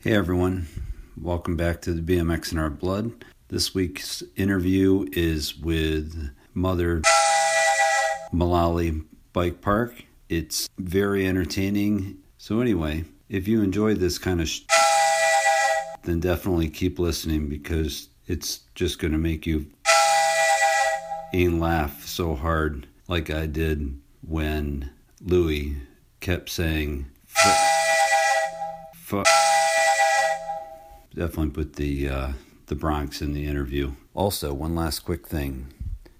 Hey everyone, welcome back to the BMX in Our Blood. This week's interview is with Mother Mullaly Bike Park. It's very entertaining. So, anyway, if you enjoy this kind of sh- then definitely keep listening because it's just going to make you and laugh so hard like I did when Louis kept saying fuck. Definitely put the uh, the Bronx in the interview. Also, one last quick thing.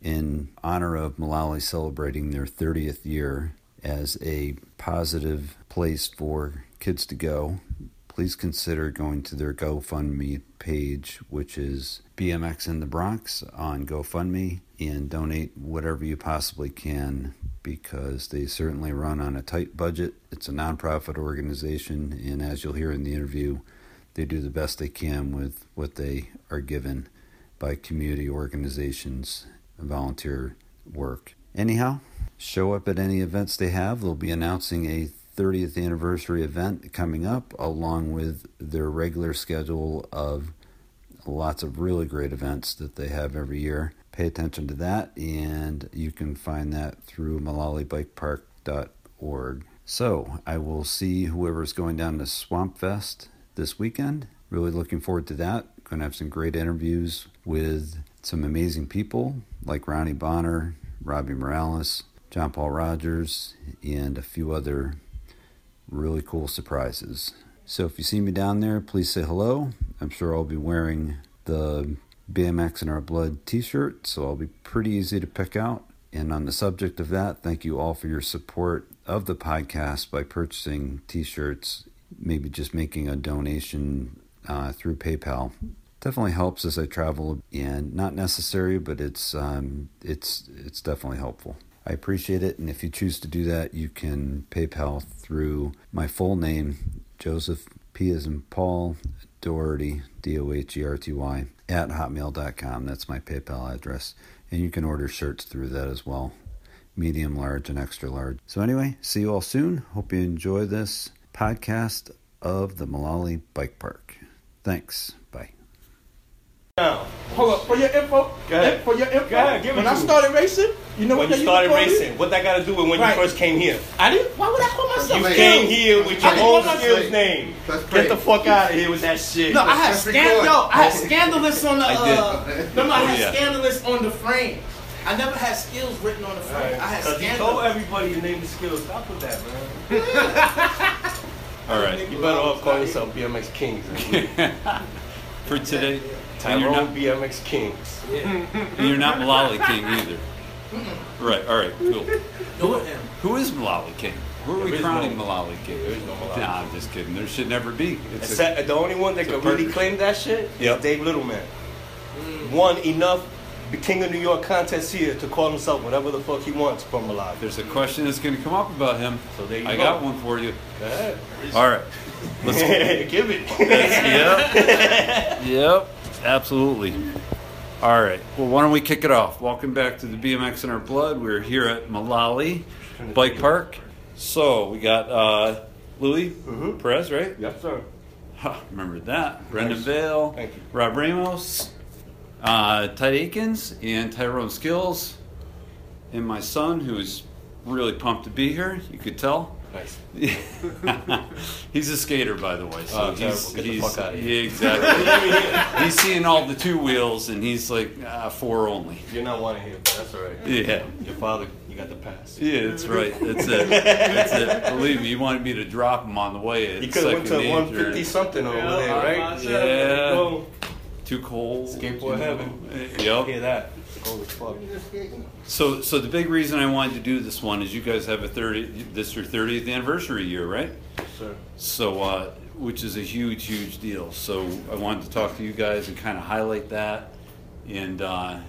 In honor of Mullaly celebrating their 30th year as a positive place for kids to go, please consider going to their GoFundMe page, which is BMX in the Bronx on GoFundMe, and donate whatever you possibly can because they certainly run on a tight budget. It's a nonprofit organization, and as you'll hear in the interview, they do the best they can with what they are given by community organizations volunteer work. Anyhow, show up at any events they have. They'll be announcing a 30th anniversary event coming up, along with their regular schedule of lots of really great events that they have every year. Pay attention to that, and you can find that through mullalybikepark.org. So I will see whoever's going down to Swamp Fest this weekend. Really looking forward to that. Going to have some great interviews with some amazing people like Ronnie Bonner, Robbie Morales, John Paul Rogers, and a few other really cool surprises. So if you see me down there, please say hello. I'm sure I'll be wearing the BMX in Our Blood t shirt, so I'll be pretty easy to pick out. And on the subject of that, thank you all for your support of the podcast by purchasing t shirts, maybe just making a donation uh, through PayPal. Definitely helps as I travel, and not necessary, but it's um, it's it's definitely helpful. I appreciate it, and if you choose to do that, you can PayPal through my full name, Joseph P. as in Paul Doherty, D O H E R T Y, at hotmail.com. That's my PayPal address. And you can order shirts through that as well medium, large, and extra large. So, anyway, see you all soon. Hope you enjoy this podcast of the Mullaly Bike Park. Thanks. Bye. Now, Hold up, for your info, Go for your info. Ahead, when I me. started racing, you know When what you started used me? racing, what that got to do with when Right. you first came here? I didn't. Why would I call myself? You Skills? came here with your I own skills name. Get the fuck out of here with that shit. No, I had Let's scan. record. Yo, I had scandalous on the. I did. Uh, remember, I had Yeah. scandalous on the frame. I never had skills written on the frame. I had Because you told everybody your name is skills. Stop with that, man. All right. You better off calling yourself BMX Kings. For today, Tyrone you're not, BMX Kings. and you're not Mullaly King either. Right, all right, cool. Do it. Who is Mullaly King? Who are There we is crowning no- Mullaly King? there is no Mullaly Nah, I'm just kidding. There should never be. It's a, Except the only one that it's a could really perfect- claim that shit Yep. is Dave Littleman. Mm. Won enough the King of New York contest here to call himself whatever the fuck he wants from alive. there's a question that's going to come up about him. So there you I go. got one for you. Go ahead. All right. Let's Give it. yep. yep. Absolutely. All right. Well, why don't we kick it off? Welcome back to the BMX in Our Blood. We're here at Mullaly Bike Park. So we got uh, Louis Mhm. Perez, right? yes, sir. Ha, remember that. Brendan Nice. Vale, Thank you. Rob Ramos, uh, Ted Akins, and Tyrone Skills, and my son, who's really pumped to be here. You could tell. Nice. he's a skater, by the way. So Oh, he's, terrible. Get the he's fuck outta yeah, here. exactly. he's seeing all the two wheels, and he's like ah, four only. You're not one here, but that's all right. Yeah. Your father, you got the pass. Yeah, that's right. That's it. That's it. Believe me, he wanted me to drop him on the way. At You could have went to second nature. 150 something over Yeah, there, right? I- Yeah. Too cold. Skateboard heaven. Yep. Hear that? As fuck. So, so the big reason I wanted to do this one is you guys have a thirty. This your thirtieth anniversary year, right? Sir. So, uh, which is a huge, huge deal. So, I wanted to talk to you guys and kind of highlight that, and uh,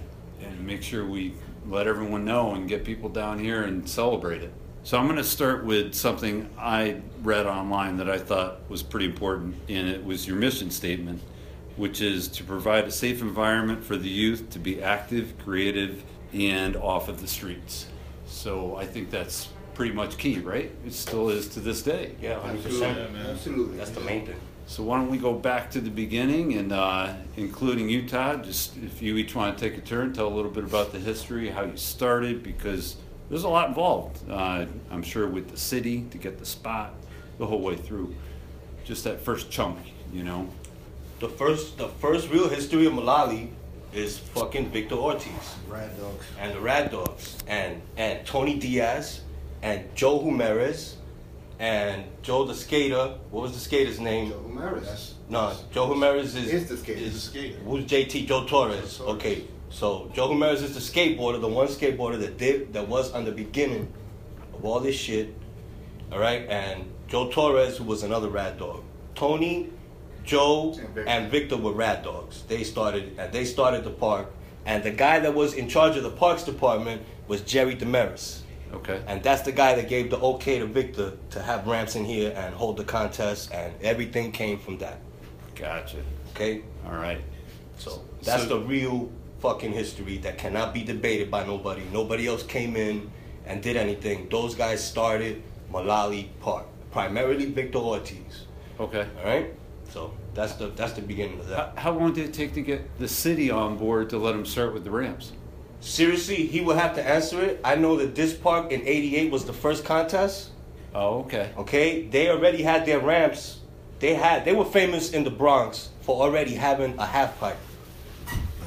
and make sure we let everyone know and get people down here and celebrate it. So, I'm going to start with something I read online that I thought was pretty important, and it was your mission statement, which is to provide a safe environment for the youth to be active, creative, and off of the streets. So, I think that's pretty much key, right? It still is to this day. Yeah, hundred Absolutely, percent. man. Absolutely. That's the main thing. So why don't we go back to the beginning and uh, including you, Todd? Just if you each want to take a turn, tell a little bit about the history, how you started, because there's a lot involved. Uh, I'm sure with the city to get the spot, the whole way through. Just that first chunk, you know. The first, the first real history of Mullaly is fucking Victor Ortiz Rad dogs. and the Rad Dogs and and Tony Diaz and Joe Humeres and Joe the skater. What was the skater's name? Joe Maris. No, Joe Humeres is Is the skater. is- Is the skater. Who's JT? Joe Torres. Joe Torres. Okay, so Joe Humeres is the skateboarder, the one skateboarder that did that was on the beginning of all this shit. All right, and Joe Torres, who was another Rad Dog. Tony, Joe, And Victor. and Victor were Rad Dogs. They started uh, they started the park, and the guy that was in charge of the parks department was Jerry Demaris. Okay. And that's the guy that gave the okay to Victor to have ramps in here and hold the contest, and everything came from that. Gotcha. Okay, All right. so that's So- the real fucking history that cannot be debated by nobody. Nobody else came in and did anything. Those guys started Mullaly Park, primarily Victor Ortiz. Okay. All right, so that's the that's the beginning of that. how long did it take to get the city on board to let them start with the ramps? Seriously, he will have to answer it. I know that this park in '88 was the first contest. Oh, okay. Okay, they already had their ramps. They had they were famous in the Bronx for already having a half pipe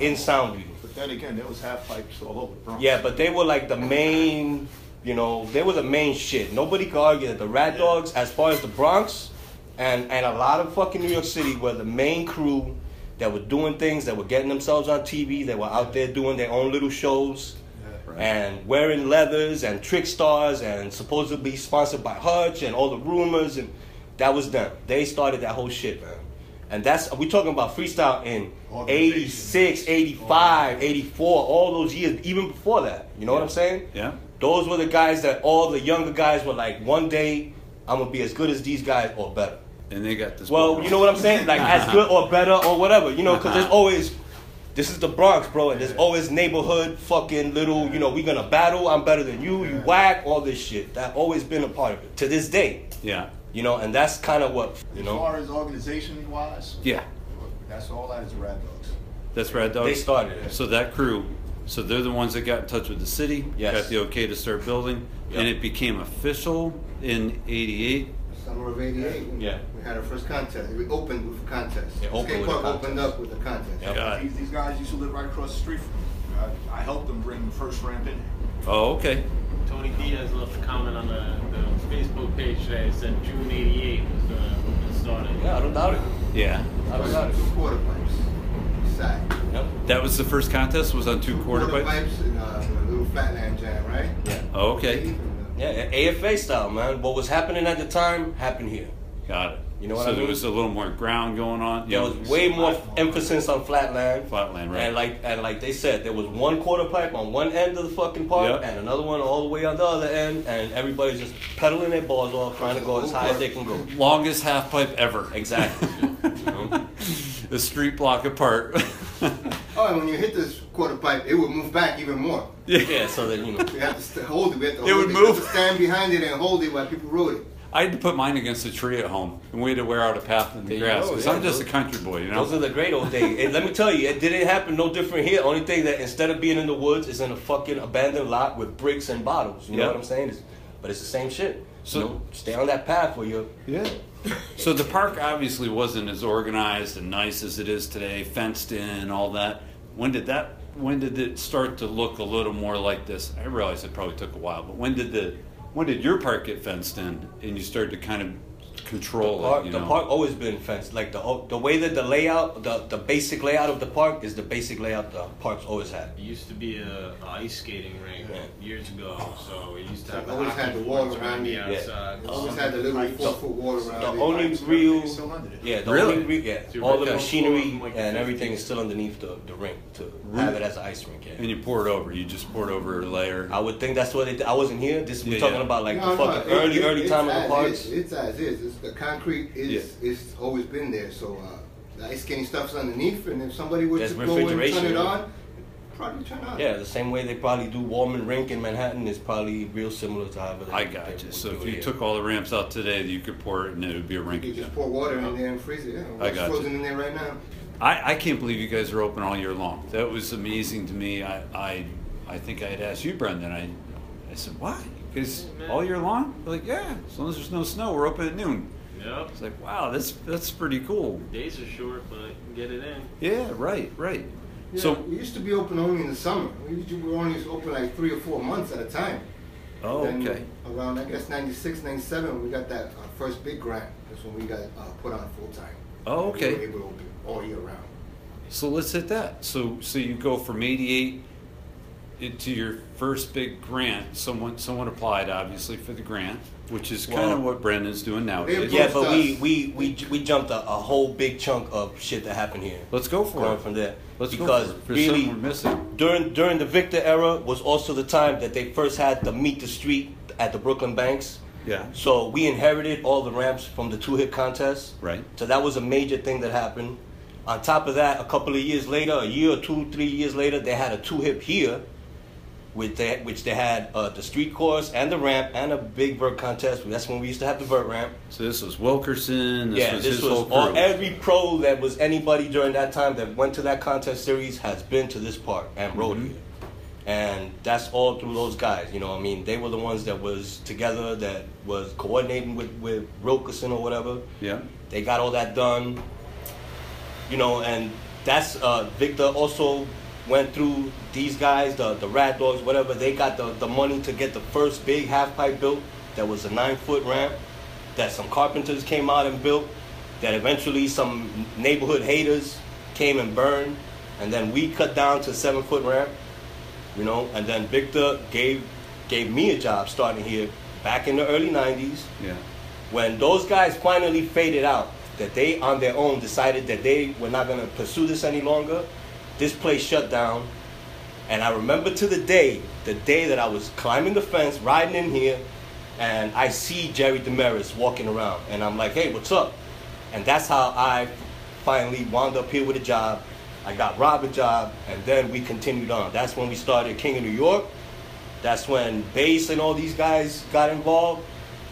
in Soundview. But then again, there was half pipes all over the Bronx. Yeah, but they were like the main, you know, they were the main shit. Nobody could argue that the Rad Dogs, as far as the Bronx and and a lot of fucking New York City, were the main crew that were doing things, that were getting themselves on TV, that were out there doing their own little shows. Right. And wearing leathers and trick stars and supposedly sponsored by Hutch and all the rumors and that was them. They started that whole shit, man. And that's we talking about freestyle in 86, 85, 84, all those years, even before that. You know what I'm saying? Yeah. Those were the guys that all the younger guys were like, one day I'm gonna be as good as these guys or better. And they got this. Well, ball you know what I'm saying? Like as good or better or whatever. You know, because there's uh-huh. always this is the Bronx, bro, and there's always neighborhood fucking little. You know, we gonna battle. I'm better than you. You whack all this shit. That always been a part of it to this day. Yeah. You know, and that's kind of what you know. As know. far as organization wise, Yeah. that's all that is Red Dogs. That's Rad Dogs. They started it. So that crew, so they're the ones that got in touch with the city, Yes. got the okay to start building, and Yep. it became official in '88. Summer of '88. Yeah. We had our first contest. We opened with a contest. Yeah, The opened skate with a park contest. opened up with a contest. Yep. Got. These, these guys used to live right across the street from me. I, I helped them bring the first ramp in. Oh, okay. Tony Diaz left a comment on the, the Facebook page today. It said June '88 was uh, when it started. Yeah, I don't doubt it. Yeah. I don't doubt it. Two quarter pipes. Side. Yep. That was the first contest. Was on two quarter pipes. pipes and uh, a little flatland jam, right? Yeah. Oh, okay. Yeah, AFA style, man. What was happening at the time happened here. Got it. You know what so I there was a little more ground going on. There Yeah. was way more emphasis on flatland. Flatland, right. And like and like they said, there was one quarter pipe on one end of the fucking park Yep. and another one all the way on the other end, and everybody's just pedaling their balls off, trying to go as high as they can go. Longest half pipe ever. Exactly. You know? a street block apart. Oh, and when you hit this quarter pipe, it would move back even more. yeah, so that you know. We had to hold it. We had to It hold would it. We had move. to stand behind it and hold it while people rode it. I had to put mine against a tree at home, and we had to wear out a path in the There grass go, because yeah, I'm just a country boy, you know. Those are the great old days. And let me tell you, it didn't happen no different here. Only thing that instead of being in the woods, it's in a fucking abandoned lot with bricks and bottles. You know what I'm saying? It's, but it's the same shit. So- you know, stay on that path where you're. Yeah. So the park obviously wasn't as organized and nice as it is today, fenced in, all that. When did that? When did it start to look a little more like this? I realize it probably took a while, but when did the when did your park get fenced in and you started to kind of control The park, it? You the know? park always been fenced. Like the the way that the layout, the the basic layout of the park is the basic layout the park's always had. It used to be a, a ice skating rink Yeah. years ago, so it used to have So always had the wall courts around the it. Yeah. outside. It always had the little four foot wall around The it. only Pipes, real, everything's still under it. yeah, the Really? only real, yeah, So all the machinery from, like, and everything is still underneath the, the rink to have it as an ice rink. Yeah. and you pour it over. You just pour it over a layer. I would think that's what they. did. I wasn't here. This we're Yeah, talking yeah. about like No, the fucking it- early, it- early time of the as parks. It's as is. It's, the concrete is it's always been there. So uh, the ice skating stuff's underneath, and if somebody were There's to go and turn it on, probably turn out. Yeah, the same way they probably do Wollman Rink in Manhattan is probably real similar to how they I they got you. So if you here. took all the ramps out today, you could pour it and it would be a You rink could just pour water in there and freeze it. Yeah, I it's got you. frozen in there right now. I, I can't believe you guys are open all year long. That was amazing to me. I I, I think I had asked you, Brendan. I I said, why? Because all year long? They're like, yeah, as long as there's no snow, we're open at noon. Yep. It's like, wow, that's that's pretty cool. Days are short, but get it in. Yeah, right, right. Yeah, So, we used to be open only in the summer. We used to we were only open like three or four months at a time. oh, Then okay. Around I guess 96, 97, we got that uh, first big grant. That's when we got uh, put on full time. Oh, okay. We were able to open all year round. So let's hit that. So so you go from 88 into your first big grant. Someone someone applied obviously for the grant, which is kind Well- of what Brendan's doing nowadays. Yeah, but we we we we jumped a, a whole big chunk of shit that happened here. Let's go for Going it. from there Let's because go for it. There's really something we're missing. during during the Victor era was also the time that they first had the meet the street at the Brooklyn Banks. Yeah. So we inherited all the ramps from the two hip contest. Right. So that was a major thing that happened. On top of that, a couple of years later, a year or two, three years later, they had a two hip here, with that which they had uh, the street course and the ramp and a big vert contest. That's when we used to have the vert ramp. So this was Wilkerson. This yeah, was this his was whole crew. all, every pro that was anybody during that time that went to that contest series has been to this park and rode Mhm. here. And that's all through those guys, you know. I mean, they were the ones that was together, that was coordinating with with Wilkerson or whatever. yeah. They got all that done, you know, and that's uh, Victor also went through these guys, the the Rad Dogs, whatever. They got the the money to get the first big half pipe built. That was a nine foot ramp that some carpenters came out and built. That eventually some neighborhood haters came and burned, and then we cut down to seven foot ramp, you know. And then Victor gave gave me a job starting here back in the early '90s Yeah. when those guys finally faded out, that they on their own decided that they were not going to pursue this any longer, this place shut down. And I remember to the day, the day that I was climbing the fence, riding in here, and I see Jerry Demaris walking around, and I'm like, hey, what's up? And that's how I finally wound up here with a job. I got Rob a job, and then we continued on. That's when we started King of New York. That's when Bass and all these guys got involved.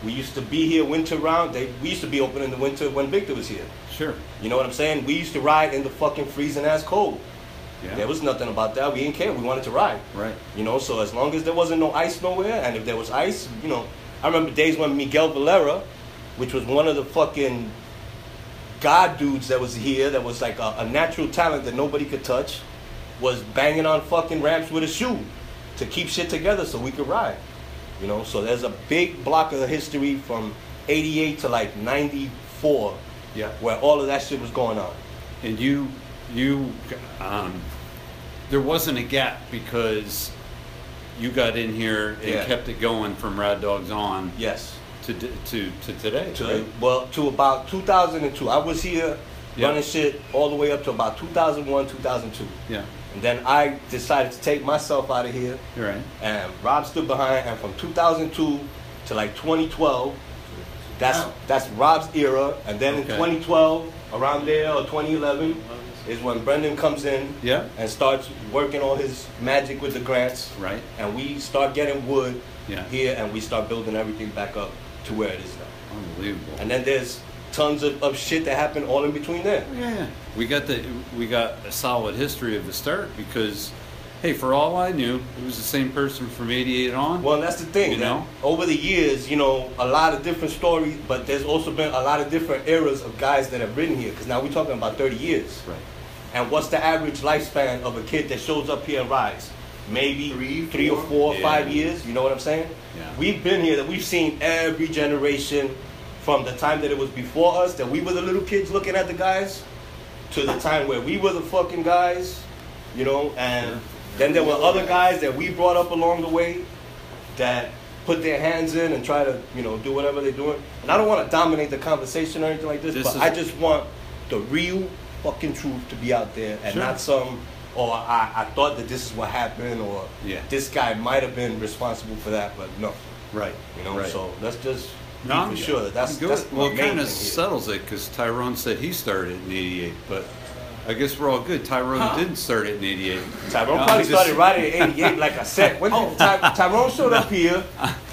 We used to be here winter round. They, we used to be open in the winter when Victor was here. Sure. You know what I'm saying? We used to ride in the fucking freezing ass cold. Yeah. There was nothing about that. We didn't care. We wanted to ride. Right. You know, so as long as there wasn't no ice nowhere, and if there was ice, you know, I remember days when Miguel Valera, which was one of the fucking god dudes that was here, that was like a, a natural talent that nobody could touch, was banging on fucking ramps with a shoe to keep shit together so we could ride. You know, so there's a big block of history from 88 to like 94 Yeah. where all of that shit was going on. And you, you, um, there wasn't a gap because you got in here and Yeah. kept it going from Rad Dogs on Yes. to d- to to today. to right? well to about 2002. I was here Yeah. running shit all the way up to about 2001, 2002, Yeah. and then I decided to take myself out of here. You're right. And Rob stood behind, and from 2002 to like 2012, that's Wow. that's Rob's era. And then in Okay. 2012, around there or 2011, is when Brendan comes in Yeah. and starts working on his magic with the grants. Right. And we start getting wood Yeah. here, and we start building everything back up to where it is now. Unbelievable. And then there's tons of, of shit that happened all in between there. Yeah, we got the we got a solid history of the start because, hey, for all I knew, it was the same person from '88 on. Well, that's the thing. You that know? over the years, you know, a lot of different stories, but there's also been a lot of different eras of guys that have written here. Because now we're talking about 30 years. right. And what's the average lifespan of a kid that shows up here and rides? Maybe Three, three or four? four, Yeah. five years. You know what I'm saying? Yeah. We've been here. That we've seen every generation from the time that it was before us, that we were the little kids looking at the guys, to the time where we were the fucking guys. You know, and then there were other guys that we brought up along the way that put their hands in and try to, you know, do whatever they're doing. And I don't want to dominate the conversation or anything like this, This but is- I just want the real fucking truth to be out there and Sure. not some, or I, I thought that this is what happened, or Yeah. this guy might have been responsible for that, but no. Right. You know, right. so let's just No, I'm- for sure that that's, I'm good. that's well, it kind of settles it because Tyrone said he started in '88, but I guess we're all good. Tyrone didn't start it in '88. Tyrone No, probably just- started riding in '88, like I said. When did oh. Ty- Tyrone showed up here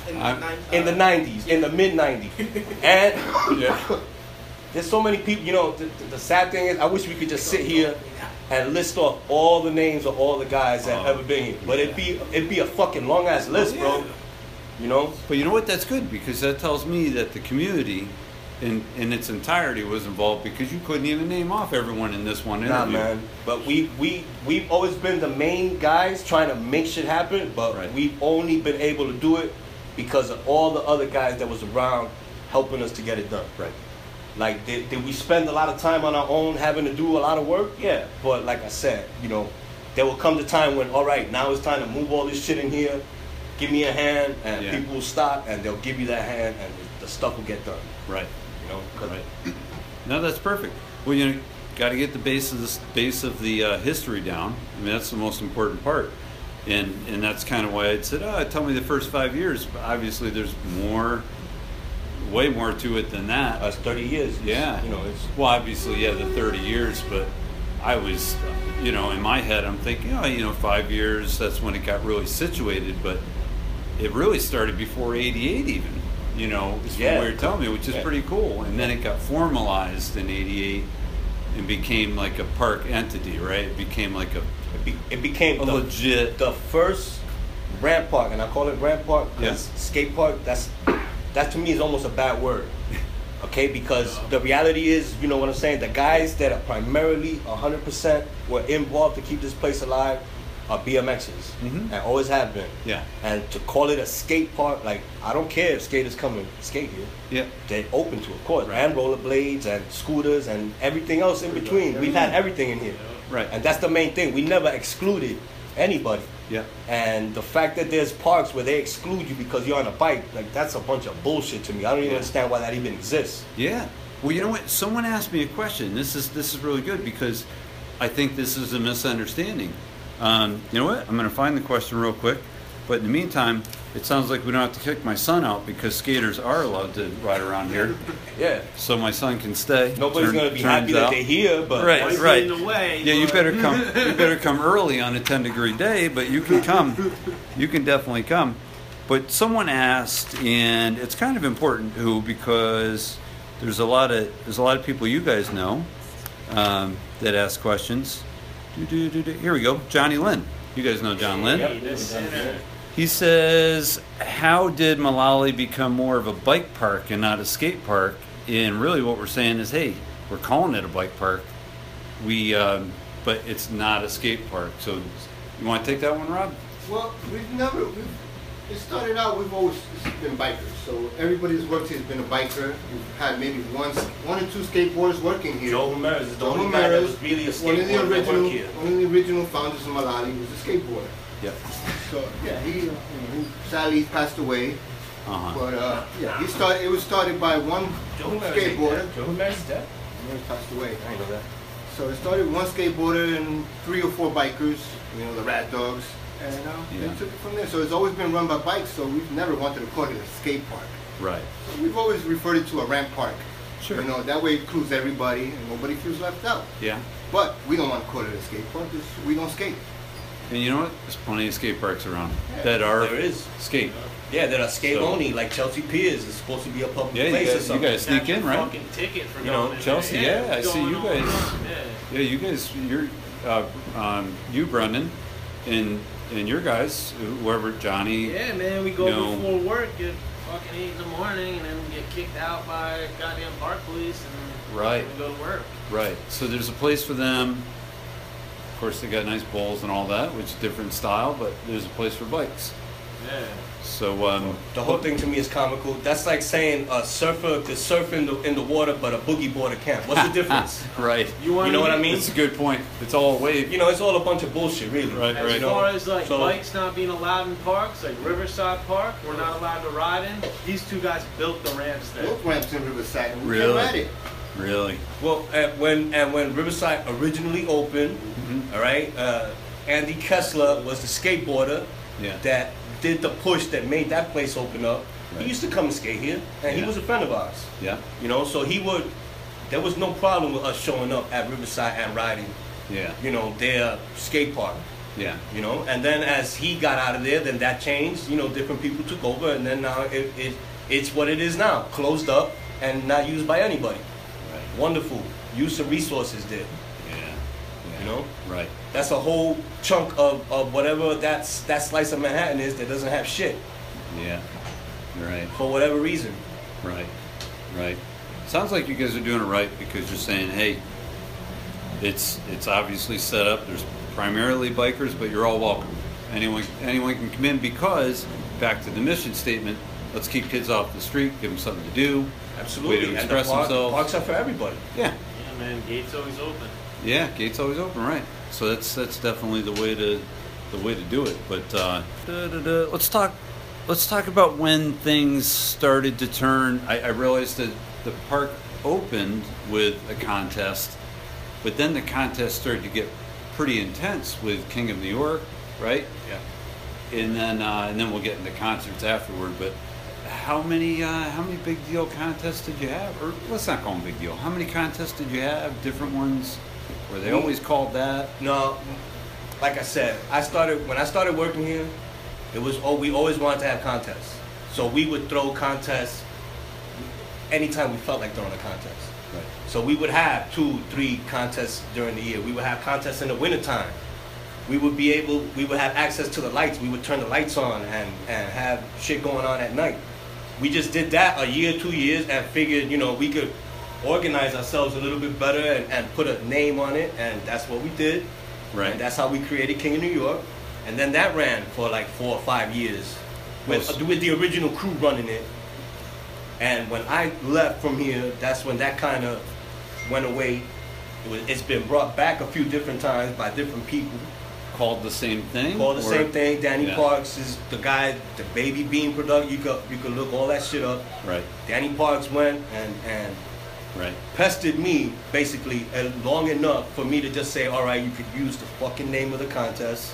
In I'm- in the '90s, in the mid '90s, and Yeah. there's so many people. You know, the, the, the sad thing is, I wish we could just sit here and list off all the names of all the guys that Oh. ever been here. But it'd be it'd be a fucking long ass list, oh, bro. You know, But you know what? That's good because that tells me that the community, in in its entirety, was involved because you couldn't even name off everyone in this one interview. Nah, man. But we we we've always been the main guys trying to make shit happen. But Right. we've only been able to do it because of all the other guys that was around helping us to get it done. Right. Like, did, did we spend a lot of time on our own having to do a lot of work? Yeah. But like I said, you know, there will come the time when, all right, now it's time to move all this shit in here. Give me a hand, and Yeah. people will stop, and they'll give you that hand, and the, the stuff will get done. Right. You Right. No, that's perfect. Well, you know, got to get the base of the base of the uh, history down. I mean, that's the most important part, and and that's kind of why I said, oh, tell me the first five years. But obviously, there's more, way more to it than that. That's 30 years. Yeah. You know, it's well, obviously, yeah, the 30 years, but I was, you know, in my head, I'm thinking, oh, you know, five years, that's when it got really situated, but it really started before 88 even, you know, is Yeah. what you're telling me, which is Yeah. pretty cool. And then it got formalized in 88 and became like a park entity, right? It became like a, it, be, it became a the, legit, the first ramp park, and I call it ramp park because Yeah. skate park. That's that to me is almost a bad word. Okay, because the reality is, you know what I'm saying. The guys that are primarily 100% were involved to keep this place alive are BMXers Mhm. and always have been. yeah, And to call it a skate park, like I don't care if skaters come and skate here. yeah. They're open to, of course, Right. and rollerblades and scooters and everything else in between. We've had everything in here, Right. And that's the main thing. We never excluded anybody. Yeah. And the fact that there's parks where they exclude you because you're on a bike, like that's a bunch of bullshit to me. I don't even Yeah. understand why that even exists. Yeah. Well, you know what? Someone asked me a question. This is this is really good because I think this is a misunderstanding. Um, you know what? I'm going to find the question real quick. But in the meantime, it sounds like we don't have to kick my son out because skaters are allowed to ride around here, Yeah. so my son can stay. Nobody's gonna be turns happy that they're here, but Right, right. in the way, Yeah, you better come. You better come early on a 10 degree day, but you can come. You can definitely come. But someone asked, and it's kind of important who because there's a lot of there's a lot of people you guys know um, that ask questions. Here we go, Johnny Lynn. You guys know John Lynn. Hey, the sinner. He says, "How did Mullaly become more of a bike park and not a skate park?" And really, what we're saying is, "Hey, we're calling it a bike park. We, um, but it's not a skate park." So, you want to take that one, Rob? Well, we've never, we've, it started out, we've always been bikers. So everybody who's worked here has been a biker. We've had maybe one, one or two skateboarders working here. Joe Ramirez is the Joe only guy that was really a one of the skateboarder that original, here. one of the original founders of Mullaly was a skateboarder. Yep. So yeah, he, you know, he sadly passed away. Uh huh. But uh, yeah, he started. It was started by one Joe skateboarder. Joe Ramirez is dead. He passed away. I didn't know that. So it started with one skateboarder and three or four bikers, you know, the Rad Dogs, and uh, Yeah. they took it from there. So it's always been run by bikes. So we've never wanted to call it a skate park. Right. So we've always referred it to a ramp park. Sure. You know, that way it includes everybody and nobody feels left out. Yeah. But we don't want to call it a skate park because we don't skate. And you know what? There's plenty of skate parks around that are There is. skate. Yeah, that are skate So- only, like Chelsea Piers is supposed to be a public Yeah, you place or guys, you guys sneak Got in, right? Fucking ticket for You know, going in Chelsea, there. yeah, I see you guys. Yeah. Yeah, you guys, you're, uh, um, you, Brendan, and and your guys, whoever, Johnny. Yeah, man, we go No. before work at fucking eight in the morning, and then get kicked out by goddamn park police, and Right. we go to work. Right. So there's a place for them. Of course, they got nice bowls and all that, which is different style, but there's a place for bikes. Yeah. So, um, The whole thing to me is comical. That's like saying a surfer could surf in the in the water, but a boogie boarder can't. What's the difference? right. You You know what I mean? It's a good point. It's all wave. You know, it's all a bunch of bullshit, really. Right, As right. You far as like So- bikes not being allowed in parks, like Riverside Park, we're not allowed to ride in. These two guys built the ramps there. Both ramps in Riverside and we Really? never had it. Really. Well, and when and when Riverside originally opened, Mm-hmm. all right, uh, Andy Kessler was the skateboarder Yeah. that did the push that made that place open up. Right. He used to come and skate here, and he was a friend of ours. Yeah. You know, so he would there was no problem with us showing up at Riverside and riding, Yeah. you know, their skate park. Yeah. You know, and then as he got out of there, then that changed. You know, different people took over, and then now it, it it's what it is now, closed up and not used by anybody. Right. Wonderful use of resources there. Yeah. yeah. You know, Right. That's a whole chunk of, of whatever that's that slice of Manhattan is that doesn't have shit Yeah. Right. for whatever reason. Right. Right. Sounds like you guys are doing it right because you're saying, hey, it's it's obviously set up. There's primarily bikers, but you're all welcome. Anyone anyone can come in because back to the mission statement. Let's keep kids off the street. Give them something to do. Absolutely, Way to and the express park- themselves. parks are for everybody. Yeah. Yeah, man, gates always open. Yeah, gates always open, right? So that's that's definitely the way to the way to do it. But uh, da, da, da. let's talk let's talk about when things started to turn. I, I realized that the park opened with a contest, but then the contest started to get pretty intense with King of New York, right? Yeah. And then uh, and then we'll get into concerts afterward. But how many uh, how many big deal contests did you have? Or let's not call them big deal. How many contests did you have? Different ones? Were they always called that? No, like I said, I started when I started working here. It was oh, we always wanted to have contests, so we would throw contests anytime we felt like throwing a contest. Right. So we would have two, three contests during the year. We would have contests in the wintertime. We would be able, we would have access to the lights. We would turn the lights on and, and have shit going on at night. We just did that a year, two years, and figured, you know, we could organize ourselves a little bit better and, and put a name on it, and that's what we did. Right. And that's how we created King of New York. And then that ran for like four or five years with, Well, with the original crew running it. And when I left from here, that's when that kind of went away. It was, it's been brought back a few different times by different people. Called the same thing? Called the Or- same thing. Danny Yeah. Parks is the guy, the Baby Bean product. You could you could look all that shit up. Right. Danny Parks went and and Right. pestered me basically uh, long enough for me to just say, all right, you could use the fucking name of the contest,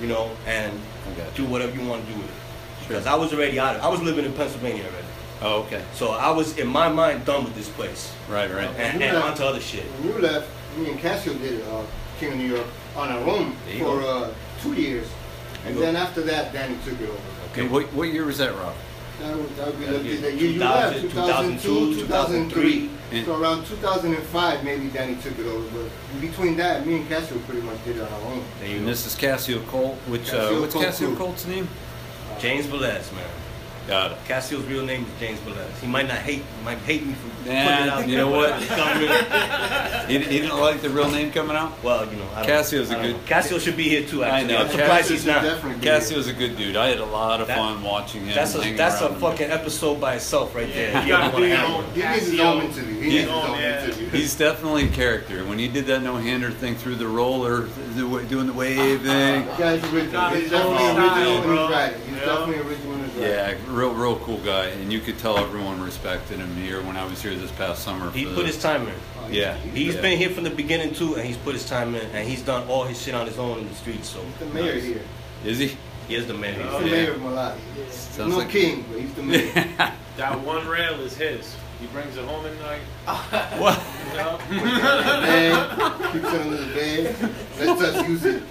you know, and Okay. do whatever you want to do with it. Because I was already out. Of, I was living in Pennsylvania already, Oh, okay. so I was in my mind done with this place Right, right. and, You and left- onto other shit. When you left, me and Cassio did uh, King of New York on our own for uh, two years. And then after that, Danny took it over. Okay. What, what year was that, Rob? That would, that would be That'd the, be the year you 2000, left, 2002, 2003. And- So around 2005, maybe Danny took it over. But between that, me and Cassio pretty much did it on our own. There you And this is Cassio Colt, which, uh, what's Colt Cassio too. Colt's name? James Velez, man. Got it. Cassio's real name is James Velez. He might not hate, might hate me for putting it Nah, out you know what? He, he didn't like the real name coming out? Well, you know, I don't- Cassio's a I don't good- know. Cassio should be here too. I Actually, know. I'm surprised Cassio he's not. Definitely be Cassio's a good dude. I had a lot of That- fun watching him. That's a hanging that's a around him. fucking episode by itself right there. Yeah, You you don't gotta wanna do your have own- He needs his own interview. He needs his own Yeah. interview. He's definitely a character. When he did that no-hander thing through the roller, the wa- doing the wave thing. Guy's original. Got He's definitely own original style, in bro. his. He's Yeah. definitely original in his writing. Yeah, real, real cool guy, and you could tell everyone respected him here when I was here this past summer. He put the- his time in. Oh, Yeah. He's yeah. been here from the beginning too, and he's put his time in, and he's done all his shit on his own in the streets. So He's the mayor Nice. here. Is he? he is the man. He's Oh, the yeah. mayor of Mullaly. He's Sounds no like- king, but he's the mayor. That one rail is his. He brings it home at night. what? You know? keeps it under the bed, lets us just use it.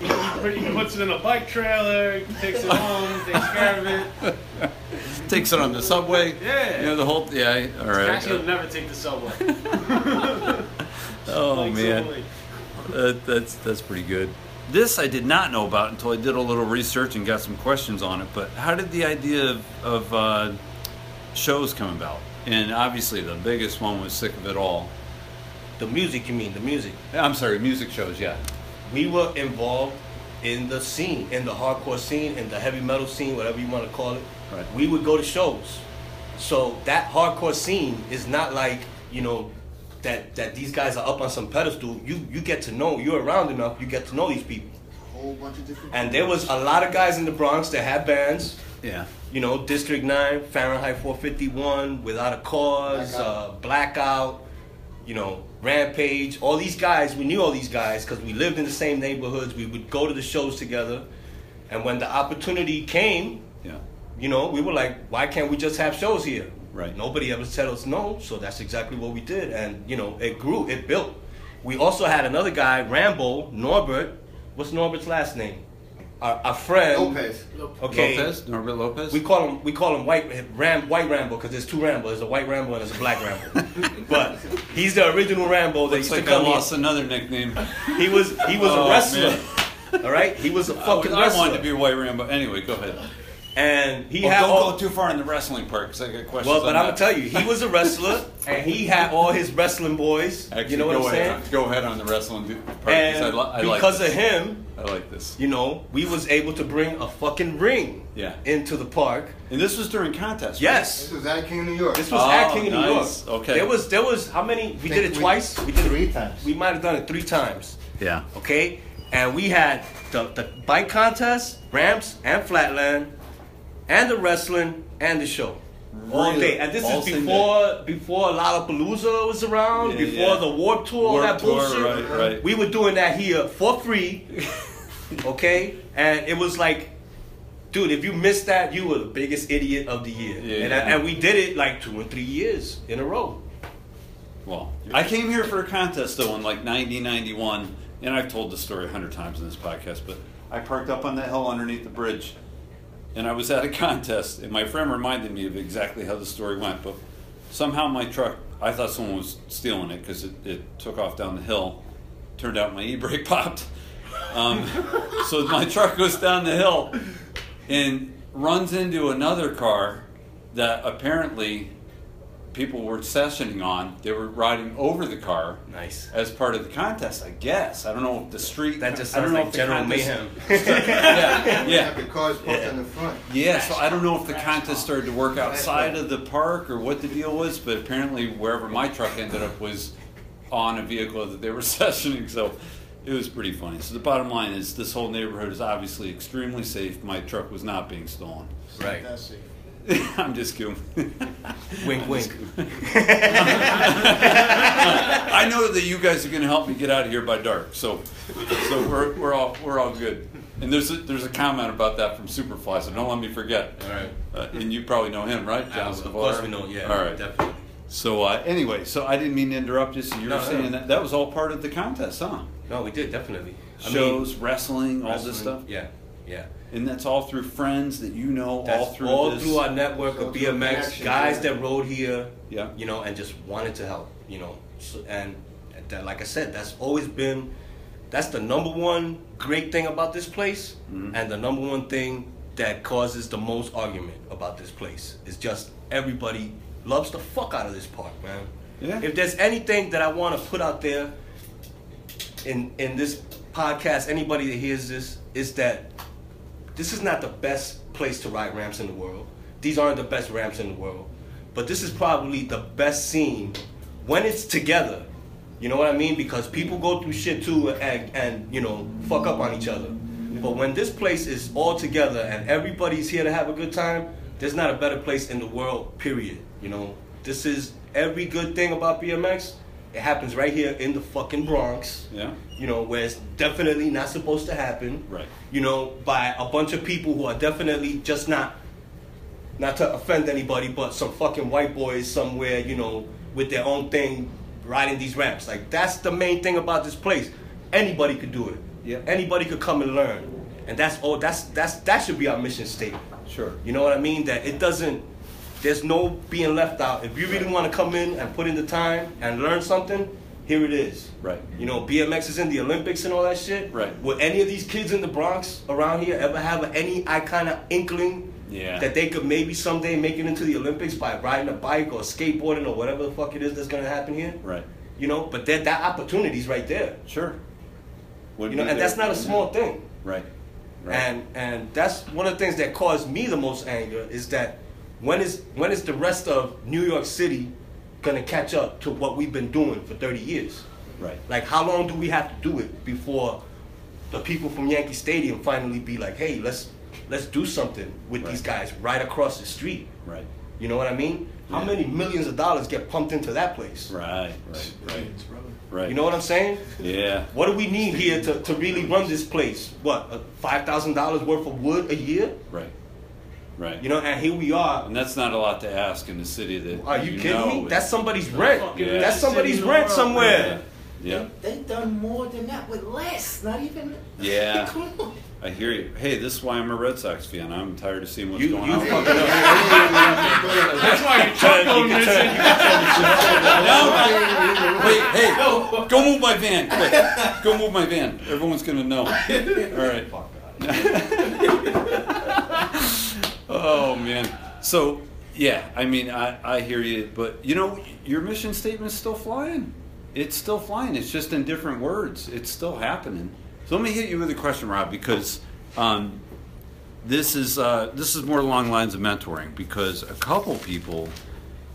He puts it in a bike trailer, takes it home, takes care of it. Takes it on the subway. Yeah. You know the whole. Yeah. All right. Actually, he'll never take the subway. Oh Bikes man. That, that's that's pretty good. This I did not know about until I did a little research and got some questions on it. But how did the idea of, of uh, shows come about? And obviously, the biggest one was "Sick of It All." The music, you mean the music? I'm sorry, music shows. Yeah. We were involved in the scene, in the hardcore scene, in the heavy metal scene, whatever you want to call it. Right. We would go to shows. So that hardcore scene is not like you know that that these guys are up on some pedestal. You you get to know. You're around enough. You get to know these people. whole bunch of different. And there was a lot of guys in the Bronx that had bands. Yeah. You know, District 9, Fahrenheit 451, Without a Cause, Blackout. uh, Blackout, you know, Rampage. All these guys, we knew all these guys because we lived in the same neighborhoods. We would go to the shows together. And when the opportunity came, Yeah. you know, we were like, why can't we just have shows here? Right. Nobody ever said us no, so that's exactly what we did, and you know, it grew, it built. We also had another guy, Rambo Norbert. What's Norbert's last name? Our, our friend. Lopez. Okay. Lopez, Norbert Lopez. We call him we call him white Ram white Rambo because there's two Rambo. There's a white Rambo and there's a black Rambo. but he's the original Rambo that Looks used like to I come here. lost another nickname. He was he was Oh, a wrestler. man. All right, he was a fucking I wrestler. wanted to be a white Rambo. Anyway, go ahead. And he Well, had don't all, go too far in the wrestling part because I got questions. Well, but on I'm gonna tell you, he was a wrestler, and he had all his wrestling boys. Actually, you know what I'm ahead. saying? Go ahead on the wrestling do- part And I, li- I because this. of him, I like this. you know, we was able to bring a fucking ring Yeah. into the park. And this was during contest. right? Yes, This was at King of New York. this was Oh, at King of New nice. York. Okay. There was there was how many? We did think it twice. We did it three times. We might have done it three times. Yeah. Okay, and we had the the bike contest, ramps, and flatland, and the wrestling and the show. All Really? day, and this All is same before before Lollapalooza was around, Yeah, before yeah. the Warped Tour, all Warped that Tour, bullshit. right, right. We were doing that here for free, okay? And it was like, dude, if you missed that, you were the biggest idiot of the year. Yeah, and, yeah. and we did it like two and three years in a row. Well, I came here for a contest though in like 1991, and I've told the story a hundred times in this podcast. But I parked up on that hill underneath the bridge, and I was at a contest, and my friend reminded me of exactly how the story went. But somehow my truck, I thought someone was stealing it because it, it took off down the hill. Turned out my e-brake popped. Um, so my truck goes down the hill and runs into another car that apparently people were sessioning on. They were riding over the car Nice. as part of the contest, I guess. I don't know if the street. That just I don't sounds know like if General contest- Mayhem. yeah, yeah. Have the cars parked on the front. Yeah, so I don't know if the contest started to work outside of the park or what the deal was, but apparently wherever my truck ended up was on a vehicle that they were sessioning, so it was pretty funny. So the bottom line is this whole neighborhood is obviously extremely safe. My truck was not being stolen. Right. That's safe. I'm just kidding. Wink, wink. I know that you guys are going to help me get out of here by dark, so so we're, we're all we're all good. And there's a, there's a comment about that from Superfly, so don't let me forget. All right. Uh, and you probably know him, right? Uh, of course we know, yeah. All right. Definitely. So uh, anyway, so I didn't mean to interrupt you. So you No, were no. saying that that was all part of the contest, huh? No, we did, definitely. I mean, Shows, wrestling, all this stuff, Yeah, yeah. And that's all through friends that you know, That's all through all this. through our network All of BMX guys that rode here. Yeah. You know, and just wanted to help. You know, so, and that, like I said, that's always been, that's the number one great thing about this place, Mm-hmm. and the number one thing that causes the most argument about this place is just everybody loves the fuck out of this park, man. Yeah. If there's anything that I want to put out there in in this podcast, anybody that hears this, is that this is not the best place to ride ramps in the world. These aren't the best ramps in the world. But this is probably the best scene when it's together. You know what I mean? Because people go through shit too and, and you know, fuck up on each other. But when this place is all together and everybody's here to have a good time, there's not a better place in the world, period. You know, this is every good thing about BMX. It happens right here in the fucking Bronx Yeah. you know, where it's definitely not supposed to happen. Right. You know, by a bunch of people who are definitely just not, not to offend anybody, but some fucking white boys somewhere, you know, with their own thing, riding these ramps. Like that's the main thing about this place. Anybody could do it. Yep. Anybody could come and learn, and that's all. That's that's that should be our mission statement. Sure. You know what I mean? That it doesn't. There's no being left out. If you really want to come in and put in the time and learn something, here it is. Right. You know, BMX is in the Olympics and all that shit. Right. Would any of these kids in the Bronx around here ever have any kind of inkling Yeah. that they could maybe someday make it into the Olympics by riding a bike or skateboarding or whatever the fuck it is that's gonna happen here? Right. You know, but that that opportunity's right there. Sure. Would You know, and that's not a small thing. Right. Right. And and that's one of the things that caused me the most anger is that when is when is the rest of New York City gonna catch up to what we've been doing for 30 years? right. Like how long do we have to do it before the people from Yankee Stadium finally be like, hey, let's let's do something with these guys right across the street. Right. You know what I mean? How many millions of dollars get pumped into that place? Right. Right. Right. Right. You know what I'm saying? Yeah. What do we need here to, to really run this place? What, uh, $5,000 worth of wood a year? Right. Right. You know, and here we are. And that's not a lot to ask in the city that. Are you kidding know me? That's somebody's rent. Yeah. That's somebody's city in the rent somewhere. Yeah. they've done more than that with less. Not even. Yeah. Come on. I hear you. Hey, this is why I'm a Red Sox fan. I'm tired of seeing what's You, going you on. fucking up. That's why you chuckle You on can this. turn- and No, wait, hey, go move my van, quick. Go move my van. Everyone's gonna know. All right. Oh man. So yeah, I mean, I I hear you, but you know, your mission statement's still flying. It's still flying. It's just in different words. It's still happening. So let me hit you with a question, Rob, because um, this is uh, this is more along the lines of mentoring because a couple people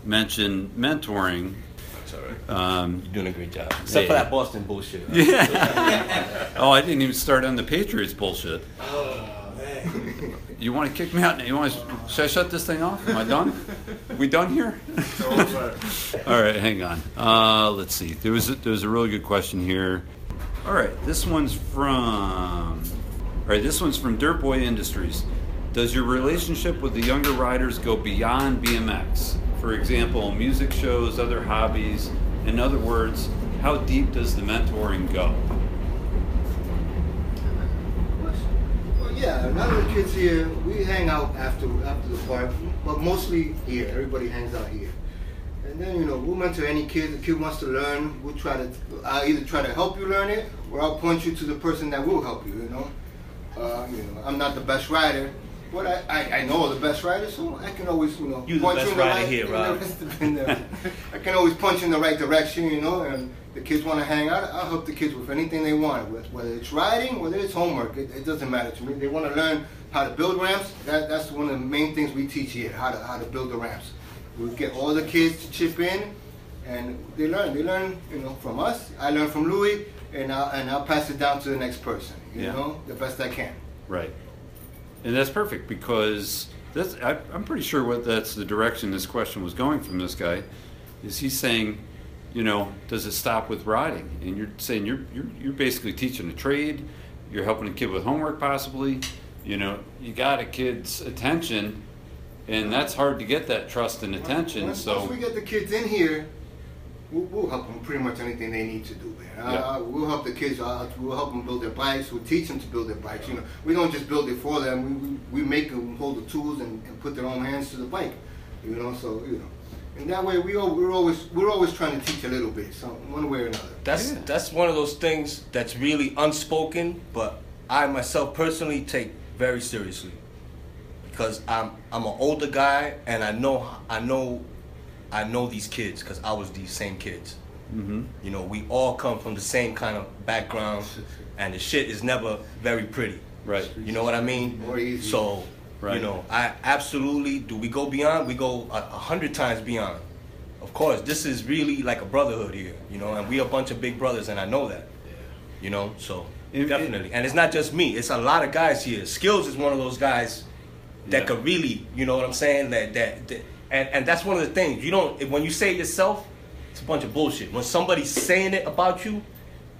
mentioned mentoring. That's all right. Um, You're doing a great job. Except for that Boston bullshit. yeah. oh, I didn't even start on the Patriots bullshit. Oh man. You want to kick me out? Now? You want? To, should I shut this thing off? Am I done? we done here? All right, hang on. Uh, let's see. There was a, there was a really good question here. All right, this one's from. All right, this one's from Dirt Boy Industries. Does your relationship with the younger riders go beyond BMX? For example, music shows, other hobbies. In other words, how deep does the mentoring go? Yeah, a lot of the kids here, we hang out after after the park, but mostly here. Everybody hangs out here. And then, you know, we'll mentor any kid. The kid wants to learn, we'll try to, I'll either try to help you learn it, or I'll point you to the person that will help you, you know. Uh, you know, I'm not the best rider, but I, I, I know the best rider, so I can always, you know, You the point best you in the rider right, here, Rob. I can always punch in the right direction, you know, and the kids want to hang out, I'll help the kids with anything they want, with- whether it's riding, whether it's homework, it, it doesn't matter to me. They want to learn how to build ramps, that, that's one of the main things we teach here, how to, how to build the ramps. We get all the kids to chip in, and they learn. They learn, you know, from us. I learn from Louis, and I'll, and I'll pass it down to the next person, you Yeah. know, the best I can. Right. And that's perfect because that's, I, I'm pretty sure what that's the direction this question was going from this guy. Is he's saying, you know, does it stop with riding? And you're saying you're, you're, you're basically teaching a trade, you're helping a kid with homework possibly. You know, you got a kid's attention, and that's hard to get that trust and attention. Once, So, once we get the kids in here, we'll, we'll help them pretty much anything they need to do, man. Uh, we'll help the kids. Uh, we'll help them build their bikes. We'll teach them to build their bikes. You know, we don't just build it for them. We, we, we make them hold the tools and, and put their own hands to the bike. You know, so you know, and that way we all, we're always we're always trying to teach a little bit, so one way or another. That's Yeah. that's one of those things that's really unspoken, but I myself personally take very seriously because I'm I'm an older guy and I know I know I know these kids because I was these same kids. hmm You know, we all come from the same kind of background, and the shit is never very pretty. right. You know what I mean? Or easy. So, Right. you know, I absolutely do. We go beyond. We go a, a hundred times beyond. Of course, this is really like a brotherhood here. You know, and we a bunch of big brothers, and I know that. You know, so It- it- definitely. and it's not just me. It's a lot of guys here. Skills is one of those guys that Yeah. could really, you know what I'm saying? That that, that and, and that's one of the things. You don't when you say it yourself, it's a bunch of bullshit. When somebody's saying it about you,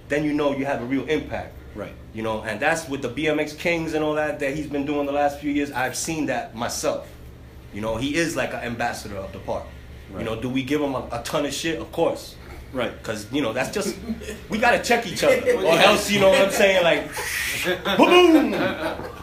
then you know you have a real impact. Right. You know, and that's with the BMX Kings and all that that he's been doing the last few years. I've seen that myself. You know, he is like an ambassador of the park. Right. You know, do we give him a, a ton of shit? Of course. Right. Cause you know that's just we gotta check each other, or else you know what I'm saying. Like, boom.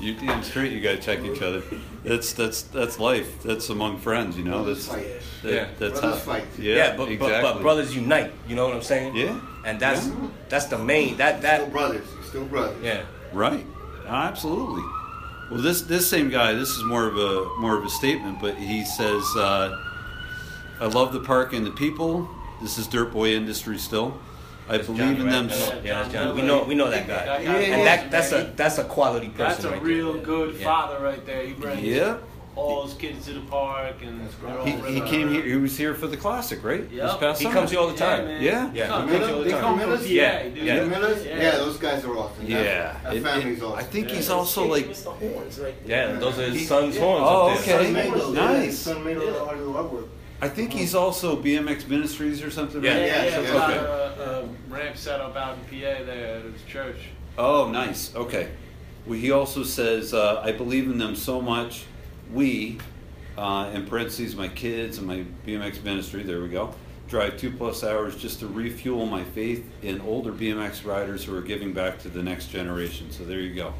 You damn straight. You gotta check each other. That's that's that's life. That's among friends. You know. That's Fight. that, Yeah. that's Brothers how- fight. Yeah, Yeah, but, exactly. but but brothers unite. You know what I'm saying? Yeah. And that's Yeah. that's the main that Still that brothers. Still brothers. yeah. Right. Absolutely. Well, this this same guy. This is more of a more of a statement, but he says, uh, "I love the park and the people. This is Dirt Boy Industry still. I believe Johnny, in them." I. Yeah, that's Johnny. We know we know that guy. That guy- and that that's a that's a quality person. That's a right real there. good Yeah. father right there. He brings Yep. all his kids to the park and they're all He, he came here. He was here for the classic, right? Yep. This past He summer. comes here all the time. man. Yeah. Yeah, He comes- here all the time. Millers? Yeah, yeah. The Millers? Yeah. Yeah. those guys are awesome. Yeah. That, that family's awesome. I think he's also like. The horns right Yeah, those are his son's horns Oh, okay. Son made those. Nice. Son made all the all the artwork. I think he's also BMX Ministries or something. Yeah. right? Yeah, yeah, Yeah, got Okay. a, a ramp set up out in PA there at his church. Oh, nice. Okay. Well, he also says, uh, I believe in them so much. We, uh, in parentheses, my kids and my BMX ministry, there we go, drive two plus hours just to refuel my faith in older BMX riders who are giving back to the next generation. So there you go.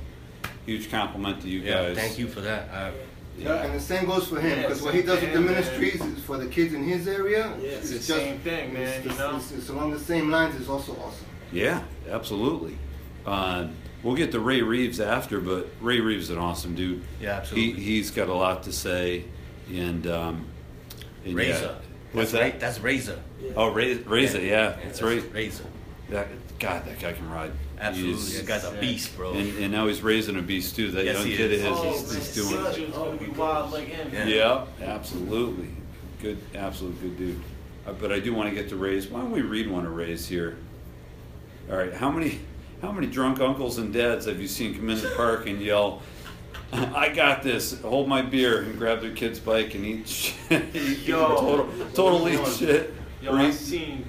Huge compliment to you Yeah, guys. thank you for that. I, Yeah, and the same goes for him Yeah, because what he does with the same, man. ministries is for the kids in his area. Yeah, it's the same thing, man, It's, you it's- know? it's, it's along the same lines. It's also awesome. Yeah, absolutely. Uh, we'll get to Ray Reeves after, but Ray Reeves is an awesome dude. Yeah, absolutely. He, he's got a lot to say, and, um, and yeah. Razor. What's that's that? Ra- that's Razor. Oh, Razor, Razor yeah, that's right. Razor. That, God, that guy can ride. Absolutely. He's- That guy's a beast, bro. and, and now he's raising a beast too. That Yes, young he kid is. of his, Oh, he's, he's doing. Sergio's gonna be wild like him. Yeah. Yeah, absolutely. Good, absolute good dude. Uh, but I do want to get to Ray's. Why don't we read one of Ray's here? All right, how many how many drunk uncles and dads have you seen come in the park and yell, "I got this! Hold my beer!" and grab their kid's bike and eat shit? Yo. total, total eat shit. Yo, Or I eat- seen.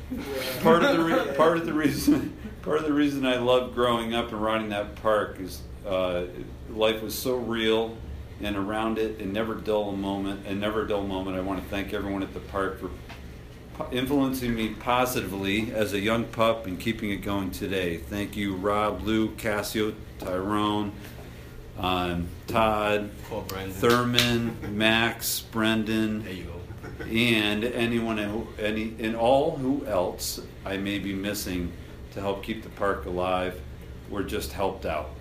part of the re- part of the reason part of the reason I loved growing up and riding that park is uh, life was so real and around it and never dull a moment and never a dull moment. I want to thank everyone at the park for influencing me positively as a young pup and keeping it going today. Thank you, Rob, Lou, Cassio, Tyrone, um, Todd, Brandon. Thurman, Max, Brendan There you go. and anyone who, any and all who else I may be missing to help keep the park alive were just helped out.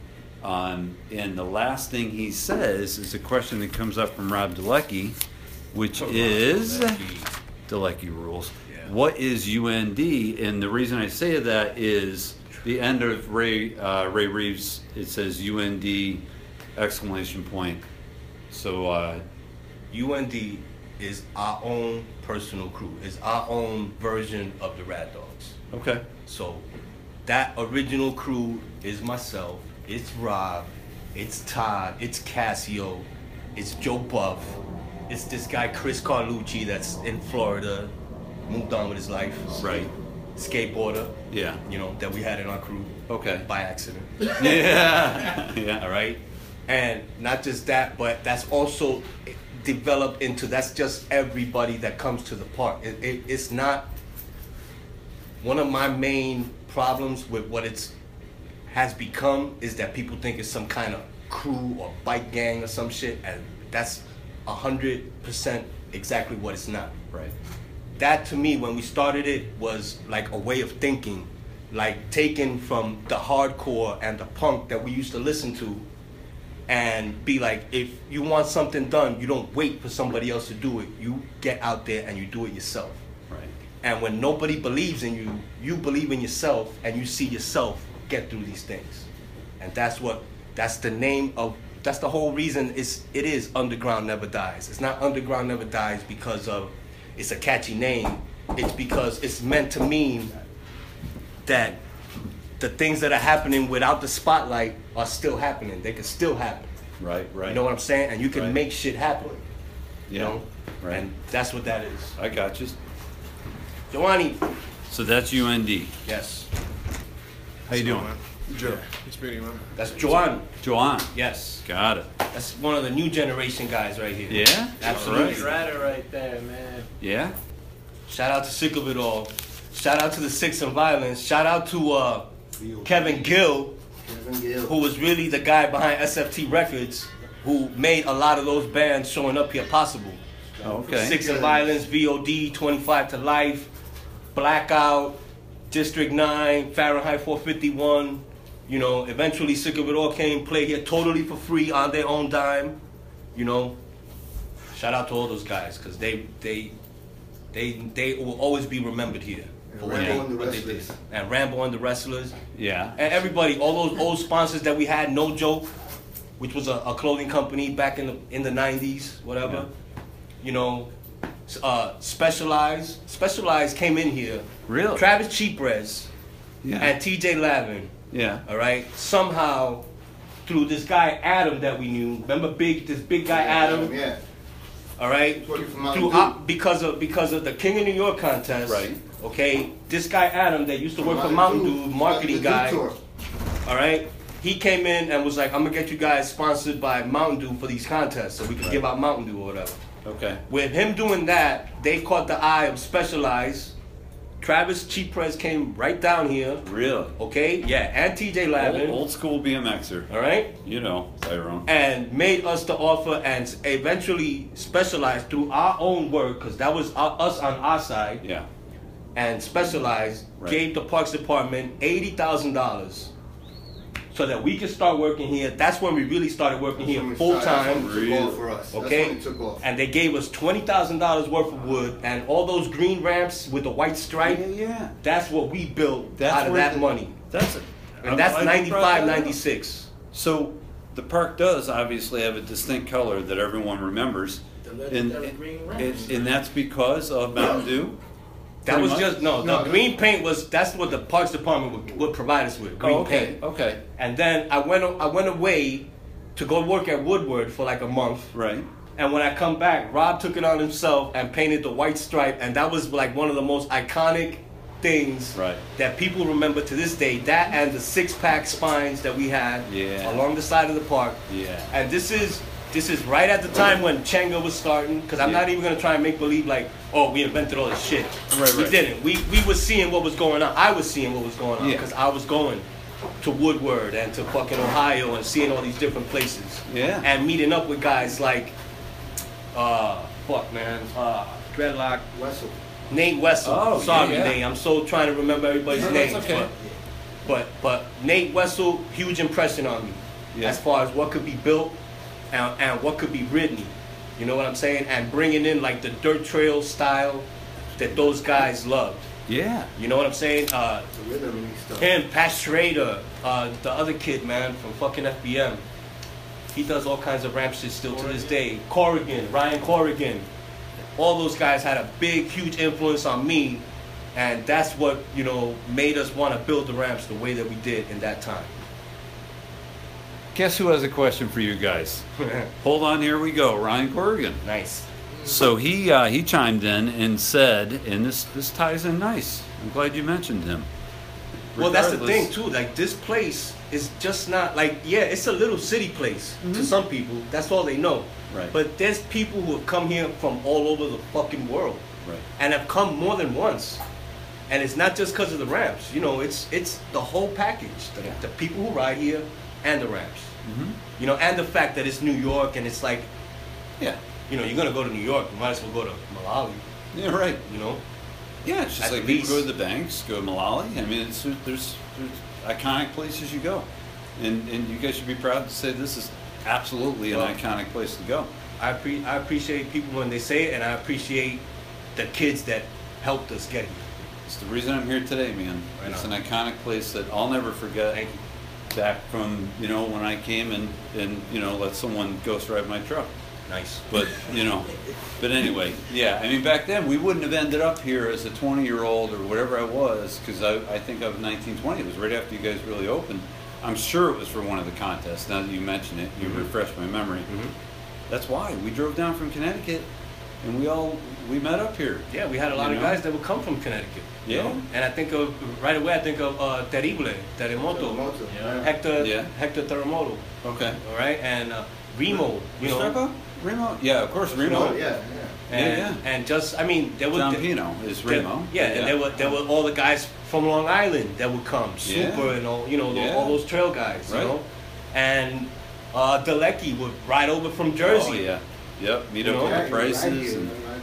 Um, and the last thing he says is a question that comes up from Rob Dolecki, which is Dolecki rules. Yeah. What is UND? And the reason I say that is the end of Ray uh, Ray Reeves. It says UND exclamation point. So uh, UND is our own personal crew. It's our own version of the Rad Dogs. okay. So that original crew is myself, it's Rob, it's Todd, it's Cassio, it's Joe Buff, it's this guy Chris Carlucci that's in Florida, moved on with his life. Right. Skateboarder, Yeah. you know, that we had in our crew. Okay. By accident. Yeah. yeah. All right. And not just that, but that's also developed into that's just everybody that comes to the park. It, it, it's not one of my main problems with what it's has become is that people think it's some kind of crew or bike gang or some shit, and that's hundred percent exactly what it's not Right. that to me when we started it was like a way of thinking like taken from the hardcore and the punk that we used to listen to and be like if you want something done you don't wait for somebody else to do it you get out there and you do it yourself. And when nobody believes in you you believe in yourself and you see yourself get through these things and that's what that's the name of that's the whole reason it's it is underground never dies it's not underground never dies because of it's a catchy name it's because it's meant to mean that the things that are happening without the spotlight are still happening they can still happen Right. Right. you know what i'm saying and you can Right. make shit happen you know Right. and that's what that is I got you. Giovanni So that's UND. yes How you doing? Joe. It's meeting, man. that's Joan Joanne. yes Got it. That's one of the new generation guys right here. Yeah. Absolutely. He's rider right there, man. Yeah. Shout out to Sick of It All. Shout out to the Six and Violence. Shout out to uh, Kevin Gill, Kevin Gill. who was really the guy behind SFT Records, who made a lot of those bands showing up here possible. Okay. Six and Violence, VOD, 25 to Life, Blackout, District 9, Fahrenheit 451. You know, eventually Sick of It All came, play here totally for free on their own dime. You know, shout out to all those guys because they they they they will always be remembered here. And for what Rambo they- and the what they did. Wrestlers. And Rambo and the Wrestlers. Yeah. And everybody, all those old sponsors that we had, No Joke, which was a, a clothing company back in the in the '90s, whatever. You know, s- uh, Specialized. Specialized came in here. Really? Travis Chipres Yeah. and T.J. Lavin. yeah. All right. Somehow, through this guy Adam that we knew, remember big this big guy Adam. Yeah. All right. Working Through op- because of because of the King of New York contest. Right. Okay. This guy Adam that used to work for Mountain Dew, marketing The Dew guy. Tour. All right. he came in and was like, "I'm gonna get you guys sponsored by Mountain Dew for these contests, so we can give out Mountain Dew or whatever." Okay. With him doing that, they caught the eye of Specialized. Travis Chipres came right down here. Really? Okay, yeah, and TJ Old, Lavin. old school BMXer. All right, You know, Tyrone. and made us the offer and eventually specialized through our own work because that was our, us on our side Yeah. and specialized Right. gave the parks department eighty thousand dollars so that we could start working here. That's when we really started working here That's when full we started- time. That's when it took off for us. That's Okay, when it took off. and they gave us twenty thousand dollars worth of wood and all those green ramps with the white stripe. Yeah, yeah. That's what we built That's out of that the- money, That's it. and that's I'm glad you brought 95, 96. So the park does obviously have a distinct color that everyone remembers. The And, legendary green and, ramps. and that's because of Mountain Dew? That was much? just no. No, The green paint was that's what the parks department would, would provide us with oh, green Oh, okay. paint. Okay. And then I went I went away to go work at Woodward for like a month. Right. And when I come back, Rob took it on himself and painted the white stripe, and that was like one of the most iconic things Right. that people remember to this day. That and the six pack spines that we had Yeah. along the side of the park. Yeah. And this is this is right at the time when Chenga was starting, because I'm Yeah. not even gonna try and make believe like, oh, we invented all this shit. Right, we right. didn't. We we was seeing what was going on. I was seeing what was going on Yeah. because I was going to Woodward and to fucking Ohio and seeing all these different places. Yeah. And meeting up with guys like, uh, fuck man, uh, Dreadlock, Wessel. Nate Wessel. Oh, Sorry, yeah, yeah. Nate. I'm so trying to remember everybody's No, names. that's okay. But, but but Nate Wessel, huge impression on me Yeah. as far as what could be built and, and what could be ridden. You know what I'm saying? And bringing in like the dirt trail style that those guys loved. Yeah. You know what I'm saying? Uh, The rhythm and stuff. him, Pat Schrader, uh, the other kid, man, from fucking FBM. He does all kinds of ramp shit still to this day. Corrigan, Ryan Corrigan. All those guys had a big, huge influence on me. And that's what, you know, made us want to build the ramps the way that we did in that time. Guess who has a question for you guys? Hold on, here we go. Ryan Corrigan. nice. So he uh, he chimed in and said, and this this ties in nice. I'm glad you mentioned him. Well, that's the thing too. Like this place is just not like yeah, it's a little city place to some people. That's all they know. Mm-hmm. Right. But there's people who have come here from all over the fucking world, Right. and have come more than once. And it's not just because of the ramps. You know, it's it's the whole package. The, Yeah. the people who ride here and the ramps. Mhm. You know, and the fact that it's New York and it's like, Yeah. you know, you're gonna go to New York, you might as well go to Mullaly. Yeah. Right. You know. Yeah, it's just At like people go to the banks, go to Mullaly. I mean, it's, there's there's iconic places you go, and and you guys should be proud to say this is absolutely an Well- iconic place to go. I pre- I appreciate people when they say it, and I appreciate the kids that helped us get here. It's the reason I'm here today, man. Right it's on. an iconic place that I'll never forget. Back from you know when I came and and you know let someone ghost ride my truck. Nice. But you know, but anyway, yeah. I mean, back then we wouldn't have ended up here as a 20 year old or whatever I was because I, I think I was 19, 20. It was right after you guys really opened. I'm sure it was for one of the contests. Now that you mention it, you Mhm. refreshed my memory. Mhm. That's why we drove down from Connecticut, and we all we met up here. Yeah, we had a lot You of know? guys that would come from Connecticut. You Yeah. know? And I think of right away. I think of uh, Terrible, Terremoto, Terremoto. Yeah. Hector, Yeah. Hector Terremoto. Okay. All right, and uh, Remo. You know, Remo? Yeah, of course, Remo. Yeah, yeah. and, Yeah, and just I mean, there was John there- Pino is there- Remo. yeah, and there were there were all the guys from Long Island that would come, Yeah. Super and all you know Yeah. all those trail guys, Right. you know, and uh, Dolecki would ride over from Jersey. Oh, yeah. Yep. Meet You up know? with the you're right prices. here, and, right?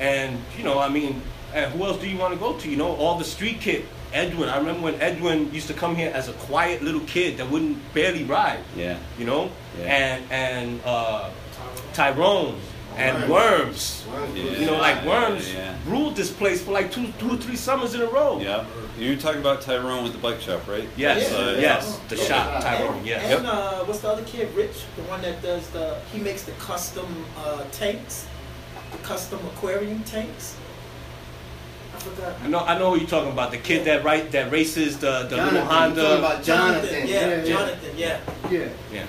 And you know, I mean, and who else do you want to go to? You know, all the street kid. Edwin, I remember when Edwin used to come here as a quiet little kid that wouldn't barely ride. yeah. You know, Yeah. and and uh, Tyrone and Worms. Worms. Worms Yeah. You know, like Worms yeah. ruled this place for like two, two or three summers in a row. Yeah. You're talking about Tyrone with the bike shop, right? Yes, Yeah. yes, the Yeah. shop, Tyrone. And, Yes. and uh, what's the other kid? Rich, the one that does the. He makes the custom uh, tanks, the custom aquarium tanks. I know, I know who you're talking about. The kid that right that races the the Jonathan, little you're talking Honda. about Jonathan. yeah, yeah, yeah. Jonathan, yeah. Yeah. Yeah,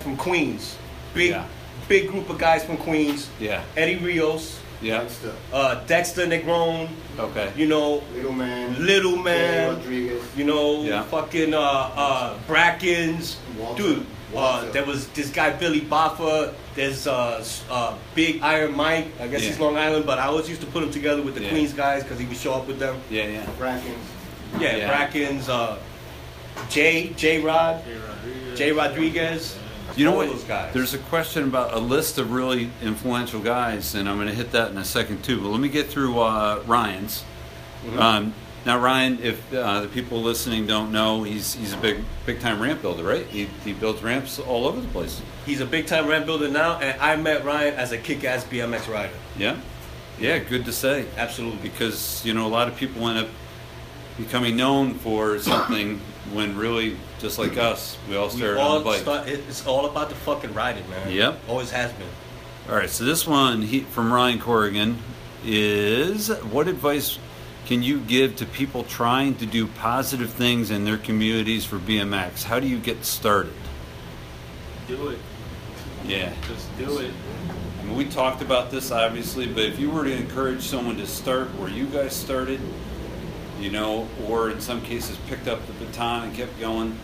from Queens. Big, Yeah. big group of guys from Queens. Yeah. Eddie Rios, Yeah. Dexter, uh, Dexter Negron, Okay. you know, Little Man, Little Jay Man, Rodriguez. you know, Yeah. fucking uh, uh, Brackens. Walter. Dude, uh, there was this guy Billy Baffa. There's uh, uh, Big Iron Mike. I guess Yeah. he's Long Island, but I always used to put him together with the Yeah. Queens guys because he would show up with them. Yeah, yeah. Brackens. Yeah, Yeah. Brackens, uh, Jay, J Rod, Jay Rodriguez. Jay Rodriguez. You know what? Those guys. There's a question about a list of really influential guys, and I'm going to hit that in a second too. But let me get through uh, Ryan's. Mhm. Um, now, Ryan, if uh, the people listening don't know, he's he's a big big time ramp builder, right? He, he builds ramps all over the place. He's a big time ramp builder now, and I met Ryan as a kick ass BMX rider. Yeah, yeah, good to say. Absolutely. Because you know a lot of people end up becoming known for something when really, just like us, we all We started all on bike. start, it's all about the fucking riding, man. Yep. Always has been. All right, so this one he, from Ryan Corrigan is what advice can you give to people trying to do positive things in their communities for BMX? How do you get started? Do it. Yeah. Just do it. I mean, we talked about this obviously, but if you were to encourage someone to start where you guys started, you know, or in some cases picked up the baton and kept going,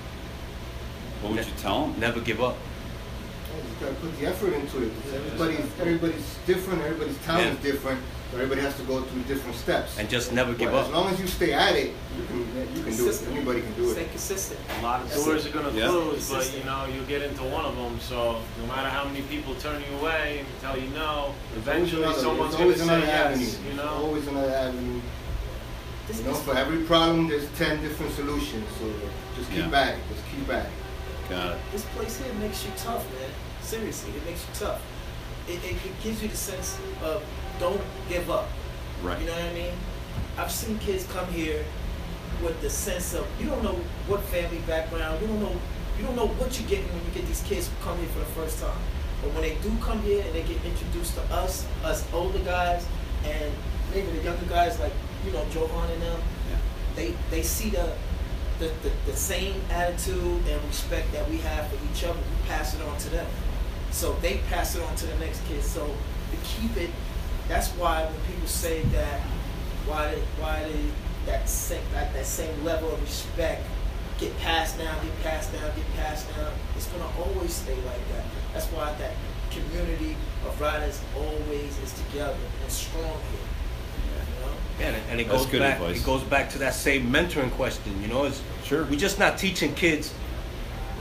what would you tell them? Never give up. Yeah, You gotta put the effort into it. because Everybody's everybody's different. Everybody's talent is different. So everybody has to go through different steps. And just never give But as long as you stay at it, you can you can do it. Consistent. Anybody can do it. Stay consistent. A lot of That's doors it. are gonna Yeah. close, but you know you'll get into one of them. So no matter how many people turn you away and tell you no, eventually There's always someone's gonna there's say always another yes. avenue. You There's know. always another avenue. This, You know, for every problem, there's ten different solutions. So just keep Yeah. at it. Just keep at it. Got it. Uh, this place here makes you tough, man. Seriously, it makes you tough. It, it, it gives you the sense of don't give up. Right. You know what I mean? I've seen kids come here with the sense of you don't know what family background, you don't know you don't know what you're getting when you get these kids who come here for the first time. But when they do come here and they get introduced to us, us older guys, and maybe the younger guys like you know Johan and them, Yeah. they they see the the, the, the same attitude and respect that we have for each other. We pass it on to them. So they pass it on to the next kid. So to keep it, that's why when people say that, why they, why they, that same that, that same level of respect get passed down, get passed down, get passed down. It's gonna always stay like that. That's why that community of riders always is together and strong here. You know? Yeah, and- and it That's goes good back. advice. It goes back to that same mentoring question. You know, is Sure. we're just not teaching kids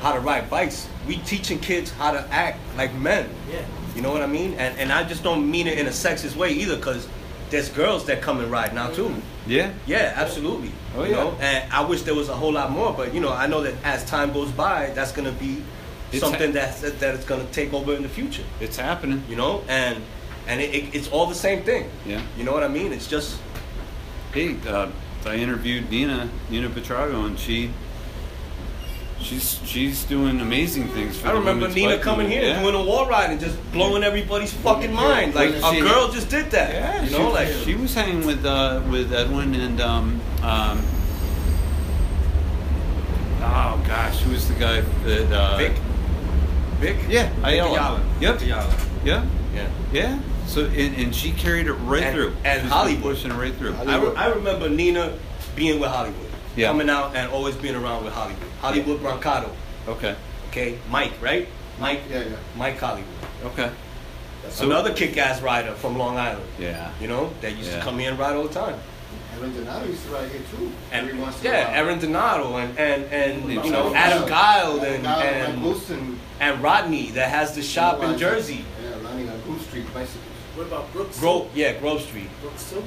how to ride bikes. We teaching kids how to act like men. Yeah. You know what I mean? And and I just don't mean it in a sexist way either, because there's girls that come and ride now too. Yeah. Yeah, absolutely. Oh, you yeah. know, and I wish there was a whole lot more, but you know, I know that as time goes by, that's gonna be It's something ha- that's that it's gonna take over in the future. It's happening. You know, and and it, it, it's all the same thing. Yeah. You know what I mean? It's just Hey, uh, I interviewed Nina, Nina Buitrago, and she, she's she's doing amazing things. For I the remember Nina coming here Yeah. doing a wall ride and just blowing everybody's fucking mind. Like a she- girl just did that. Yeah, you she, like she was hanging with uh, with Edwin and um, um, oh gosh, who was the guy that uh, Vic. Vic. Yeah, Vic Ayala. Ayala. Yep. Ayala. Yeah, Yeah. yeah. So and, and she carried it right And- through. and She's been Hollywood. pushing it right through. I, re- I remember Nina being with Hollywood. Yeah. Coming out and always being around with Hollywood. Hollywood Brancato. Okay, Okay. Mike, right? Mike. Yeah, yeah. Mike Hollywood. okay. So- Another kick-ass rider from Long Island. Yeah. You know that used Yeah. to come in and ride all the time. Aaron Donato used to ride here too. And Every once in a yeah, while. Aaron Donato and and and you know cow. Adam Guile Adam and Guile, Mike and, Wilson. and Rodney that has the shop in Jersey. Yeah, Lonnie on Grove Street bicycles. What about Brooks? Grove, yeah, Grove Street. Brooks too.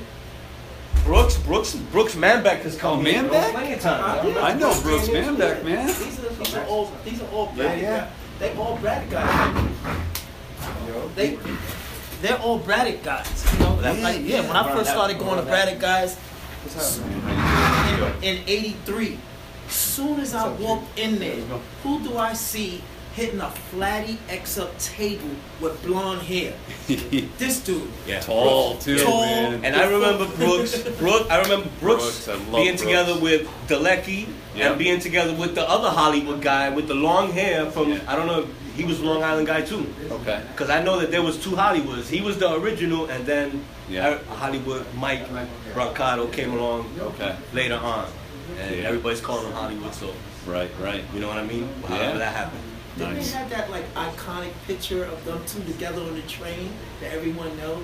Brooks, Brooks, Brooks Manbeck has come Oh, here Manbeck? plenty of. Yeah. I know Brooks Manbeck, man. These are these are all these are all Yeah, Braddock yeah. guys. They all Braddock guys. You know? They they're all Braddock guys. You know, Yeah, like, yeah, yeah. When I first started going to Braddock guys in, in '83, soon as I walked in there, who do I see hitting a flatty X up table with blonde hair? This dude. Yeah. Tall too, Tall. man. And I remember Brooks. Brooks I remember Brooks, Brooks, I being Brooks. together with Dolecki Yeah. and being together with the other Hollywood guy with the long hair from Yeah. I don't know. he was a Long Island guy too. Okay. Because I know that there was two Hollywoods. He was the original, and then Yeah. Hollywood Mike Brancato came along Okay. later on, and Yeah. everybody's calling him Hollywood. So Right, right. you know what I mean? Yeah. However that happened. Didn't Nice. they have that like iconic picture of them two together on the train that everyone knows?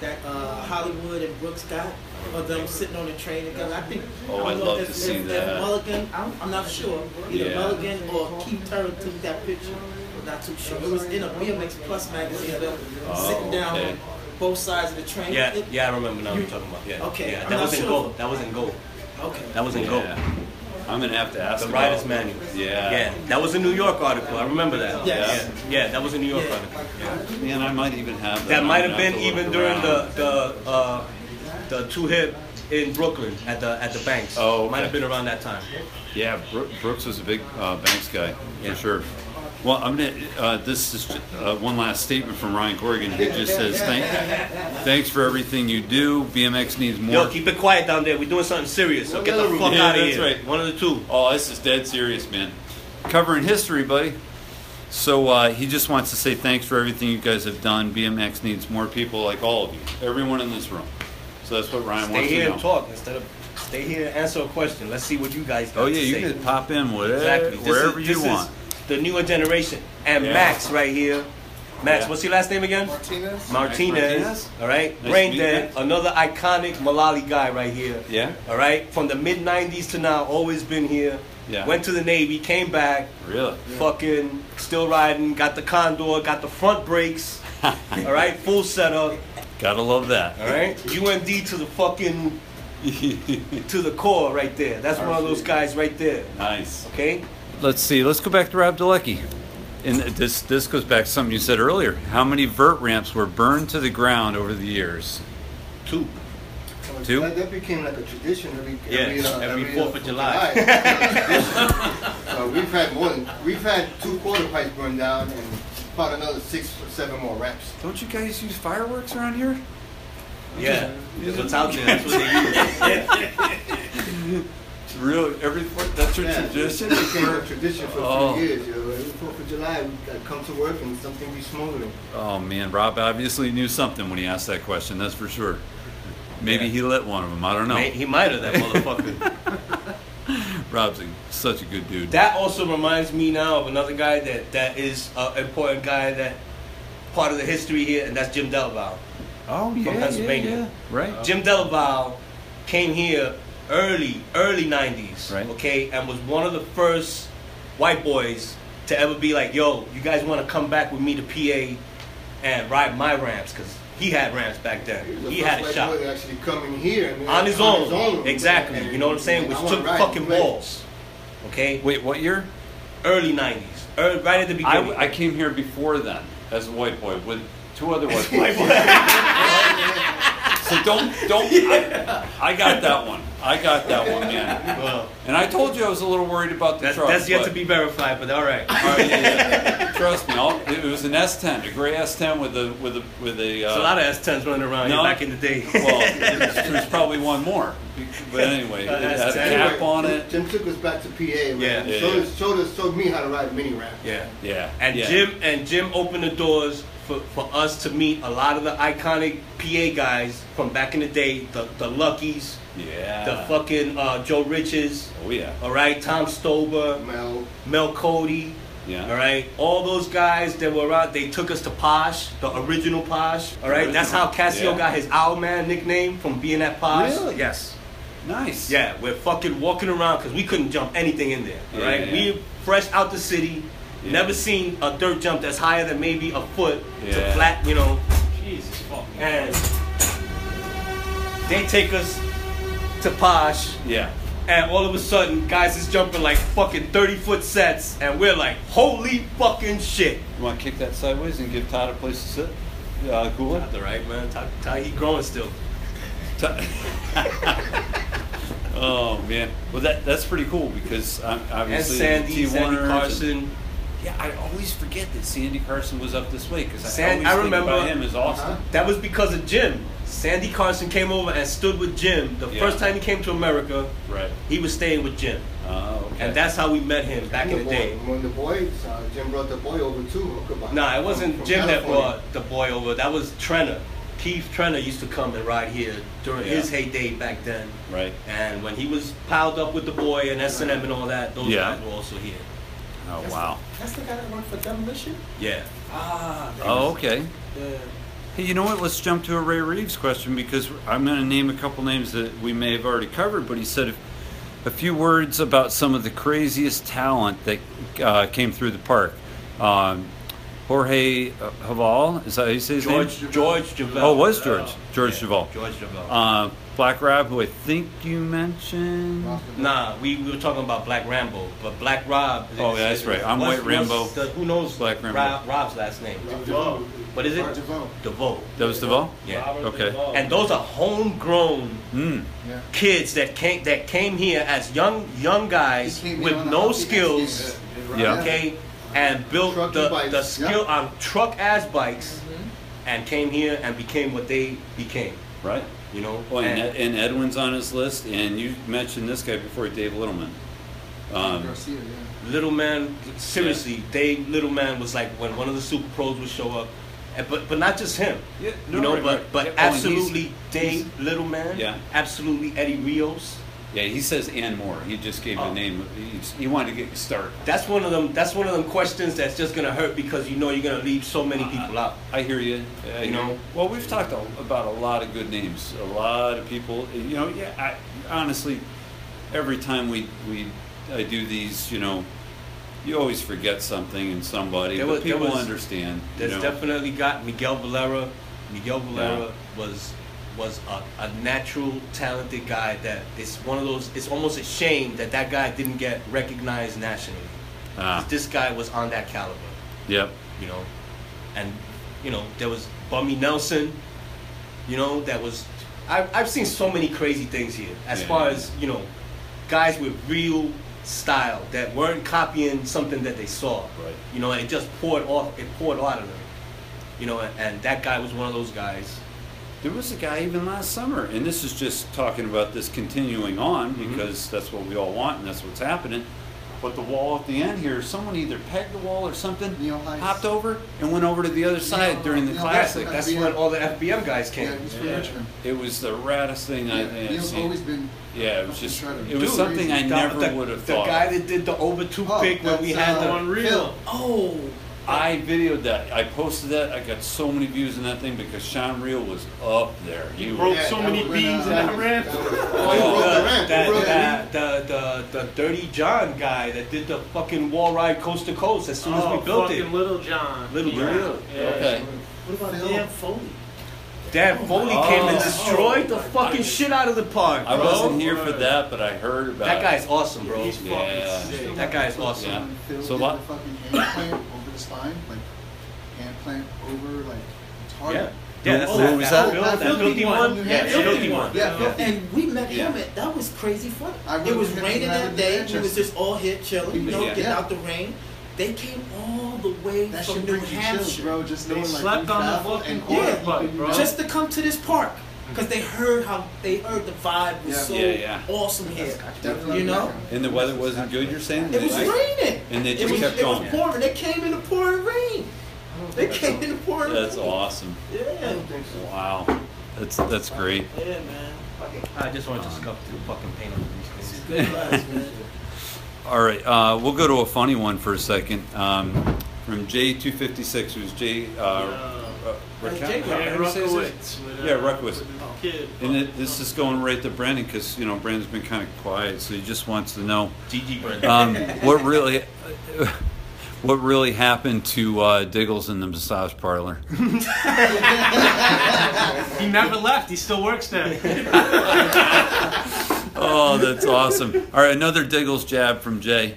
That uh, Hollywood and Brooks got of them sitting on the train together. I think. Oh, I I'd don't know love if, to see if, that. Mulligan, I'm, I'm not sure. Either Yeah. Mulligan or Keith Turner took that picture. I'm not too sure. It was in a BMX Plus magazine. of them Oh, sitting down okay. on both sides of the train. Yeah, It- yeah, I remember now what you're talking about. Yeah, Okay, yeah, I'm that was in sure. gold. That was in gold. Okay. That was in gold. Yeah. I'm gonna have to ask. The about- Rider's Manual. Yeah. Yeah, that was a New York article. I remember that. Yes. Yeah, yeah, that was a New York Yeah. article. Yeah. Man, I might even have that. That might have been to look even during around. the the uh, the two hip in Brooklyn at the at the Banks. Oh, okay. might have been around that time. Yeah, Brooks was a big uh, Banks guy Yeah. for sure. Well, I'm gonna. Uh, this is uh, one last statement from Ryan Corrigan. He just says, Thank, "Thanks for everything you do. BMX needs more." Yo, keep it quiet down there. We're doing something serious. So get the fuck? Yeah, out of that's here. right. One of the two. Oh, this is dead serious, man. Covering history, buddy. So uh, he just wants to say thanks for everything you guys have done. BMX needs more people like all of you, everyone in this room. So that's what Ryan Stay wants to know. Stay here and talk instead of stay here and answer a question. Let's see what you guys got Oh to yeah, you say. can pop in whatever, Exactly. This wherever is, you this want. Is the newer generation. And Yeah. Max right here. Max, Yeah. what's your last name again? Martinez. Martinez. Martinez. All right. Nice Brain to meet you, Dead. Another iconic Mullaly guy right here. Yeah. All right. From the mid 90s to now, always been here. Yeah. Went to the Navy, came back. Really? Fucking still riding. Got the Condor. Got the front brakes. all right. Full setup. Gotta love that. All right. UND to the fucking to the core right there. That's one of those guys right there. nice. Okay. Let's see. Let's go back to Rob Dolecki. And this this goes back to something you said earlier. How many vert ramps were burned to the ground over the years? Two. Two? That, that became like a tradition every Yeah, every, uh, every every, Fourth uh, of July. uh, we've had more than we've had two quarter pipes burned down and about another six or seven more ramps. Don't you guys use fireworks around here? Yeah. That's what's out there. That's what they use. It's real. Every that's your Yeah, tradition. It became a tradition for Oh. a few oh. years. You know, every Fourth of July we gotta come to work and something be smoldering. Oh man, Rob obviously knew something when he asked that question. That's for sure. Maybe Yeah. he lit one of them. I don't know. May- He might have that motherfucker. Rob's a, such a good dude. that also reminds me now of another guy that that is an important guy that part of the history here, and that's Jim Delval. Oh yeah, Pennsylvania. yeah, Right. Uh, Jim Delval came here early, early '90s. Right. Okay, and was one of the first white boys to ever be like, "Yo, you guys want to come back with me to PA and ride my ramps?" Because he had ramps back then. was the He had a white shop. boy to actually come in here and, on his own. Exactly. And- You know what I'm saying? and Which took ride fucking the balls. Okay? Wait, what year? Early 90s. Early, right at the beginning. I, I came here before then as a white boy with two other white White boys. so don't don't. I, I got that one. I got that one, man. Well, And I told you I was a little worried about the that's, truck. that's yet but- to be verified, but all right. All right, yeah, yeah. Trust me, I'll, it was an S10, a gray S10 with a with a with a. Uh, a lot of S10s running around No. back in the day. well, there's, there's probably one more, but anyway, it had a S10. cap on it. Jim took us back to PA. man. Yeah. Yeah, showed. Us, showed us, showed me how to ride a mini ramp. yeah. Yeah, And yeah. Jim and Jim opened the doors for, for us to meet a lot of the iconic PA guys from back in the day, the the Luckies, yeah, the fucking uh, Joe Riches, oh yeah, all right, Tom Stober, Mel, Mel Cody, yeah. all right, all those guys that were out, they took us to Posh, the original Posh, all right. That's how Cassio Yeah. got his Owl Man nickname from being at Posh. Really? Yes. Nice. Yeah, we're fucking walking around because we couldn't jump anything in there. All Yeah, right, yeah. we fresh out the city, Yeah. never seen a dirt jump that's higher than maybe a foot Yeah. to flat, you know. Jesus fucking. And they take us to Posh, Yeah. and all of a sudden, guys is jumping like fucking thirty foot sets, and we're like, holy fucking shit. You want to kick that sideways and give Todd a place to sit? Uh, cool it. That's all right, man. Ty, Ty, he growing still. oh man, well that that's pretty cool because um, And obviously Sandy, T Sandy Warner Carson. Yeah, I always forget that Sandy Carson was up this way because I San- always I think remember- about him as Austin. Huh? That was because of Jim. Sandy Carson came over and stood with Jim. The Yeah. first time he came to America, Right. he was staying with Jim, Oh, okay. and that's how we met him back in the boy, day. When the boys, uh, Jim brought the boy over too. Goodbye. Nah, it wasn't From Jim that California. brought the boy over. That was Treanor. Keith Treanor used to come and ride here during Yeah. his heyday back then. right. And when he was piled up with the boy and S and M and all that, those Yeah. guys were also here. Oh wow. That's the guy that worked for Demolition. Yeah. Ah. Oh okay. Yeah. Hey, you know what? Let's jump to a Ray Reeves question because I'm going to name a couple names that we may have already covered. But he said if, a few words about some of the craziest talent that uh, came through the park. Um, Jorge uh, Haval, is that how you say his George name? George Javell. Oh, it was George. George yeah, Javell. George Javell. Uh, Black Rob, who I think you mentioned. Nah, we, we were talking about Black Rambo, but Black Rob. Oh, yeah, that's right. I'm White Rambo. The, who knows Black Rambo. Rob, Rob's last name? DeVoe. What is it? Art DeVoe. DeVoe. That was DeVoe? Yeah. Robert Okay. DeVoe. And those are homegrown Mm. Kids that came that came here as young young guys He came in with no skills. Yeah. okay, and built Truck the, bikes, the skill yeah. on truck ass bikes, and came here and became what they became. Right. You know, Well, and, and, and Edwin's on his list, and you mentioned this guy before, Dave Littleman. Um, Garcia, yeah. Little Man, seriously, Dave Little Man was like when one of the Super Pros would show up, and, but but not just him. Yeah, you no, know, right, but right. but Yeah, oh, he's- absolutely Dave Little Man. Yeah. absolutely Eddie Rios. Yeah, he says and more. He just gave the Oh. name. He, he wanted to get you started. That's one of them. That's one of them questions that's just gonna hurt because you know you're gonna leave so many people out. I hear you. I You hear know? Well, we've talked a, about a lot of good names. A lot of people. You know, yeah. I, honestly, every time we we I do these, you know, you always forget something and somebody, There but people was- understand. you know. definitely got Miguel Valera. Miguel Valera Yeah. was was a, a natural talented guy that it's one of those. It's almost a shame that that guy didn't get recognized nationally. Ah, This guy was on that caliber. yep. you know, and you know there was Bummy Nelson, you know that was. I've I've seen so many crazy things here as Yeah. far as you know, guys with real style that weren't copying something that they saw. Right. You know, and it just poured off. It poured out of them. You know, and, and that guy was one of those guys. There was a guy even last summer, and this is just talking about this continuing on Mm-hmm. because that's what we all want and that's what's happening. But the wall at the end here, someone either pegged the wall or something, hopped over and went over to the other side during the Neil classic. Heiss. That's FBM. when all the FBM guys came. Yeah, he's from Yeah. Richmond. It was the raddest thing I Yeah, think I've Neil's seen. always been. yeah, it was just. It was Dude, something I the- never the- would have thought. The guy that did the over two Oh, pick when we had uh, the Unreal. Oh. I videoed that. I posted that. I got so many views on that thing because Sean Reel was up there. He was- broke Yeah, so many was beams in when, that ramp. Oh, the, the ramp, that, the that, the, the, the Dirty John guy that did the fucking wall ride coast to coast as soon as oh, we built fucking it. Little John. Little Yeah. John. Yeah. Okay. What about Phil. Dan Foley? Dan oh, Foley Oh. came and oh. destroyed the fucking shit out of the park, I wasn't here for that, but I heard about That it. guy's awesome, bro. He's Yeah. sick. That guy's awesome. Yeah. Phil So did what- the fucking hand plant over the spine, like hand plant over, like it's hard. Yeah. Yeah, that's Who that, was that, that? That that filthy filthy one one. New Yeah, Hampshire. filthy one. Yeah, filthy. And we met him Yeah. at that was crazy fun. I It was raining that day. We was just all here chilling, you know, Yeah. getting Yeah. out the rain. They came all the way That from New brings you chills, Hampshire bro. Just They knowing like slept we on the fucking and quarter all bro. just to come to this park because they heard how they heard the vibe was Yeah. so Yeah, yeah. awesome here. definitely You know, And the weather wasn't good, you're saying? it was Right? raining. And they it just was, kept it going. was pouring. They came in the pouring rain. They came in the pouring That's rain. awesome. Yeah, Wow. That's that's great. yeah, man. I just wanted to scuff the fucking paint on these things. good vibes, man. All right, uh, we'll go to a funny one for a second. Um, from J256, who's J. Uh, uh, Raquel- Jay Yeah, you say? Ruckowitz. uh, Yeah, Ruckowitz. Kid. And it, this is going right to Brandon because you know Brandon's been kind of quiet, so he just wants to know um, what really, what really happened to uh, Diggles in the massage parlor. He never left. He still works there. Oh, that's awesome! All right, another Diggles jab from Jay.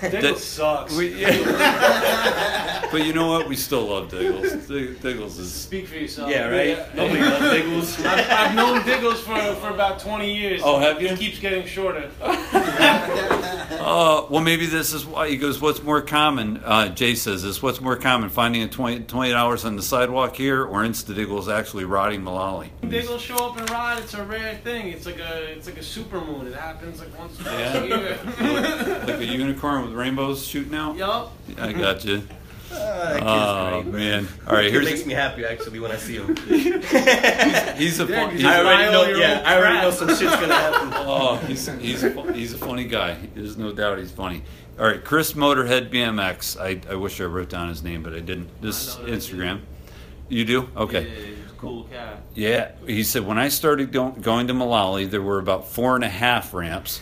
Diggles sucks. We, yeah. but you know what? We still love Diggles. Dig- Diggles is Speak for yourself. yeah, right? Nobody loves Diggles. I've, I've known Diggles for, for about 20 years. Oh, have you? He keeps getting shorter. Oh, Uh, well, maybe this is why he goes. What's more common? Uh, Jay says this. What's more common, finding a 20 dollars on the sidewalk here, or Insta Diggles actually rotting Mullaly? Big will show up and ride. It's a rare thing. It's like a it's like a super moon. It happens like once Yeah. a year. like a unicorn with rainbows shooting out. yup. I got you. Ah, that kid's Oh great. man! All right, It here's makes me happy actually when I see him. he's a Yeah, fun, 'cause he's, I already know. Yeah, I already know some shit's gonna happen. oh he's he's a, fu- he's a funny guy. There's no doubt he's funny. All right, Chris Motorhead BMX. I, I wish I wrote down his name, but I didn't. This I know that Instagram. You do? Okay. Yeah, he's a cool cat. Yeah, he said when I started go- going to Mullaly, there were about four and a half ramps.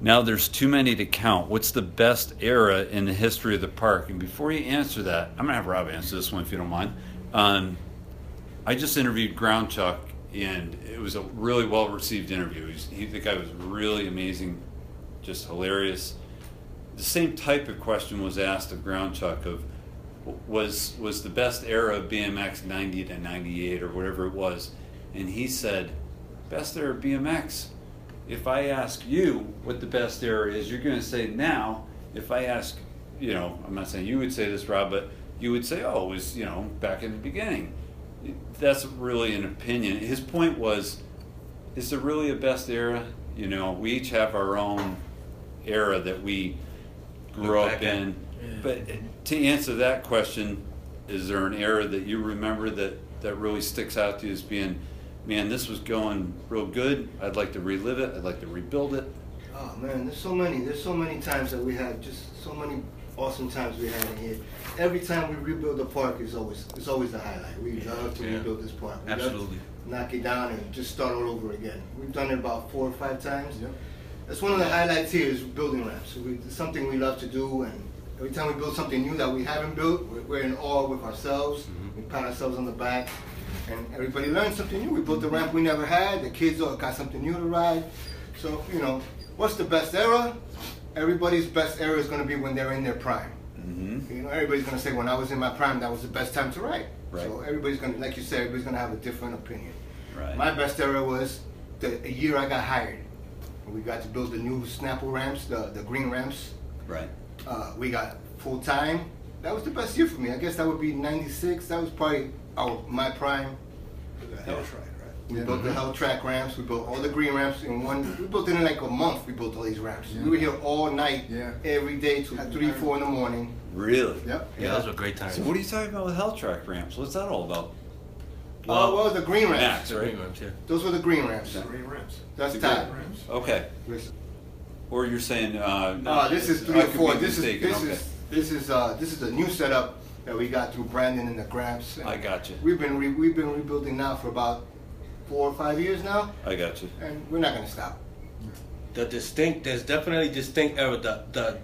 Now there's too many to count. What's the best era in the history of the park? And before you answer that, I'm gonna have Rob answer this one if you don't mind. Um, I just interviewed Ground Chuck, and it was a really well received interview. He's, he, the guy was really amazing, just hilarious. The same type of question was asked of Ground Chuck of was was the best era of BMX 90 to 98 or whatever it was, and he said, best era of BMX. If I ask you what the best era is, you're going to say now. If I ask, you know, I'm not saying you would say this, Rob, but you would say, oh, it was you know back in the beginning. That's really an opinion. His point was, is there really a best era? You know, we each have our own era that we grew up in. But to answer that question, is there an era that you remember that, that really sticks out to you as being, man, this was going real good. I'd like to relive it. I'd like to rebuild it. Oh man, there's so many. There's so many times that we had just so many awesome times we had in here. Every time we rebuild the park is always it's always the highlight. We love to Yeah. rebuild this park. We Absolutely. knock it down and just start all over again. We've done it about four or five times. Yep. That's one of the highlights here is building ramps. We, it's something we love to do, and every time we build something new that we haven't built, we're, we're in awe with ourselves. Mm-hmm. We pat ourselves on the back, and everybody learns something new. We built a ramp we never had. The kids all got something new to ride. So you know, what's the best era? Everybody's best era is going to be when they're in their prime. Mm-hmm. You know, everybody's going to say when I was in my prime, that was the best time to ride. Right. So everybody's going to, like you said, everybody's going to have a different opinion. Right. My best era was the year I got hired. We got to build the new Snapple ramps, the, the green ramps. right. Uh, we got full time. That was the best year for me. I guess that would be '96. That was probably our, my prime. Hell track, right? We Yeah. built the Hell Track ramps. We built all the green ramps in one. We built it in like a month. We built all these ramps. Yeah. We were here all night, Yeah. every day till Had three, four in the morning. Really? Yep. Yeah, those were great times. So what are you talking about with hell track ramps? What's that all about? Oh well, the green ramps. Max, The right? green rooms, yeah. Those were the green ramps. The Green rims. That's The Todd. Green rims. Okay. Or you're saying, uh, no, Uh, this is three or four. This is this okay. is this is uh this is a new setup that we got through Brandon and the Gramps. I got you. We've been re- we've been rebuilding now for about four or five years now, I got you. and we're not gonna stop. The distinct, there's definitely distinct era. The the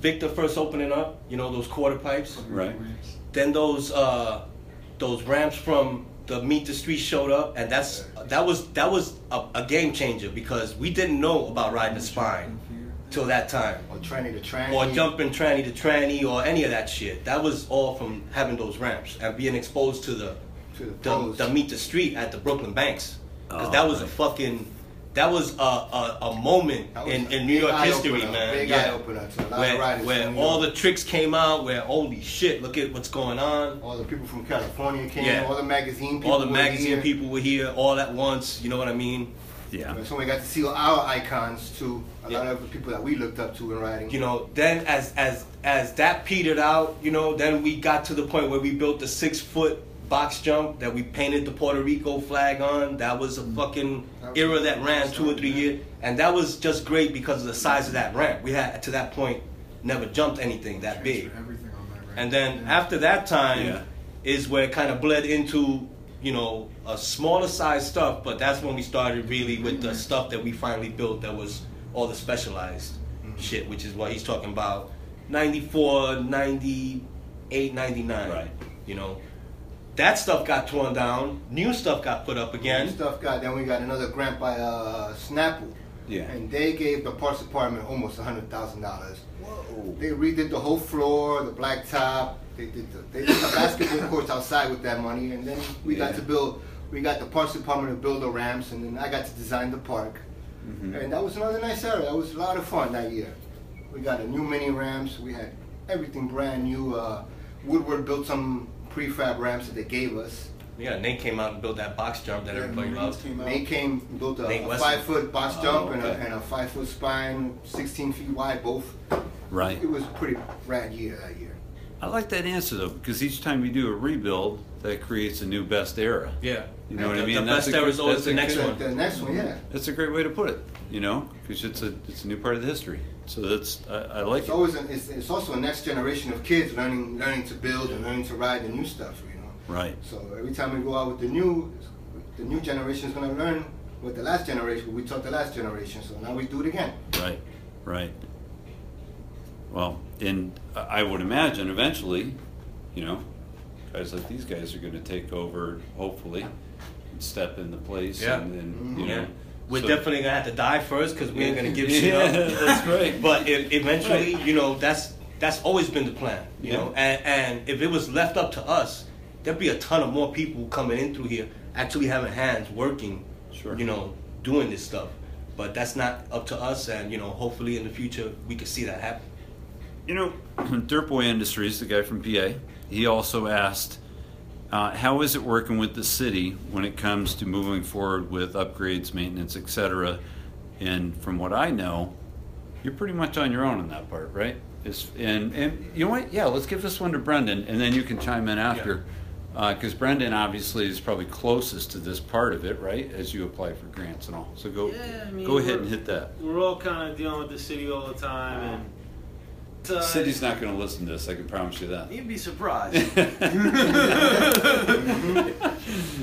Victor first opening up, you know those quarter pipes. Right. Then those uh those ramps from the Meet the Street showed up, and that's that was that was a, a game changer because we didn't know about riding the spine till that time. Or tranny to tranny. or jumping tranny to tranny or any of that shit. That was all from having those ramps and being exposed to the to the the, the meet the street at the Brooklyn Banks. Because Oh, that was a fucking that was a, a, a moment in, a in New York history, opener, man. big yeah. eye opener to a lot of where riders where all the tricks came out, where holy shit, look at what's going on. all the people from California came. Yeah. All the magazine people. All the were magazine here. people were here all at once, you know what I mean? Yeah. So we got to see our icons too. A lot of the people that we looked up to in riding. you know then as as as that petered out you know then we got to the point where we built the six foot box jump that we painted the puerto rico flag on that was a mm-hmm. fucking That was era that ran two or three years and that was just great because of the size of that ramp we had to that point never jumped anything that big Everything on that ramp. and then Yeah. after that time Yeah. is where it kind of bled into you know a smaller size stuff but that's when we started really with the stuff that we finally built that was all the specialized shit which is what he's talking about 94 98 99 Right. you know that stuff got torn down new stuff got put up again New Stuff got. Then we got another grant by uh, Snapple. Yeah. And they gave the parks department almost a hundred thousand dollars. Whoa. They redid the whole floor, the blacktop. They did the, they did the basketball courts outside with that money, and then we got to build. We got the parks department to build the ramps, and then I got to design the park. Mhm. And that was another nice area. That was a lot of fun that year. We got a new mini ramps. We had everything brand new. Uh, Woodward built some prefab ramps that they gave us. Yeah, Nate came out and built that box jump that Yeah, everybody loves. came. They came built a, a five foot box Oh, jump and, a, and a five foot spine, 16 feet wide both. Right. It was a pretty rad year that year. I like that answer though, because each time you do a rebuild, that creates a new best era. Yeah. You know what I mean? The That's best era is always the next good- one. The next one, yeah. That's a great way to put it. You know, because it's a it's a new part of the history. So that's I, I like It's it. always an, it's, it's also a next generation of kids learning learning to build and learning to ride the new stuff. You know. Right. So every time we go out with the new, the new generation is going to learn what the last generation. We taught the last generation, so now we do it again. Right, right. Well, and I I would imagine eventually, you know, guys like these guys are going to take over, hopefully, and step into place. Yeah. And, and you mm-hmm. know, Yeah. We're so- definitely gonna have to die first because we ain't gonna give shit Yeah, up. that's right. But if, eventually, you know, that's that's always been the plan. You Yeah. know, and and if it was left up to us, there'd be a ton of more people coming in through here, actually having hands working. Sure. You know, doing this stuff. But that's not up to us, and you know, hopefully in the future we can see that happen. You know, Dirtboy Industries, the guy from PA, he also asked, uh, "How is it working with the city when it comes to moving forward with upgrades, maintenance, etc.?" And from what I know, you're pretty much on your own in that part, right? It's, and and you know what? Yeah, let's give this one to Brendan, and then you can chime in after, because Brendan obviously is probably closest to this part of it, right? As you apply for grants and all. So go Yeah, I mean, go ahead and hit that. We're all kind of dealing with the city all the time, and it's, uh, city's not going to listen to this. I can promise you that. You'd be surprised.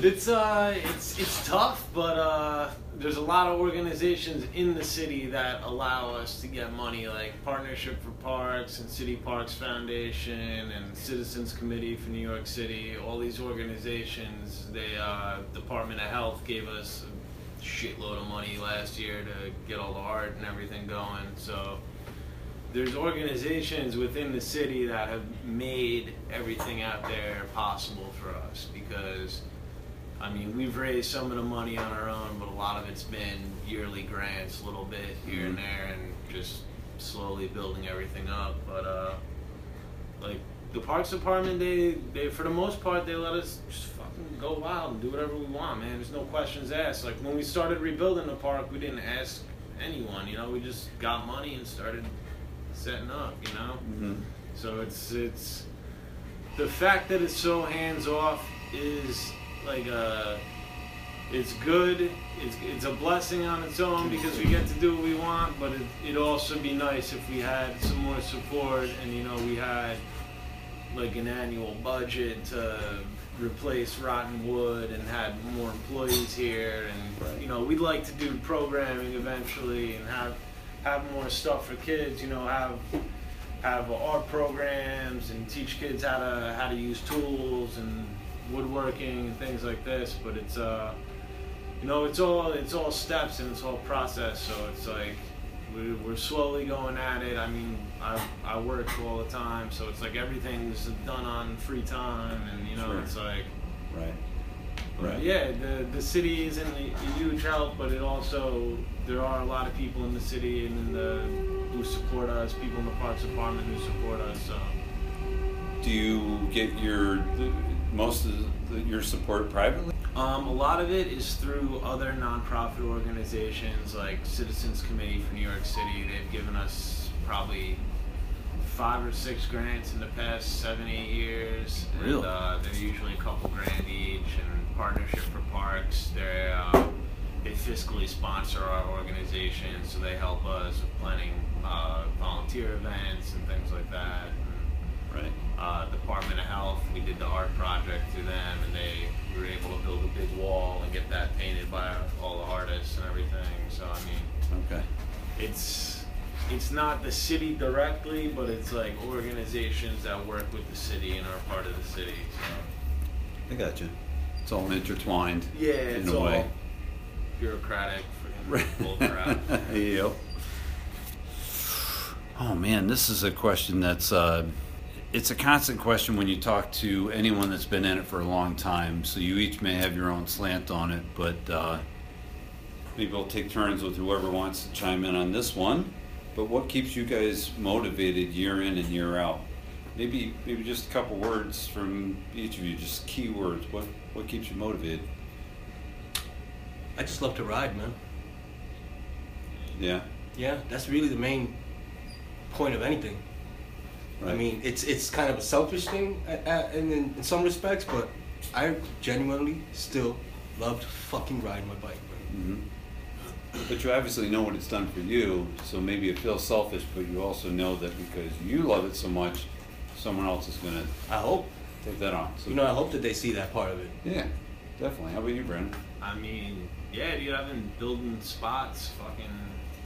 it's uh, it's it's tough, but uh, there's a lot of organizations in the city that allow us to get money, like Partnership for Parks and City Parks Foundation and Citizens Committee for New York City. All these organizations, they uh, Department of Health gave us a shitload of money last year to get all the art and everything going. So there's organizations within the city that have made everything out there possible for us because I mean we've raised some of the money on our own but a lot of it's been yearly grants a little bit here and there and just slowly building everything up. But uh like the parks department they they for the most part they let us just fucking go wild and do whatever we want man. There's no questions asked. Like when we started rebuilding the park we didn't ask anyone you know? We just got money and started setting up you know Mhm. so it's it's the fact that it's so hands off is like a it's good. It's it's a blessing on its own because we get to do what we want. But it, it'd also be nice if we had some more support and you know we had like an annual budget to replace rotten wood and had more employees here and you know we'd like to do programming eventually and have have more stuff for kids you know have have art programs and teach kids how to how to use tools and woodworking and things like this but it's uh you know it's all it's all steps and it's all process so it's like we're, we're slowly going at it i mean I, I work all the time so it's like everything's done on free time and you know Sure. it's like Right. Right. yeah, the the city isn't a huge help, but it also there are a lot of people in the city and in the who support us, people in the parks department who support us. So Do you get your the, most of the, your support privately? um, a lot of it is through other nonprofit organizations like Citizens Committee for New York City. They've given us probably five or six grants in the past seven eight years. Really? And, uh, they're usually a couple grand each. And Partnership for Parks, they uh, they fiscally sponsor our organization, so they help us with planning uh, volunteer events and things like that. And, Right. uh, Department of Health, we did the art project through them, and they we were able to build a big wall and get that painted by all the artists and everything. So I mean, Okay. it's it's not the city directly, but it's like organizations that work with the city and are part of the city. So I got you. It's all intertwined. yeah, in it's a all way. Bureaucratic, bull yep. Oh man, this is a question that's uh, it's a constant question when you talk to anyone that's been in it for a long time. So you each may have your own slant on it, but uh, maybe we'll take turns with whoever wants to chime in on this one. but what keeps you guys motivated year in and year out? Maybe maybe just a couple words from each of you, just key words. What what keeps you motivated? I just love to ride, man. Yeah. Yeah, that's really the main point of anything. I mean, it's it's kind of a selfish thing a- a- in, in, in some respects, but I genuinely still love to fucking ride my bike, man. hmm But you obviously know what it's done for you, so maybe it feels selfish, but you also know that because you love it so much, someone else is gonna I hope. take that on. So You know, I hope that they see that part of it. yeah, definitely. How about you, Brandon? I mean, yeah, dude, I've been building spots fucking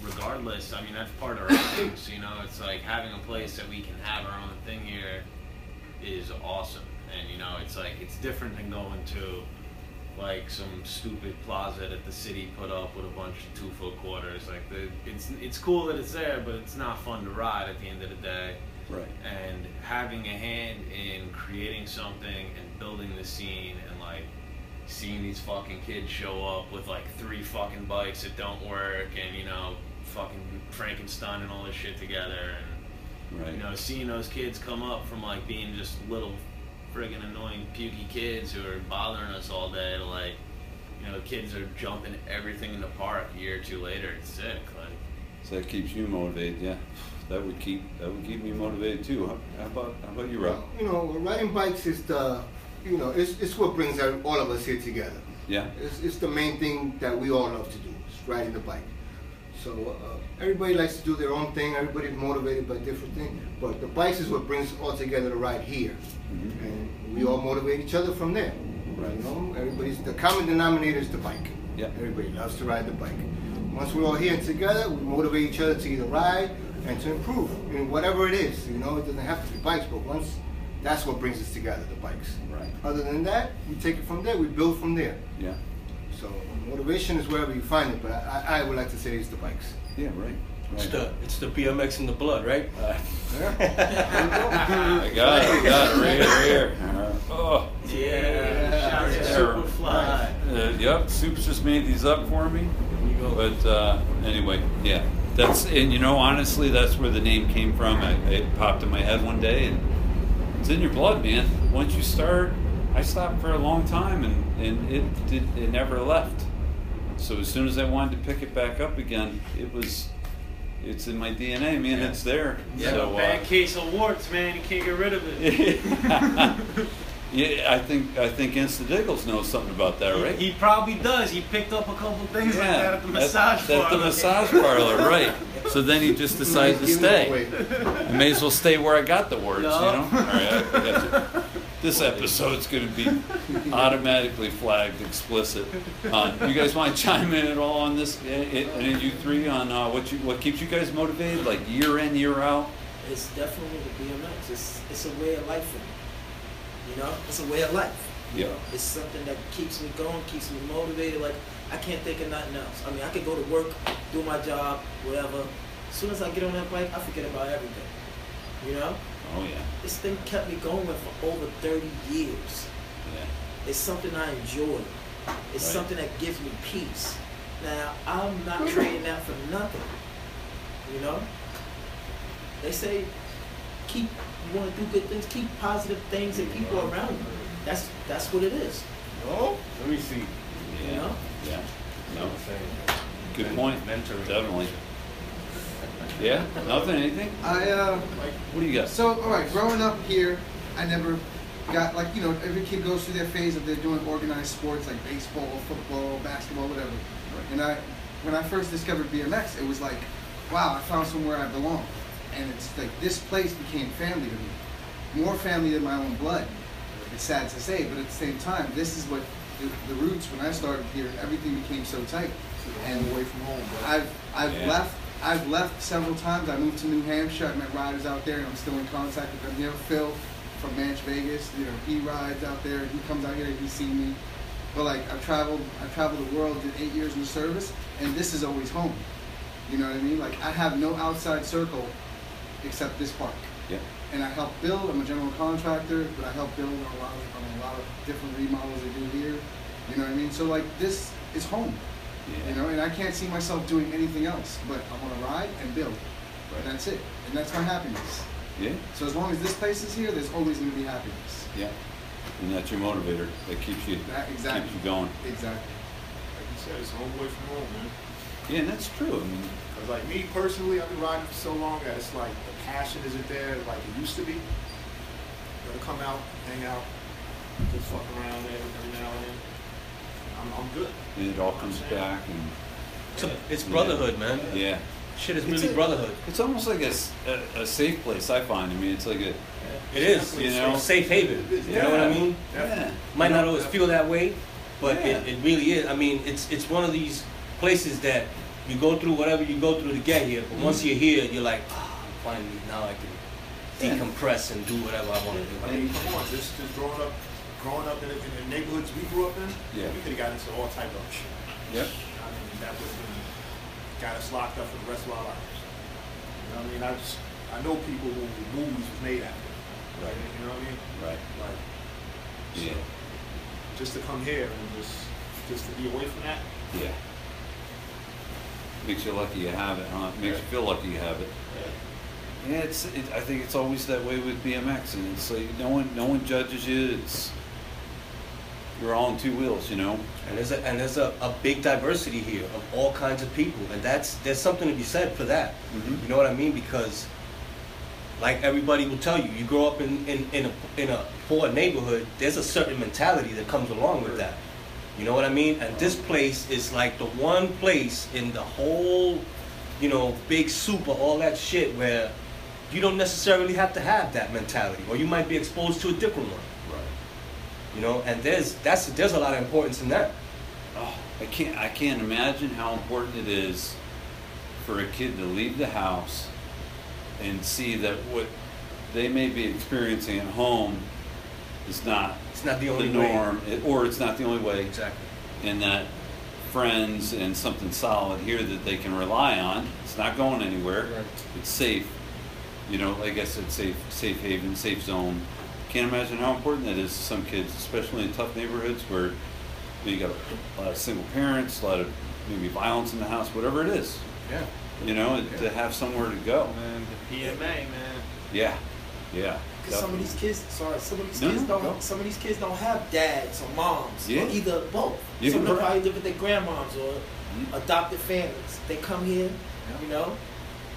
regardless. I mean, that's part of our things, you know? It's like having a place that we can have our own thing here is awesome. And, you know, it's like, it's different than going to like some stupid plaza that the city put up with a bunch of two foot quarters. Like, the, it's, it's cool that it's there, but it's not fun to ride at the end of the day Right. and having a hand in creating something and building the scene seeing these fucking kids show up with like three fucking bikes that don't work and you know fucking Frankenstein and all this shit together and Right. you know seeing those kids come up from like being just little friggin' annoying pukey kids who are bothering us all day to like you know kids are jumping everything in the park a year or two later it's sick like So that keeps you motivated, yeah. That would keep that would keep me motivated too. How, how about how about you, Rob? You know, riding bikes is the, you know, it's, it's what brings all of us here together. Yeah. It's, it's the main thing that we all love to do, is riding the bike. So uh, everybody likes to do their own thing. Everybody's motivated by different things. But the bikes is what brings us all together to ride here, Mhm. and we all motivate each other from there. Right. You know, everybody's the common denominator is the bike. Yeah. Everybody loves to ride the bike. Once we're all here together, we motivate each other to either ride and to improve in whatever it is. You know, it doesn't have to be bikes, but once that's what brings us together, the bikes. Right. Other than that, we take it from there. We build from there. Yeah. So motivation is wherever you find it, but I, I would like to say it's the bikes. Yeah. Right. It's the it's the BMX in the blood, right? I got it. I got it right here. Right here. Oh. yeah shout out to Yeah. Superfly Uh, yep, Soup's just made these up for me. you go. But uh, anyway, yeah, that's and you know honestly, that's where the name came from. I, it popped in my head one day, and it's in your blood, man. Once you start, I stopped for a long time, and and it did it never left. So as soon as I wanted to pick it back up again, it was. It's in my DNA, man. Yeah. It's there. Yeah, So, uh, bad case of warts, man. You can't get rid of it. yeah, I think I think Insta Diggles knows something about that, right? He probably does. He picked up a couple things like that at the massage at, at parlor. the massage parlor, right? So then he just decided to stay. I may as well stay where I got the words, No. you know. All right, I got. This episode's going to be automatically flagged explicit. Uh, you guys want to chime in at all on this? Any of you three on uh, what you what keeps you guys motivated, like year in year out? It's definitely the BMX. It's it's a way of life for me. You know, it's a way of life. Yeah. It's something that keeps me going, keeps me motivated. Like I can't think of nothing else. I mean, I could go to work, do my job, whatever. As soon as I get on that bike, I forget about everything. You know, Oh yeah, this thing kept me going for over 30 years. yeah. It's something I enjoy. It's Right. something that gives me peace. Now, I'm not trading that for nothing. You know? They say keep you want to do good things, keep positive things and people around you. That's that's what it is. No? Let me see. Yeah. know? Yeah. No. Good point. Mentoring. Definitely. Yeah. Nothing. Anything? I uh, What do you got? so all right. Growing up here, I never got like you know every kid goes through their phase of they're doing organized sports like baseball, football, basketball, whatever. And I, when I first discovered BMX, it was like, wow, I found somewhere I belong. And it's like this place became family to me, more family than my own blood. It's sad to say, but at the same time, this is what the, the roots. When I started here, everything became so tight. And away from home, bro. I've I've Yeah. left I've left several times. I moved to New Hampshire. I met riders out there, and I'm still in contact with them here. Phil from Manch Vegas, you know, he rides out there. He comes out here. He's seen me. But like I've traveled, I've traveled the world. Did eight years in the service, and this is always home. You know what I mean? Like I have no outside circle except this park. Yeah. And I help build. I'm a general contractor, but I help build on a lot of, on a lot of different remodels they do here. You know what I mean? So like this is home. Yeah. You know, and I can't see myself doing anything else. But I want to ride and build. And that's it. And that's my happiness. Yeah, So as long as this place is here, there's always going to be happiness. yeah. And that's your motivator that keeps you That, exactly. keeps you going. Exactly. Like you said, it's home away from home, man. Yeah, and that's true. I mean, Cause like me personally, I've been riding for so long that it's like the passion isn't there like it used to be. Gotta come out, hang out, just fuck around there every now and then. I'm, I'm good. and it all comes back and It's, a, it's brotherhood, man. yeah. Shit is It's really a- brotherhood. It's almost like a, s- a- a safe place. I find. I mean, it's like a It is. You It's know? a safe haven. You know what I mean? yeah. Might not always feel that way, but Yeah. it, it really is. I mean, it's it's one of these places that you go through whatever you go through to get here, but once you're here, you're like, ah, finally now I can decompress and do whatever I want to do. I mean, come on, just, just growing up, growing up in, the- in the neighborhoods we grew up in, Yeah. we could have gotten into all type of shit. Yep. I mean, that would have got us locked up for the rest of our lives. You know what I mean? I just, I know people who movies was made after. Right. You know what I mean? Right. Like, so, Yeah. just to come here and just, just to be away from that. Yeah. Makes you lucky you have it, huh? Makes you feel lucky you have it. Yeah, it's. It, I think it's always that way with BMX, and it's like no one, no one judges you. It's you're all on two wheels, you know. And there's a and there's a, a big diversity here of all kinds of people, and that's there's something to be said for that. Mhm. You know what I mean? Because like everybody will tell you, you grow up in, in, in a in a poor neighborhood, there's a certain mentality that comes along with that. You know what I mean? And this place is like the one place in the whole, you know, big soup of all that shit where you don't necessarily have to have that mentality, or you might be exposed to a different one. Right. You know, and there's that's there's a lot of importance in that. Oh, I can't. I can't imagine how important it is for a kid to leave the house and see that what they may be experiencing at home is not It's not the the only way. norm, it- or it's not the only way. Exactly. and that friends and something solid here that they can rely on. It's not going anywhere. Right. It's safe. You know, like I said, safe, safe haven, safe zone. Can't imagine how important that is to some kids, especially in tough neighborhoods where you got a lot of single parents, a lot of maybe violence in the house, whatever it is. Yeah. You know, to have somewhere to go. Man, the PMA, man. Yeah, yeah. Because some of these kids, sorry, some of these No, kids don't. go. Some of these kids don't have dads or moms, Yeah. or either both. You some of them probably live with their grandmoms or Mhm. adopted families. They come here, you know,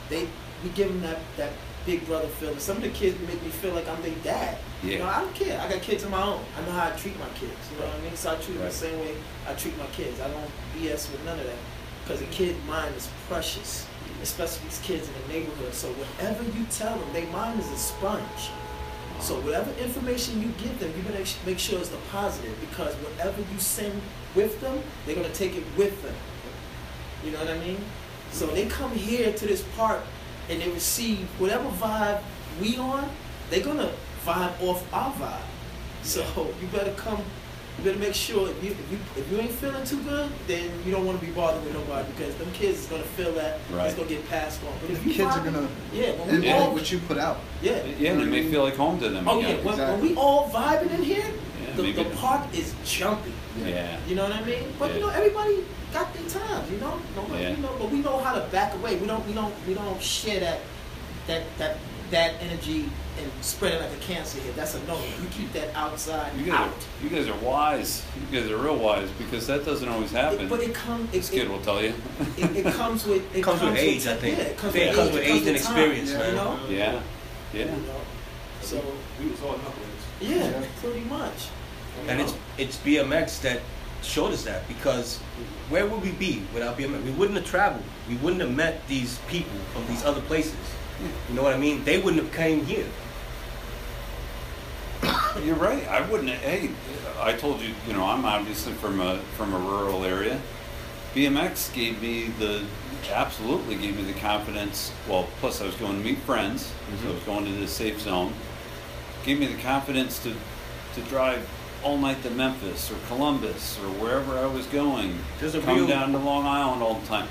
they we give them that that big brother feeling. Some of the kids make me feel like I'm their dad. You Yeah. know, I don't care. I got kids of my own. I know how I treat my kids. You know what I mean? So I treat them the same way I treat my kids. I don't BS with none of that. Because a kid mind is precious, especially these kids in the neighborhood. So whatever you tell them, their mind is a sponge. So whatever information you give them, you better make sure it's the positive because whatever you send with them, they're gonna take it with them. You know what I mean? So they come here to this park and they receive whatever vibe we on, they're gonna vibe off our vibe. So you better come. You better make sure if you if you if you ain't feeling too good, then you don't want to be bothered with nobody because them kids is gonna feel that Right. it's gonna get passed on. But if The you kids are gonna yeah, when we emulate all what you put out. yeah Yeah, and it may feel like home to them Oh yeah, again. when, when Exactly. we all vibing in here, Yeah, the, the the- park is jumping. Yeah. You know what I mean? But you know, everybody got their times. You know, nobody, Yeah. you know, but we know how to back away. We don't, we don't, we don't share that, that, that, that energy and spread it like a cancer here. That's a no. You keep that outside You guys, out. are, you guys are wise. You guys are real wise because that doesn't always happen. It, but it comes. this It, kid it, will tell you. it, it comes with. It It comes with age, I think. Yeah, it comes Yeah, with it comes age. with it age and time, experience, You man. know. yeah, yeah. You know. So we was all knuckleheads. yeah, Yeah. pretty much. And know? it's it's BMX that showed us that because where would we be without BMX? We wouldn't have traveled. We wouldn't have met these people from these other places. You know what I mean? They wouldn't have came here. You're right. I wouldn't. Hey, I told you. You know, I'm obviously from a from a rural area. BMX gave me the absolutely gave me the confidence. Well, plus I was going to meet friends, so I mm-hmm. was going to the safe zone. Gave me the confidence to to drive all night to Memphis or Columbus or wherever I was going. There's a come real- down to Long Island all the time.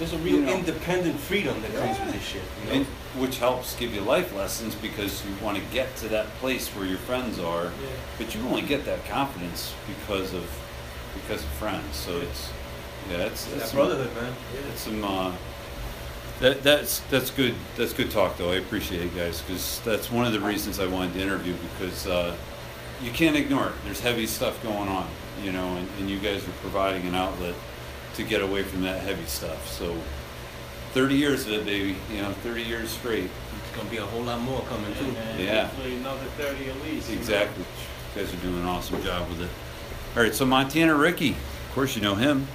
There's a real You know. independent freedom that comes with this shit. You know? And, which helps give you life lessons because you want to get to that place where your friends are. Yeah. But you only get that confidence because of because of friends. So it's yeah, it's, that it's brotherhood, man. Yeah. It's some uh, That, that's that's good. That's good talk, though. I appreciate it, guys, because that's one of the reasons I wanted to interview because uh, you can't ignore it. There's heavy stuff going on, you know, and, and you guys are providing an outlet to get away from that heavy stuff. So, 30 years of it, baby. You know, 30 years straight. It's gonna be a whole lot more coming too. And Yeah. hopefully another 30 at least. you know? Exactly. You guys are doing an awesome job with it. All right, so Montana Ricky, of course you know him.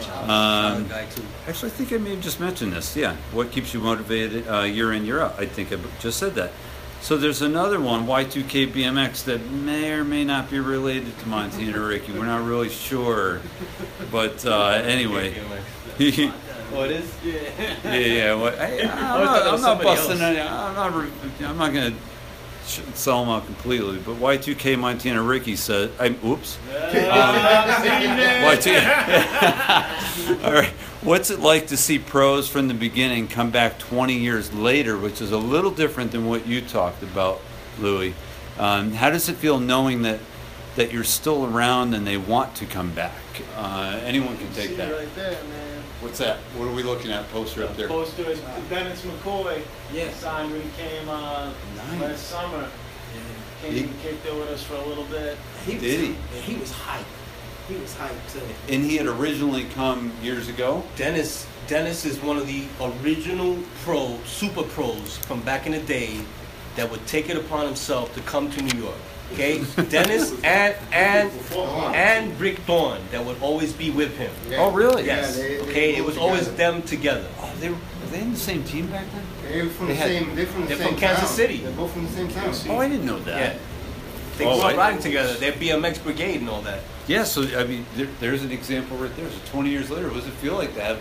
Solid Um, guy too. Actually, I think I may have just mentioned this. Yeah, what keeps you motivated uh, year in year out? I think I just said that. So there's another one, Y2K BMX, that may or may not be related to Montana Ricky. We're not really sure, but uh, anyway. yeah, Oh, it is. Yeah. yeah. What, I, I'm not, I'm not busting. Any, I'm not. I'm not gonna sell them out completely. But Y2K Montana Ricky said, "I'm oops." YT. All right. What's it like to see pros from the beginning come back 20 years later, which is a little different than what you talked about, Louis? Um, how does it feel knowing that that you're still around and they want to come back? Uh, anyone can take that. right there, man. What's that? What are we looking at? Poster up there. Poster is Dennis McCoy. Yeah. Signed when he came uh, Nice. last summer. Came He- and kicked it with us for a little bit. He was, Did he? He was hyped. He was hyped too. And he had originally come years ago. Dennis Dennis is one of the original pro super pros from back in the day that would take it upon himself to come to New York. Okay, Dennis and and and Rick Dawn that would always be with him. Yeah. Oh, really? Yes. Yeah, they- they okay, it was always together. them together. Oh, they were, were they in the same team back then? They're from They the had- same. They're from the they're same from Kansas town. City. They're both from the same town. Oh, I didn't know that. Yeah. They Oh, grew up I- riding together. They're BMX brigade and all that. Yeah, so I mean, there, there's an example right there. So 20 years later, what does it feel like to have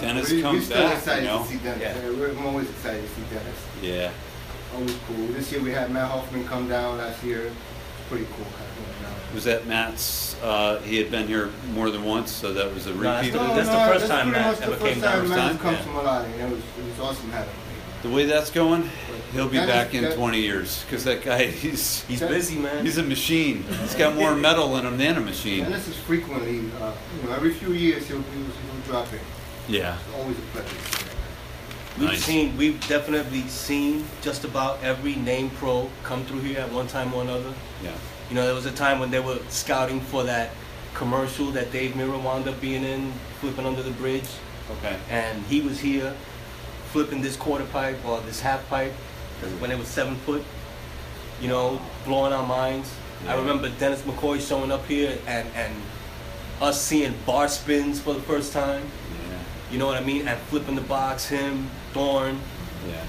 Dennis we, come we're still back? excited You know? to see Dennis. Yeah. Yeah, We're I'm always excited to see Dennis. Yeah. Always cool. This year we had Matt Hoffman come down last year. It's pretty cool having him down. Was that Matt's? Uh, he had been here more than once, so that was a No, that's repeat. the- that's the first time pretty Matt much the ever first came time down. Matt First has come time? to Mullaly. It was, it was awesome having him. The way that's going, he'll be Dennis- back in that- 20 years because that guy, he's He's busy, man. he's a machine. He's got more metal in him than a machine. This is frequently, uh, you know, every few years he'll, he'll, he'll drop in. Yeah. It's always a pleasure. to see him. We've Nice. seen, we've definitely seen just about every name pro come through here at one time or another. Yeah. You know, there was a time when they were scouting for that commercial that Dave Mirra wound up being in, flipping under the bridge, Okay. and he was here flipping this quarter pipe or this half pipe when it was seven foot. You know, blowing our minds. I remember Dennis McCoy showing up here and and us seeing bar spins for the first time. Yeah. You know what I mean? And flipping the box, him, Thorne. Yeah.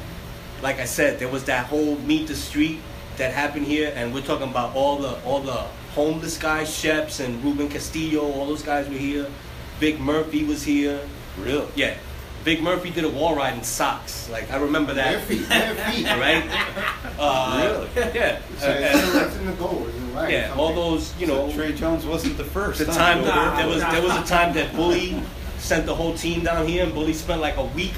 like I said, there was that whole meet the street that happened here, and we're talking about all the all the homeless guys, Sheps and Ruben Castillo, all those guys were here. Vic Murphy was here. Real? Yeah, Vic Murphy did a wall ride in socks. Like I remember Bare that. feet, bare feet. All right. Uh, Yeah. So Uh, it's, it's in the goal, it's in right. yeah. something. All those, you know. So Trey Jones wasn't the first. The time Nah, there was nah. there was a time that Bully sent the whole team down here, and Bully spent like a week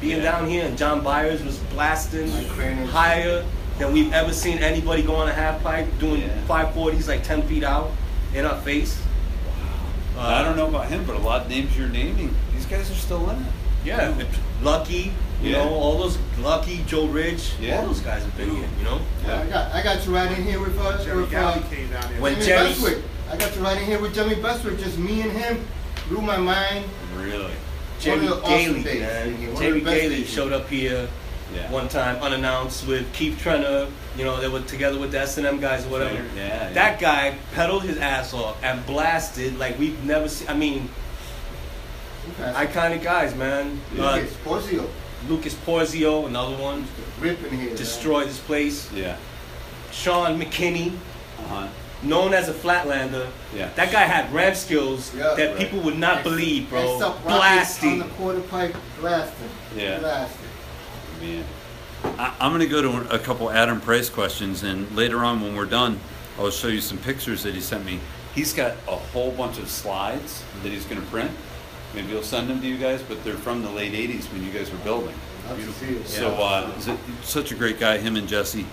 being Yeah. down here, and John Byers was blasting Like higher than we've ever seen anybody go on a half pipe, doing Yeah. 540s like 10 feet out in our face. Uh, I don't know about him, but a lot of names you're naming, these guys are still in it. Yeah, Lucky, you Yeah. know, all those Lucky, Joe Ridge, Yeah. all those guys have been here, you know. Yeah, I got I got to ride in here with uh, Jerry with uh, came down there. When Jamie Jerry- Bestwick. I got to ride in here with Jamie Bestwick, just me and him. Blew my mind. Really? Jerry of the awesome Gailey, days. man. One Jerry Gailey showed up here Yeah. one time unannounced with Keith Treanor. You know, they were together with the S&M guys or whatever. Yeah, yeah. That guy pedaled his ass off and blasted like we've never seen. I mean, Okay. iconic guys, man. Uh, Lucas Porzio, Lucas Porzio, another one, ripping here. man. this place. Yeah. Sean McKinney, Uh-huh. known as a flatlander. Yeah. That guy had ramp skills Yeah, that right. people would not Ex- believe, bro. ex-up rockets Blasting. on the quarter pipe, blasting. Yeah. Blasting. Man. I, I'm going to go to a couple Adam Price questions, and later on when we're done, I'll show you some pictures that he sent me. He's got a whole bunch of slides that he's going to print. Maybe he'll send them to you guys, but they're from the late 80s when you guys were building. Love to see it. So uh, he's a- such a great guy, him and Jesse.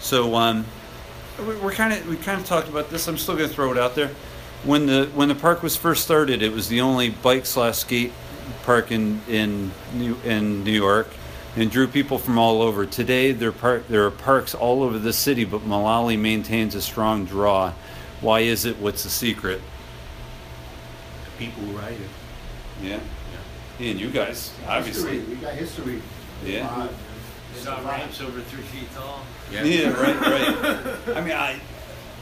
So um, we- we're kind of we kind of talked about this. I'm still going to throw it out there. When the when the park was first started, it was the only bike slash skate park in in New, in New York, and drew people from all over. Today, there par- there are parks all over the city, but Mullaly maintains a strong draw. Why is it? What's the secret? The people who ride it. Yeah, and you guys, obviously. History. We got history. Yeah. Wow. It's ramps over three feet tall. Yeah, right, right. I mean, I,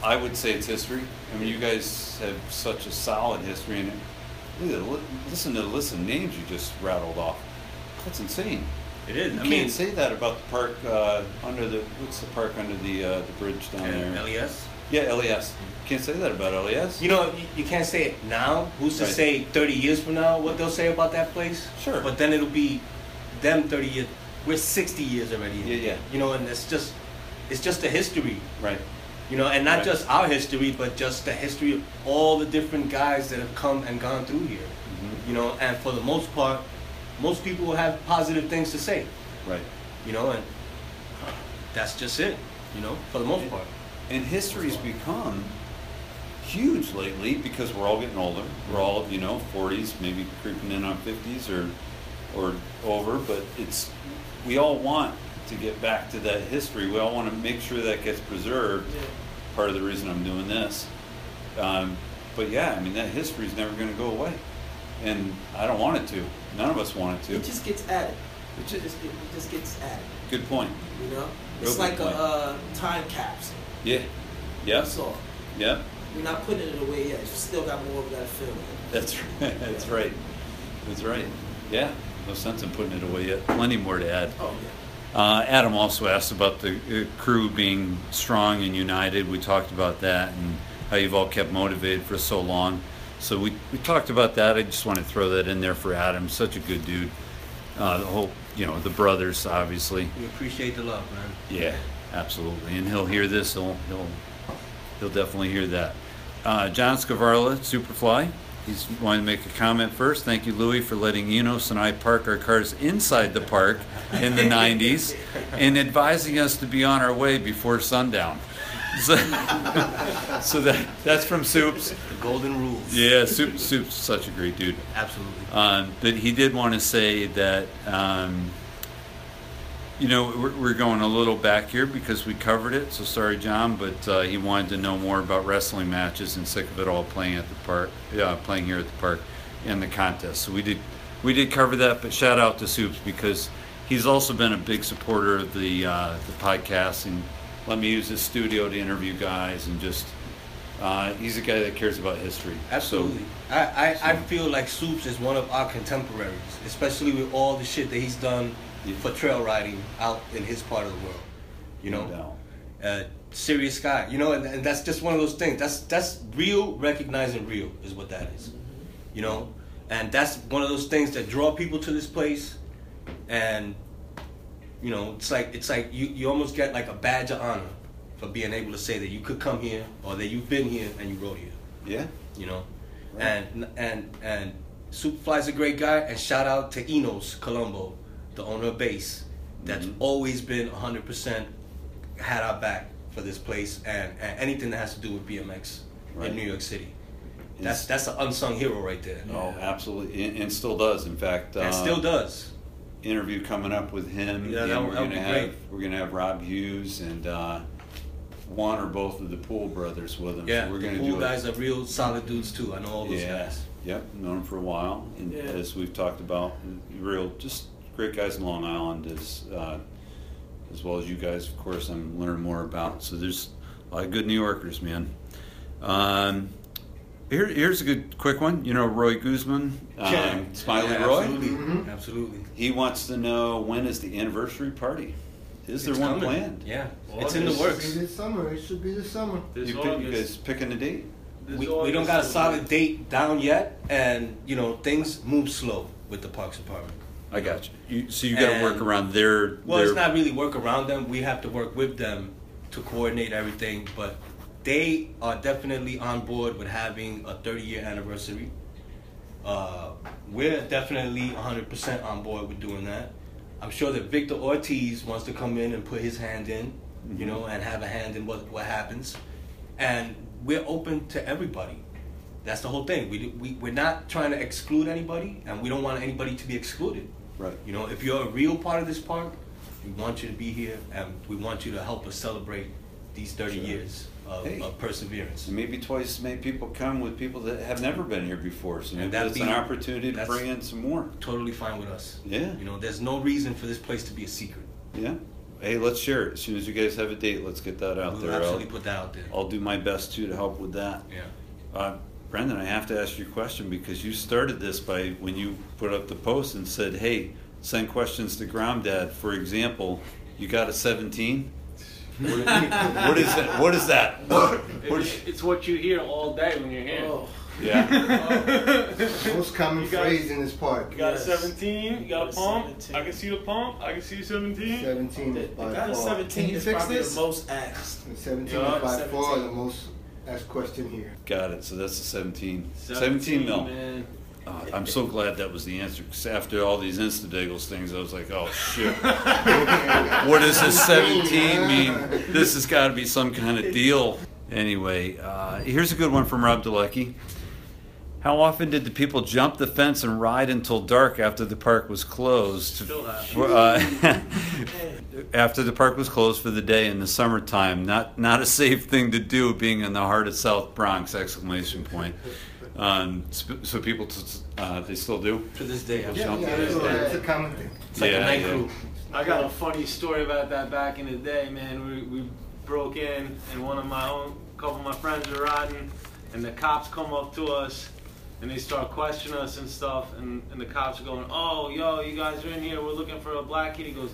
I would say it's history. I mean, you guys have such a solid history in it. Look at the, li- listen to the list of names you just rattled off. That's insane. It is. You I can't mean, say that about the park uh, under the what's the park under the uh, the bridge down there? LES. Yeah, LES. Can't say that about LES. You know, you, you can't say it now. Who's to Right. say 30 years from now what they'll say about that place? Sure. But then it'll be them 30 years. We're 60 years already. Yeah, yeah. You know, and it's just, it's just a history. right. You know, and not Right. just our history, but just the history of all the different guys that have come and gone through here. Mhm. You know, and for the most part, most people will have positive things to say. Right. You know, and that's just it. You know, for the most part. And history's become huge lately because we're all getting older. We're all, you know, 40s, maybe creeping in on 50s or or over, but it's we all want to get back to that history. We all want to make sure that gets preserved. Yeah. Part of the reason I'm doing this. Um, but yeah, I mean that history's never going to go away, and I don't want it to. None of us want it to. It just gets added. It It just, it just gets added. Good point. You know, it's good like a uh, time capsule. Yeah. That's Yes. all. Yep. We're not putting it away yet. We still got more got to fill. That's right. That's right. That's right. Yeah. No sense in putting it away yet. Plenty more to add. Oh yeah. Uh, Adam also asked about the uh, crew being strong and united. We talked about that and how you've all kept motivated for so long. So we, we talked about that. I just want to throw that in there for Adam. Such a good dude. Uh, the whole, you know, the brothers, obviously. We appreciate the love, man. Yeah, absolutely. And he'll hear this. He'll he'll he'll definitely hear that. Uh, John Scavarla, Superfly. He's wanting to make a comment first. Thank you, Louie, for letting Enos and I park our cars inside the park in the '90s, and advising us to be on our way before sundown. So, so that that's from Soups. The golden rules. Yeah, Soup Soup's such a great dude. Absolutely. Um, but he did want to say that, um, you know, we're, we're going a little back here because we covered it. So sorry, John, but uh, he wanted to know more about wrestling matches and sick of it all playing at the park, uh, playing here at the park, and the contest. So we did, we did cover that. But shout out to Soups because he's also been a big supporter of the uh, the podcast and let me use his studio to interview guys and just. Uh, he's a guy that cares about history. So- Absolutely. I, I, I feel like Soups is one of our contemporaries, especially with all the shit that he's done Yeah. for trail riding out in his part of the world. You know, doubt. uh, serious guy. You know, and, and that's just one of those things. That's that's real, recognizing real is what that is. You know, and that's one of those things that draw people to this place, and you know, it's like it's like you you almost get like a badge of honor for being able to say that you could come here or that you've been here and you rode here Yeah. you know. Right. And and and Superfly's a great guy. And shout out to Enos Colombo, the owner of Base, that's Mhm. always been 100% had our back for this place and, and anything that has to do with BMX Right. in New York City. That's that's an unsung hero right there. Oh, absolutely, and, and still does. In fact, And uh, still does. Interview coming up with him. Yeah, that we're gonna have great. we're gonna have Rob Hughes and uh, one or both of the Pool brothers with him. Yeah, so we're the gonna pool do guys it. are real solid dudes too. I know all those yeah. guys. Yep, known him for a while, and Yeah. as we've talked about, real just great guys in Long Island as uh, as well as you guys. Of course, I'm learning more about. So there's a lot of good New Yorkers, man. Um, here, here's a good quick one. You know Roy Guzman, um, Smiley Yeah, Roy. Absolutely. Mhm. Absolutely. He wants to know when is the anniversary party? Is there It's one coming. planned? Yeah. It's in the works. It should be this summer. It should be this summer. This You, pick, you guys picking a date? this we, we don't got a solid date down yet, and you know things move slow with the Parks Department. I got you. you so you got to work around their. Well, their it's not really work around them. We have to work with them to coordinate everything, but they are definitely on board with having a 30 year anniversary. Uh, we're definitely 100% on board with doing that. I'm sure that Victor Ortiz wants to come in and put his hand in, Mm-hmm. you know, and have a hand in what, what happens. And we're open to everybody. that's the whole thing. We, we we're not trying to exclude anybody, and we don't want anybody to be excluded. Right. You know, if you're a real part of this park, we want you to be here, and we want you to help us celebrate these 30 years of, Hey. of perseverance. So maybe twice as many people come with people that have never been here before. So And maybe that'd that's an be- opportunity to that's- bring in some more. Totally fine with us. Yeah. You know, there's no reason for this place to be a secret. Yeah. Hey, let's share it. As soon as you guys have a date, let's get that out We'll there. absolutely I'll, put that out there. I'll do my best too to help with that. Yeah. Uh, Brendan, I have to ask you a question because you started this by when you put up the post and said, "Hey, send questions to Gromdad." For example, you got a 17. What, what is that? What is that? What, what is, It's, it's what you hear all day when you're here. Oh, yeah. Most common You got- phrase in this park. You got Yes. a 17, you got a pump. 17. I can see the pump, I can see 17. 17 the, is by far. 17 Can you fix this? the most asked. And 17 Yeah, is by 17. far the most asked question here. Got it. So that's a 17. 17 mil. man. Uh, I'm so glad that was the answer because after all these Instadiggles things, I was like, oh shit. what does this 17 mean? This has got to be some kind of deal. Anyway, uh, here's a good one from Rob Dolecki. How often did the people jump the fence and ride until dark after the park was closed? For, uh, after the park was closed for the day in the summertime, not not a safe thing to do, being in the heart of South Bronx! Exclamation point. Um, sp- so people, t- uh, they still do. To this day, I'm Yeah, sure. yeah, it's, a- it's a common thing. It's like Yeah, a night yeah. crew. I got a funny story about that back in the day, man. We, we broke in, and one of my own, couple of my friends were riding, and the cops come up to us, and they start questioning us and stuff, and, and the cops are going, "Oh, yo, you guys are in here. We're looking for a black kid." He goes.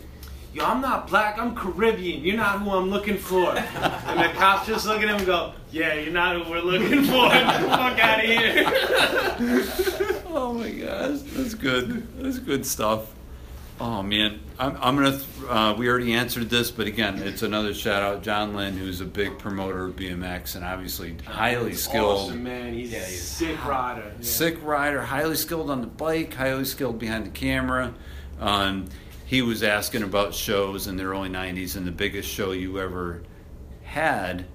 Yo, I'm not black. I'm Caribbean. You're not who I'm looking for. And the cops just look at him and go, "Yeah, you're not who we're looking for. Get the fuck out of here." Oh my gosh, that's good. That's good stuff. Oh man, I'm, I'm gonna. Uh, we already answered this, but again, it's another shout out, John Lynn, who's a big promoter of BMX and obviously highly skilled, Awesome, man. He's Yeah, a he's- sick rider. Yeah. sick rider, highly skilled on the bike, highly skilled behind the camera. Um, he was asking about shows in the early '90s, and the biggest show you ever had,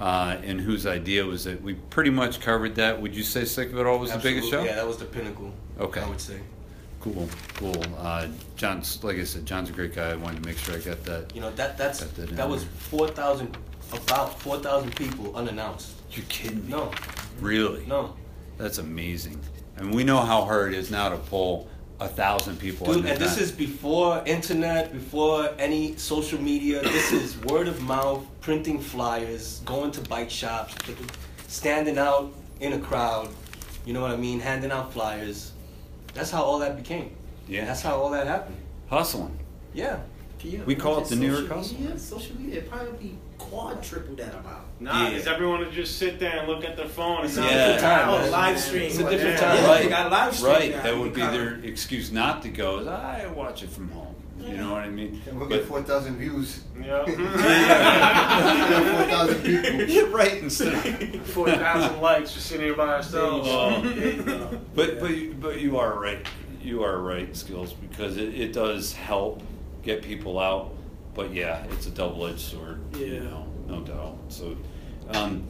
uh, and whose idea was it? We pretty much covered that. Would you say "Sick of It All" was the biggest show? Absolutely. Yeah, that was the pinnacle. Okay. I would say. Cool, cool. Uh, John's, like I said, John's a great guy. I wanted to make sure I got that. You know that that's that that was four thousand about four thousand people unannounced. You're kidding me? No, Really? no, That's amazing. And we know how hard it is now to pull a thousand people. dude. in And this is before internet, before any social media. This is word of mouth, printing flyers, going to bike shops, standing out in a crowd. You know what I mean? Handing out flyers. That's how all that became. Yeah. That's how all that happened. hustling. Yeah. Can you We call it the imagine New York social hustle. media? Social media it'd probably be quad triple that amount. Nah, Yeah. everyone would just sit there and look at their phone. It's and a Yeah. different time. Oh, live stream. It's a different time. yeah, Right. They got live stream. Right. now. That would be kinda- their excuse not to go. Is I watch it from home. You know what I mean? And we'll But- get 4,000 views. Yeah. 4,000 people. yeah, right. Instead of, Four thousand likes just sitting here by ourselves. Oh. There you go. But but you, but you are right. You are right, skills, because it, it does help get people out. But yeah, it's a double edged sword. You know, no doubt. So, um,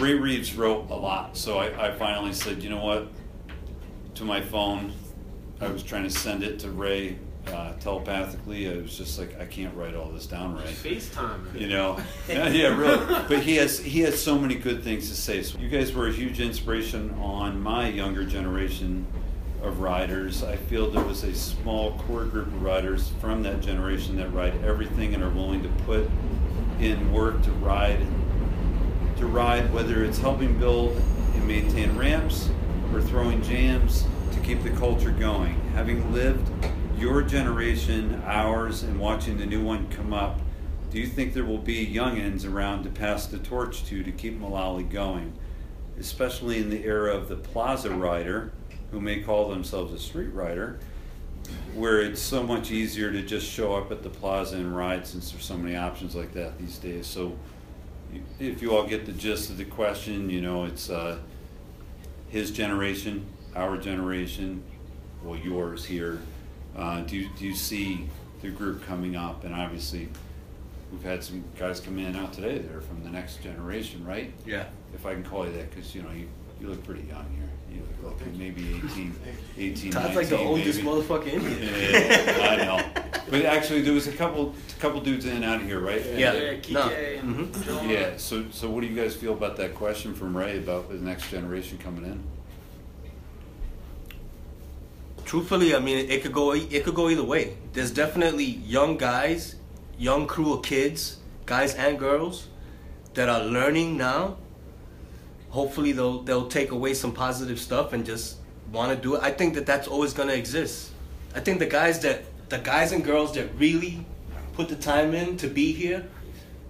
Ray Reeves wrote a lot. So I, I finally said, you know what? To my phone, I was trying to send it to Ray uh, telepathically. I was just like, I can't write all this down, Ray FaceTime. you know yeah, yeah really but he has he has so many good things to say so you guys were a huge inspiration on my younger generation of riders. I feel there was a small core group of riders from that generation that ride everything and are willing to put in work to ride to ride whether it's helping build and maintain ramps or throwing jams to keep the culture going. Having lived your generation ours and watching the new one come up do you think there will be youngins around to pass the torch to to keep Mullaly going, especially in the era of the plaza rider, who may call themselves a street rider, where it's so much easier to just show up at the plaza and ride since there's so many options like that these days. So, if you all get the gist of the question, you know it's uh, his generation, our generation, well yours here. Uh, do you, do you see the group coming up? And obviously, we've had some guys come in out today that are from the next generation, right? Yeah. If I can call you that, because you know you You look pretty young here. You maybe 18, 18 Todd's like the 19 oldest maybe. motherfucker in here. Yeah, I know. But actually, there was a couple, couple dudes in and out of here, right? Yeah. Yeah, Kike No. and Mhm. John. Yeah. So, so what do you guys feel about that question from Ray about the next generation coming in? Truthfully, I mean, it could go it could go either way. There's definitely young guys, young crew of kids, guys and girls, that are learning now. Hopefully, they'll they'll take away some positive stuff and just want to do it. I think that that's always gonna exist. I think the guys that the guys and girls that really put the time in to be here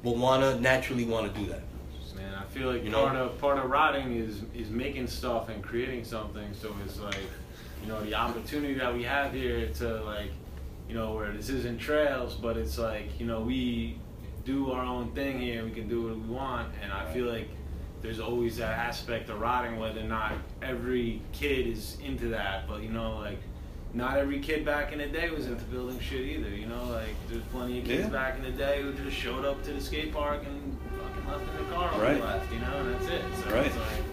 will wanna naturally wanna do that. Man, I feel like You know? part of part of riding is is making stuff and creating something. So it's like, you know, the opportunity that we have here to like, you know, where this isn't trails, but it's like, you know, we do our own thing here. We can do what we want, and I feel like there's always that aspect of riding, whether or not every kid is into that. But you know, like. Not every kid back in the day was into building shit either, you know. Like there's plenty of kids Yeah. back in the day who just showed up to the skate park and fucking left in the car on Right. the left, you know, and that's it. So Right. it's like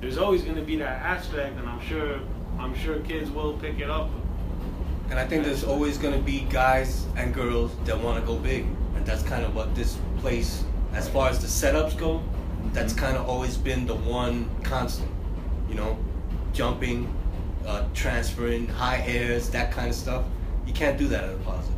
there's always going to be that aspect, and I'm sure I'm sure kids will pick it up. And I think there's always gonna be guys and girls that want to go big, and that's kind of what this place, as far as the setups go, that's kind of always been the one constant. You know, jumping, uh, transferring, high airs, that kind of stuff. You can't do that at a positive.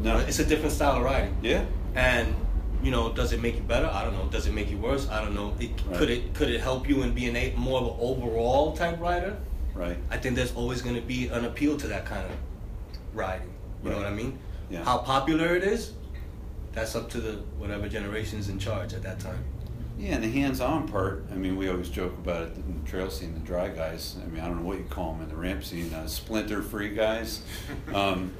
No. it's a different style of riding. Yeah. And you know, does it make you better? I don't know. Does it make you worse? I don't know. It, Right. Could it could it help you in being a more of an overall type rider? Right. I think there's always going to be an appeal to that kind of riding. You know what I mean? Yeah. How popular it is, that's up to the whatever generation's in charge at that time. Yeah, and the hands-on part. I mean, we always joke about it in the trail scene, the dry guys. I mean, I don't know what you call them in the ramp scene, uh, splinter-free guys. Um,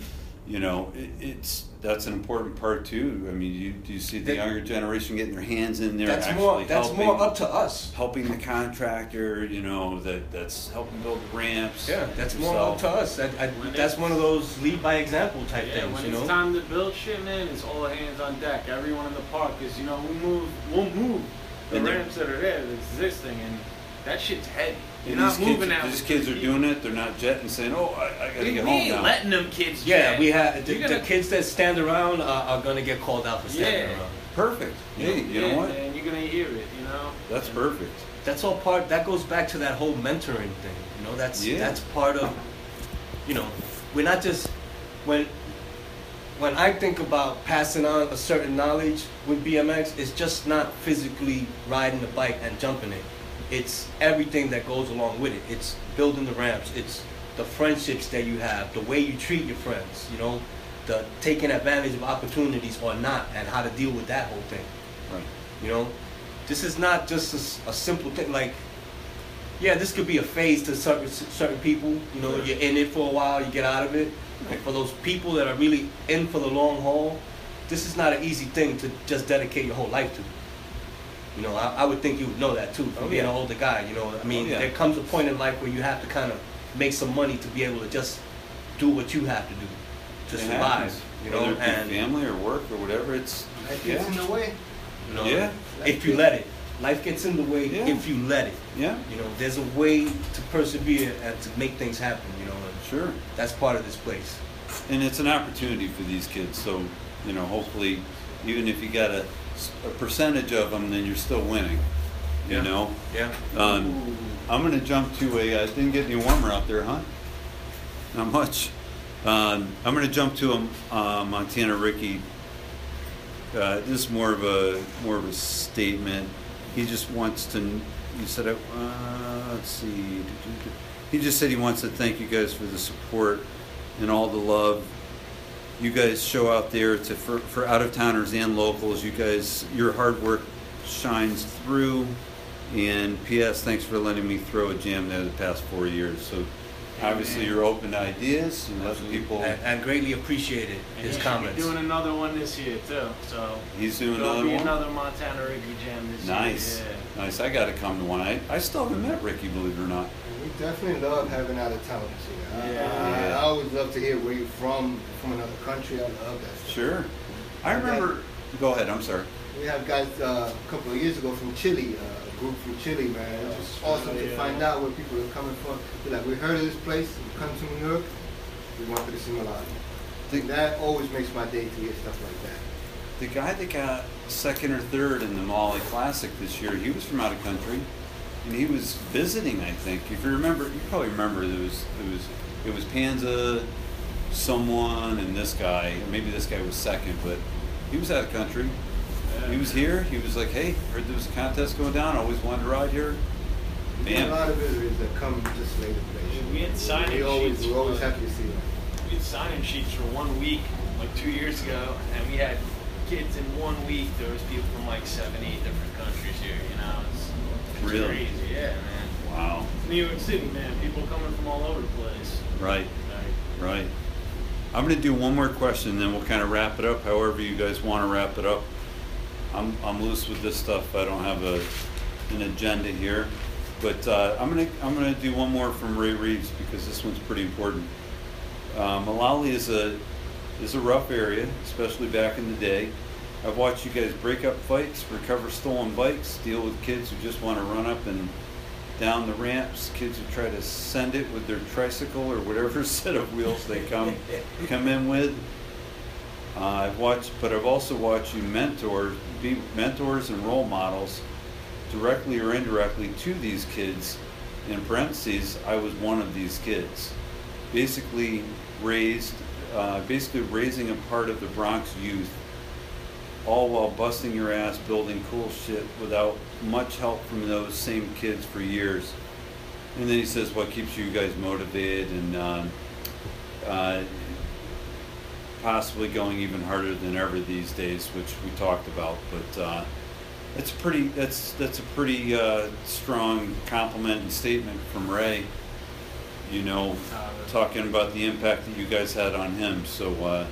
you know, it, it's that's an important part too. I mean, you do you see the That- younger generation getting their hands in there? That's more. That's helping, more up to us. helping the contractor. You know, that that's helping build the ramps. Yeah, that's more up to us. I, I, that's one of those lead by example type Yeah, things. when You it's know. time to build shit, man, it's all hands on deck. Everyone in the park is, you know, we move, we'll move the And they're- ramps that are there, existing, and that shit's heavy. You're And not these kids, moving out. these kids are doing it. They're not jetting, saying, "Oh, I, I gotta We, get we home ain't now." letting them kids. Yeah, jet. we have the, You're the kids that stand around are, are gonna get called out for standing Yeah. around. Perfect. Hey, you yeah, know what? And you're gonna hear it, you know. That's perfect. That's all part. That goes back to that whole mentoring thing. You know, that's Yeah. that's part of. You know, we're not just when. When I think about passing on a certain knowledge with BMX, it's just not physically riding the bike and jumping it. It's everything that goes along with it. It's building the ramps. It's the friendships that you have, the way you treat your friends. You know, the taking advantage of opportunities or not, and how to deal with that whole thing. Right. You know, this is not just a simple thing. Like, yeah, this could be a phase to certain certain people. You know, you're in it for a while, you get out of it. But for those people that are really in for the long haul, this is not an easy thing to just dedicate your whole life to. You know, I, I would think you would know that too, from Oh, being yeah. an older guy. You know, I mean, Oh, yeah. there comes a point in life where you have to kind of make some money to be able to just do what you have to do to It survive. happens. You know, Whether it be and family or work or whatever, it's Life yeah, gets in the way. you know, Yeah. if you let it, life gets in the way Yeah. if you let it. yeah, You know, there's a way to persevere and to make things happen. You know, and sure. that's part of this place. And it's an opportunity for these kids. So you know, hopefully, even if you got a, a percentage of them, then you're still winning. You Yeah. know. Yeah. Um, I'm going to jump to a. Uh, didn't get any warmer out there, huh? Not much. Um, I'm going to jump to a uh, Montana Ricky. Uh, this is more of a more of a statement. He just wants to. He said, uh, "Let's see." He just said he wants to thank you guys for the support and all the love you guys show out there to for, for out of towners and locals. You guys, your hard work shines through. And P.S. Thanks for letting me throw a jam there the past four years. So obviously you're open to ideas and let people. And, and greatly appreciated And his he should comments. be doing another one this year too. So He's doing there'll another be one. another Montana Ricky Jam this Nice, year. nice. I got to come to one. I, I still haven't met Ricky, believe it or not. We definitely love having out of towners here. I- Yeah. I, I always love to hear where you're from, from another country. I love that. stuff. Sure. I remember Go ahead. I'm sorry. We have guys uh, a couple of years ago from Chile, uh, a group from Chile, man. It was awesome to find out where people are coming from. They're like, we heard of this place, we come to New York, we wanted to see Mullaly. The- And that always makes my day to hear stuff like that. The guy that got second or third in the Mullaly Classic this year, he was from out of country, and he was visiting. I think if you remember, you probably remember there was it was it was Panza, someone, and this guy. Maybe this guy was second, but he was out of country. He was here. He was like, "Hey, heard there was a contest going down. Always wanted to ride here." We get Bam. a lot of visitors that come just lay the place. We had signing We always, sheets. we're always for- happy to see them. We had signing sheets for one week, like two years ago, and we had kids in one week. There was people from like seven, eight different countries here. You know, it's, it's Really? crazy. Yeah, man. Wow. New York City, man. People coming from all over the place. Right. Like, Right. I'm going to do one more question, then we'll kind of wrap it up. However, you guys want to wrap it up. I'm, I'm loose with this stuff. I don't have a an agenda here, but uh, I'm gonna I'm gonna do one more from Ray Reeves because this one's pretty important. Uh, Mullaly is a is a rough area, especially back in the day. I've watched you guys break up fights, recover stolen bikes, deal with kids who just want to run up and down the ramps, kids who try to send it with their tricycle or whatever set of wheels they come come in with. Uh, I've watched, but I've also watched you mentor, be mentors and role models, directly or indirectly to these kids. In parentheses, I was one of these kids, basically raised, uh, basically raising a part of the Bronx youth, all while busting your ass building cool shit without much help from those same kids for years. And then he says, "What keeps you guys motivated?" And um, uh, possibly going even harder than ever these days, which we talked about. But uh, that's pretty. That's that's a pretty uh, strong compliment and statement from Ray. You know, talking about the impact that you guys had on him. So uh,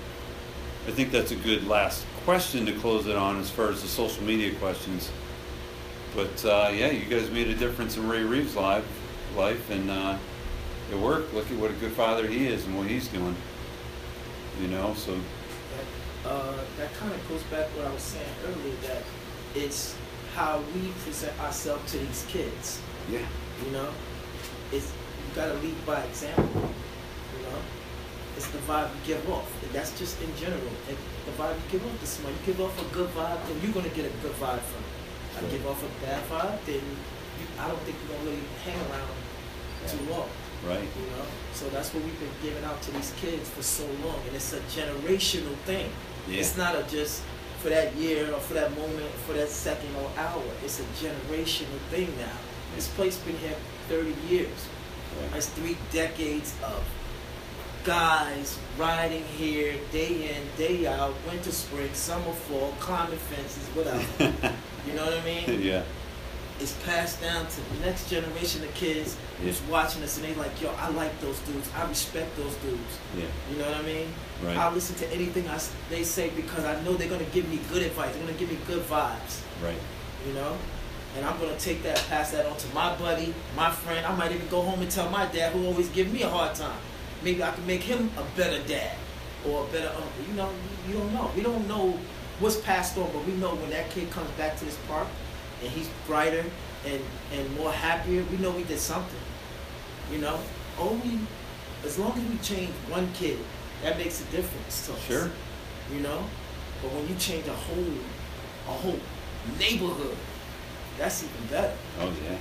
I think that's a good last question to close it on as far as the social media questions. But uh, yeah, you guys made a difference in Ray Reeves' life, life, and uh, it worked. Look at what a good father he is and what he's doing. You know, so that, uh, that kind of goes back to what I was saying earlier that it's how we present ourselves to these kids. yeah, You know, it's you gotta lead by example. You know, it's the vibe you give off. And that's just in general. And the vibe you give off to someone, you give off a good vibe, then you're gonna get a good vibe from it. I give off a bad vibe, then you, I don't think you're gonna really hang around too long. Right. You know, so that's what we've been giving out to these kids for so long, and it's a generational thing. Yeah. It's not a just for that year or for that moment, for that second or hour. It's a generational thing now. This place been here 30 years. That's three decades of guys riding here day in, day out, winter, spring, summer, fall, climbing fences, whatever. you know what I mean? yeah, It's passed down to the next generation of kids who's watching us and they like, yo, I like those dudes. I respect those dudes. yeah, You know what I mean? Right. I listen to anything I they say because I know they're gonna give me good advice. They're gonna give me good vibes. right. You know, and I'm gonna take that, pass that on to my buddy, my friend. I might even go home and tell my dad, who always give me a hard time. Maybe I can make him a better dad or a better uncle. You know, you don't know. We don't know what's passed on, but we know when that kid comes back to this park and he's brighter and and more happier. We know we did something. You know, only as long as we change one kid, that makes a difference to us. Sure. You know, but when you change a whole a whole neighborhood, that's even better. Oh yeah,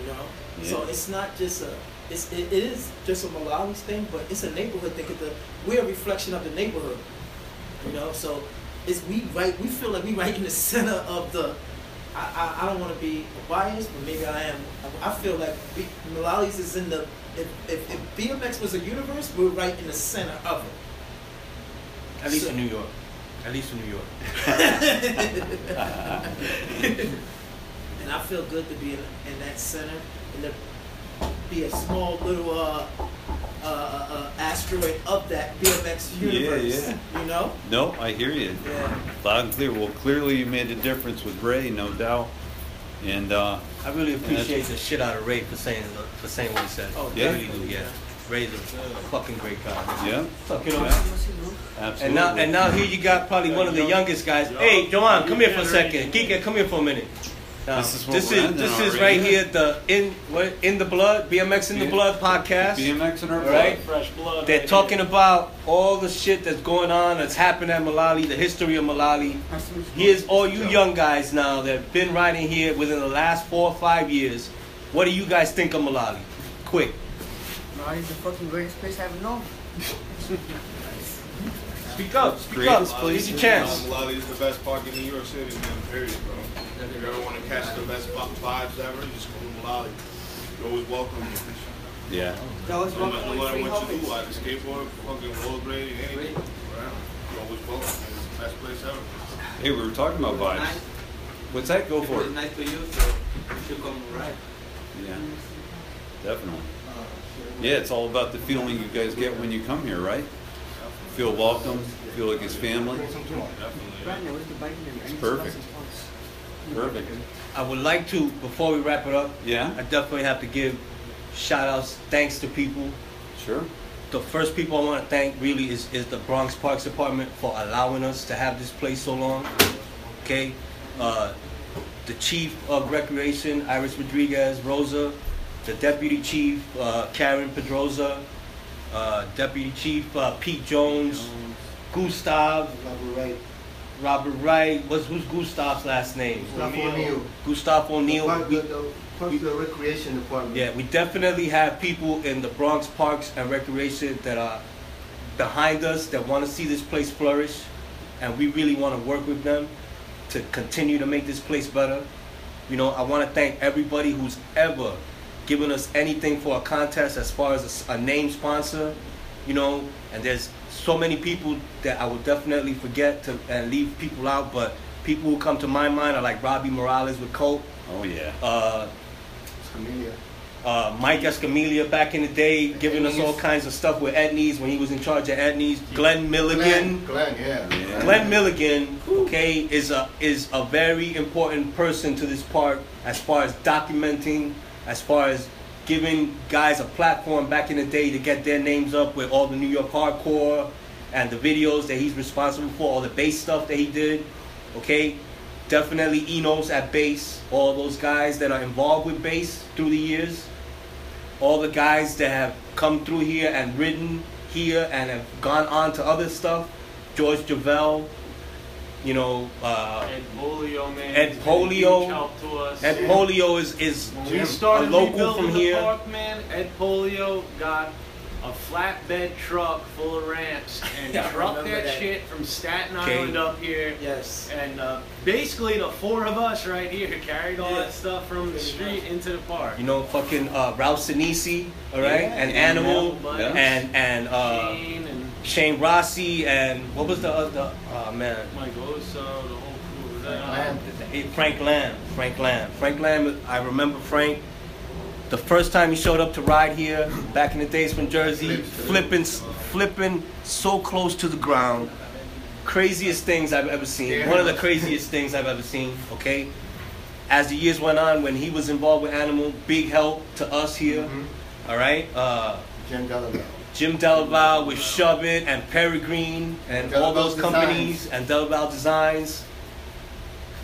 You know, Yeah. so it's not just a it's it, it is just a Mullaly's thing, but it's a neighborhood thing. 'cause the we're a reflection of the neighborhood. You know, so it's we right. We feel like we right in the center of the. I, I, I don't want to be biased, but maybe I am. I, I feel like we, Mullaly's is in the. If, if, if BMX was a universe, we're right in the center of it. At least So- in New York. At least in New York. and I feel good to be in, in that center and to be a small little uh, uh, uh, asteroid of that BMX Yeah, universe. yeah. You know? no, I hear you. Yeah. Loud and clear. Well, clearly you made a difference with Ray, no doubt. And uh, I really appreciate the shit out of Ray for saying for saying what he said. Oh, Yeah. really do, yeah. Ray's a fucking great guy. Yeah. Fuck, you know. Absolutely. And now, and now here you got probably one of the youngest guys. Hey, Joanne, come here for a second. Kika, come here for a minute. Now, This is this is this is right here the in what in the blood BMX in the blood podcast. BMX in our All blood. right. Fresh blood. They're right talking here. about all the shit that's going on, that's happened at Mullaly, the history of Mullaly. Here's all you young guys now that have been riding here within the last four or five years. What do you guys think of Mullaly? Quick. Mullaly's the fucking greatest place I ever known. Speak up. Speak up. place Here's your in chance. Mullaly is the best park in New York City, man, period, bro. If you ever want to catch the best vi- vibes ever, just go to Mullaly. You're always welcome. Yeah. That was No one matter no point matter three what you do, helmets. either skateboard, fucking rollerblade, anything. Right? You're always welcome. It's the best place ever. Hey, we were talking about vibes. What's that? Go for it. It's nice to you, so you should come right. Yeah. Definitely. Yeah, it's all about the feeling you guys get when you come here, right? Feel welcome, feel like it's family. Brandon, where's the bike and It's perfect. Perfect. I would like to, before we wrap it up, Yeah, I definitely have to give shout outs, thanks to people. sure. The first people I want to thank really is, is the Bronx Parks Department for allowing us to have this place so long. Okay? Uh, the Chief of Recreation, Iris Rodriguez, Rosa. The Deputy Chief, uh, Karen Pedroza. Uh, Deputy Chief, uh, Pete Jones. Gustav. Robert Wright. What's, who's Gustav's last name? Gustav O'Neill. Gustav O'Neill. We- the, the, the recreation department. yeah, we definitely have people in the Bronx Parks and Recreation that are behind us that want to see this place flourish, and we really want to work with them to continue to make this place better. You know, I want to thank everybody who's ever given us anything for a contest as far as a name sponsor. You know, and there's so many people that I will definitely forget to and leave people out, but people who come to my mind are like Robbie Morales with Colt. Oh yeah. Uh, Amelia. uh, Mike Escamilla back in the day, giving us all kinds of stuff with Etnies when he was in charge of Etnies. Glenn Milligan. Glenn, Glenn, yeah. Yeah. Glenn Milligan, okay, is a is a very important person to this part as far as documenting, as far as giving guys a platform back in the day to get their names up with all the New York hardcore and the videos that he's responsible for, all the bass stuff that he did. Okay, definitely Enos at bass, all those guys that are involved with bass through the years, all the guys that have come through here and ridden here and have gone on to other stuff. George Javel, you know, uh, Ed Polio, man. Ed He's been a Polio. huge help to us. Ed Polio is is we a local from here. park, man, Ed Polio got a flatbed truck full of ramps and Yeah, I trucked remember that, that. shit from Staten Okay. Island up here. Yes. And uh, basically, the four of us right here carried all Yeah. that stuff from the street into the park. You know, fucking uh, Ralph Sinisi, all right, Yeah, and yeah, Animal, yeah. and and uh, Shane and Shane Rossi, and what was the other? Oh man, Mike Oso, the whole crew was. Lamb. Frank Lamb. Frank Lamb. Frank Lamb. I remember Frank. The first time he showed up to ride here, back in the days from Jersey, flipping, flipping so close to the ground. Craziest things I've ever seen. One of the craziest things I've ever seen. Okay. As the years went on, when he was involved with Animal, big help to us here. All right. Uh, Jim Delaval. Jim Delaval with Shove It and Peregrine and all Delaval those companies and Delaval Designs.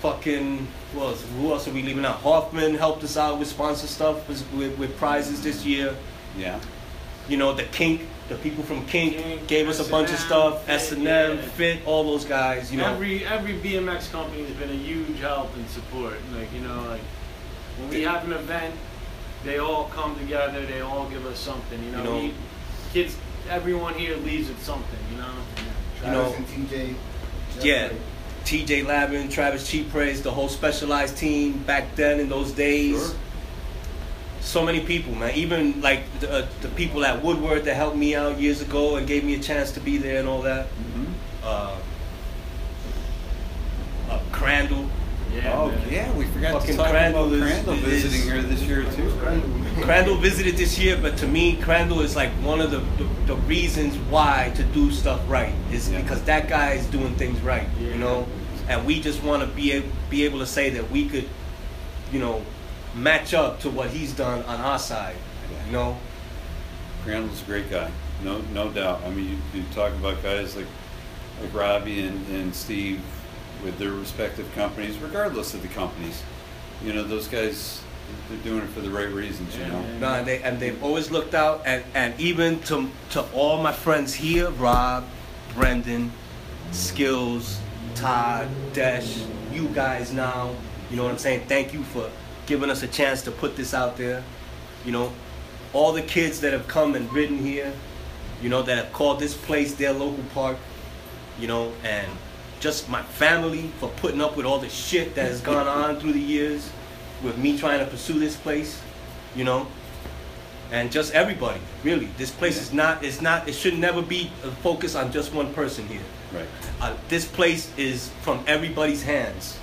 Fucking who else? Who else are we leaving out? Hoffman helped us out with sponsor stuff with, with, with prizes this year. Yeah. You know the Kink, the people from Kink, Kink, gave us a bunch of stuff. S and M, Fit, all those guys. You know. every every BMX company has been a huge help and support. Like you know, like when we have an event, they all come together. They all give us something. You know, You know- we, kids, everyone here leaves with something. You know. You know- Travis and TJ. Yeah. TJ Lavin, Travis Chipres, the whole specialized team back then in those days. Sure. So many people, man. Even like the, uh, the people at Woodward that helped me out years ago and gave me a chance to be there and all that. hmm Uh, uh, Crandall, Yeah. Oh man. yeah, we forgot Fucking to talk Crandall about is- Crandall is- visiting here this year too. Crandall visited this year, but to me, Crandall is like one of the, the, the reasons why to do stuff right is Yeah. because that guy is doing things right, Yeah. you know, and we just want to be be able to say that we could, you know, match up to what he's done on our side, you know. Crandall's a great guy, no no doubt. I mean, you, you talk about guys like like Robbie and, and Steve with their respective companies, regardless of the companies. You know, those guys they're doing it for the right reasons. You know. No, and they and they've always looked out, and and even to to all my friends here, Rob, Brendan, Skills, Todd, Desh, you guys now. You know what I'm saying? Thank you for giving us a chance to put this out there. You know, all the kids that have come and ridden here, you know, that have called this place their local park, you know, and just my family for putting up with all the shit that has gone on through the years with me trying to pursue this place, you know, and just everybody, really. This place is not, it's not, it should never be a focus on just one person here. Right. Uh, this place is from everybody's hands.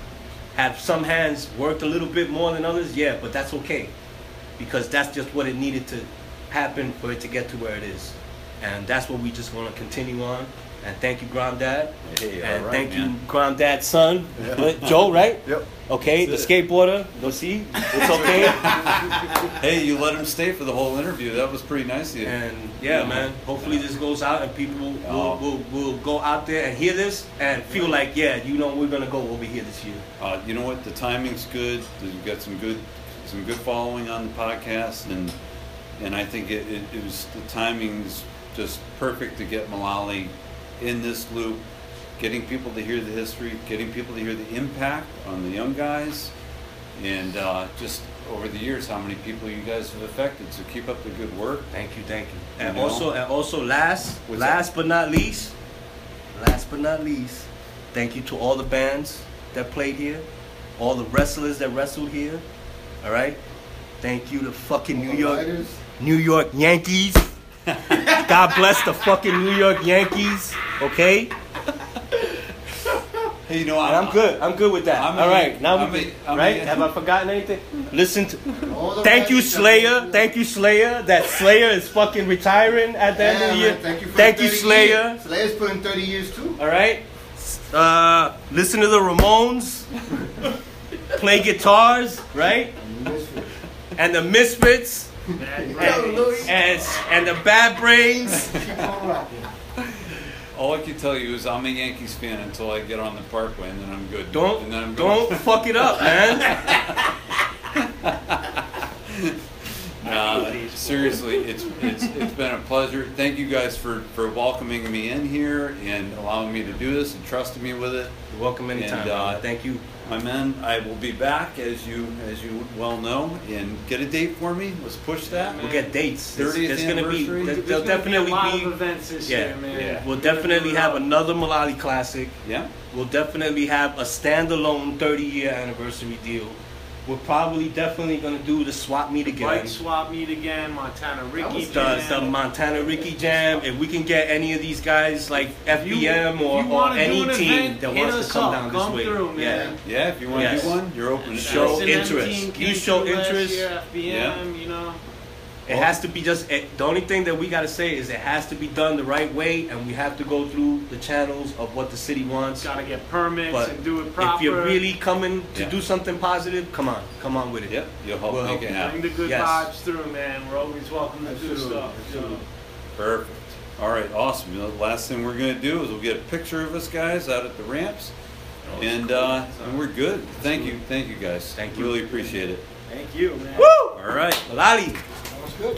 Have some hands worked a little bit more than others? Yeah, but that's okay. Because that's just what it needed to happen for it to get to where it is. And that's what we just want to continue on. And thank you, Granddad. Hey, and right, thank you. Granddad's son, Joe, right? Yep. Okay, the That's skateboarder. Go see. It's okay. Hey, you let him stay for the whole interview. That was pretty nice of you. And yeah, man. Hopefully this goes out and people will, Oh. will, will go out there and hear this and feel like, yeah, you know, we're gonna go over here this year. Uh, you know what? The timing's good. You've got some good, some good following on the podcast, and and I think it, it, it was the timing's just perfect to get Mullaly in this loop, getting people to hear the history, getting people to hear the impact on the young guys, and uh, just over the years how many people you guys have affected. So keep up the good work. Thank you, thank you. And You know? also, and also, last, What's last but not least, last but not least, thank you to all the bands that played here, all the wrestlers that wrestled here. All right, thank you to fucking New York, Riders. New York Yankees. God bless the fucking New York Yankees. Okay, Hey, you know and I'm good. I'm good with that. I'm a all right, Yan- now I'm we a- good. I'm a right. Have I forgotten anything? Listen to. Thank you, riders that- Slayer. Thank you, Slayer. That Slayer is fucking retiring at the end of the year. man, thank you, for Thank you, Slayer. Years. Slayer's put in 30 years too. All right. Uh, listen to the Ramones. Play guitars, right? And the Misfits. And, and, and the Bad Brains. All I can tell you is I'm a Yankees fan until I get on the Parkway, and then I'm good. Don't and then I'm don't fuck it up, man. Nah, seriously, it's it's it's been a pleasure. Thank you guys for for welcoming me in here and allowing me to do this and trusting me with it. You're welcome anytime. And, uh. Thank you. My men, I will be back as you as you well know, and get a date for me. Let's push that. We'll get dates. There's, 30th there's gonna be there- There's there'll gonna definitely be a lot be of events this yeah, year, man. yeah. We'll definitely have another Mullaly Classic. Yeah. We'll definitely have a standalone 30 year anniversary deal. We're probably definitely gonna do the swap meet again. Bike swap meet again, Montana Ricky The, jam. the Montana Ricky Jam. If we can get any of these guys like If you- FBM or, you or wanna do any an team event, that hit wants us to come up. down Come this way, through, man. Yeah, if you want Yes. to do one, you're open. to Show that. Interest. You show interest. year, FBM, you know. It has to be just it, the only thing that we gotta say is it has to be done the right way, and we have to go through the channels of what the city wants. Got to get permits But and do it proper. if you're really coming to Yeah. do something positive, come on, come on with it. Yep, you'll help We'll make help it you. happen. Bring the good Yes. vibes through, man. We're always welcome to do Absolutely, stuff. you absolutely. Perfect. All right, awesome. You know, the last thing we're gonna do is we'll get a picture of us guys out at the ramps, and uh, and we're good. Thank you, thank you guys. Thank you. Really appreciate it. Thank you, man. Woo! All right. Mullaly. Good.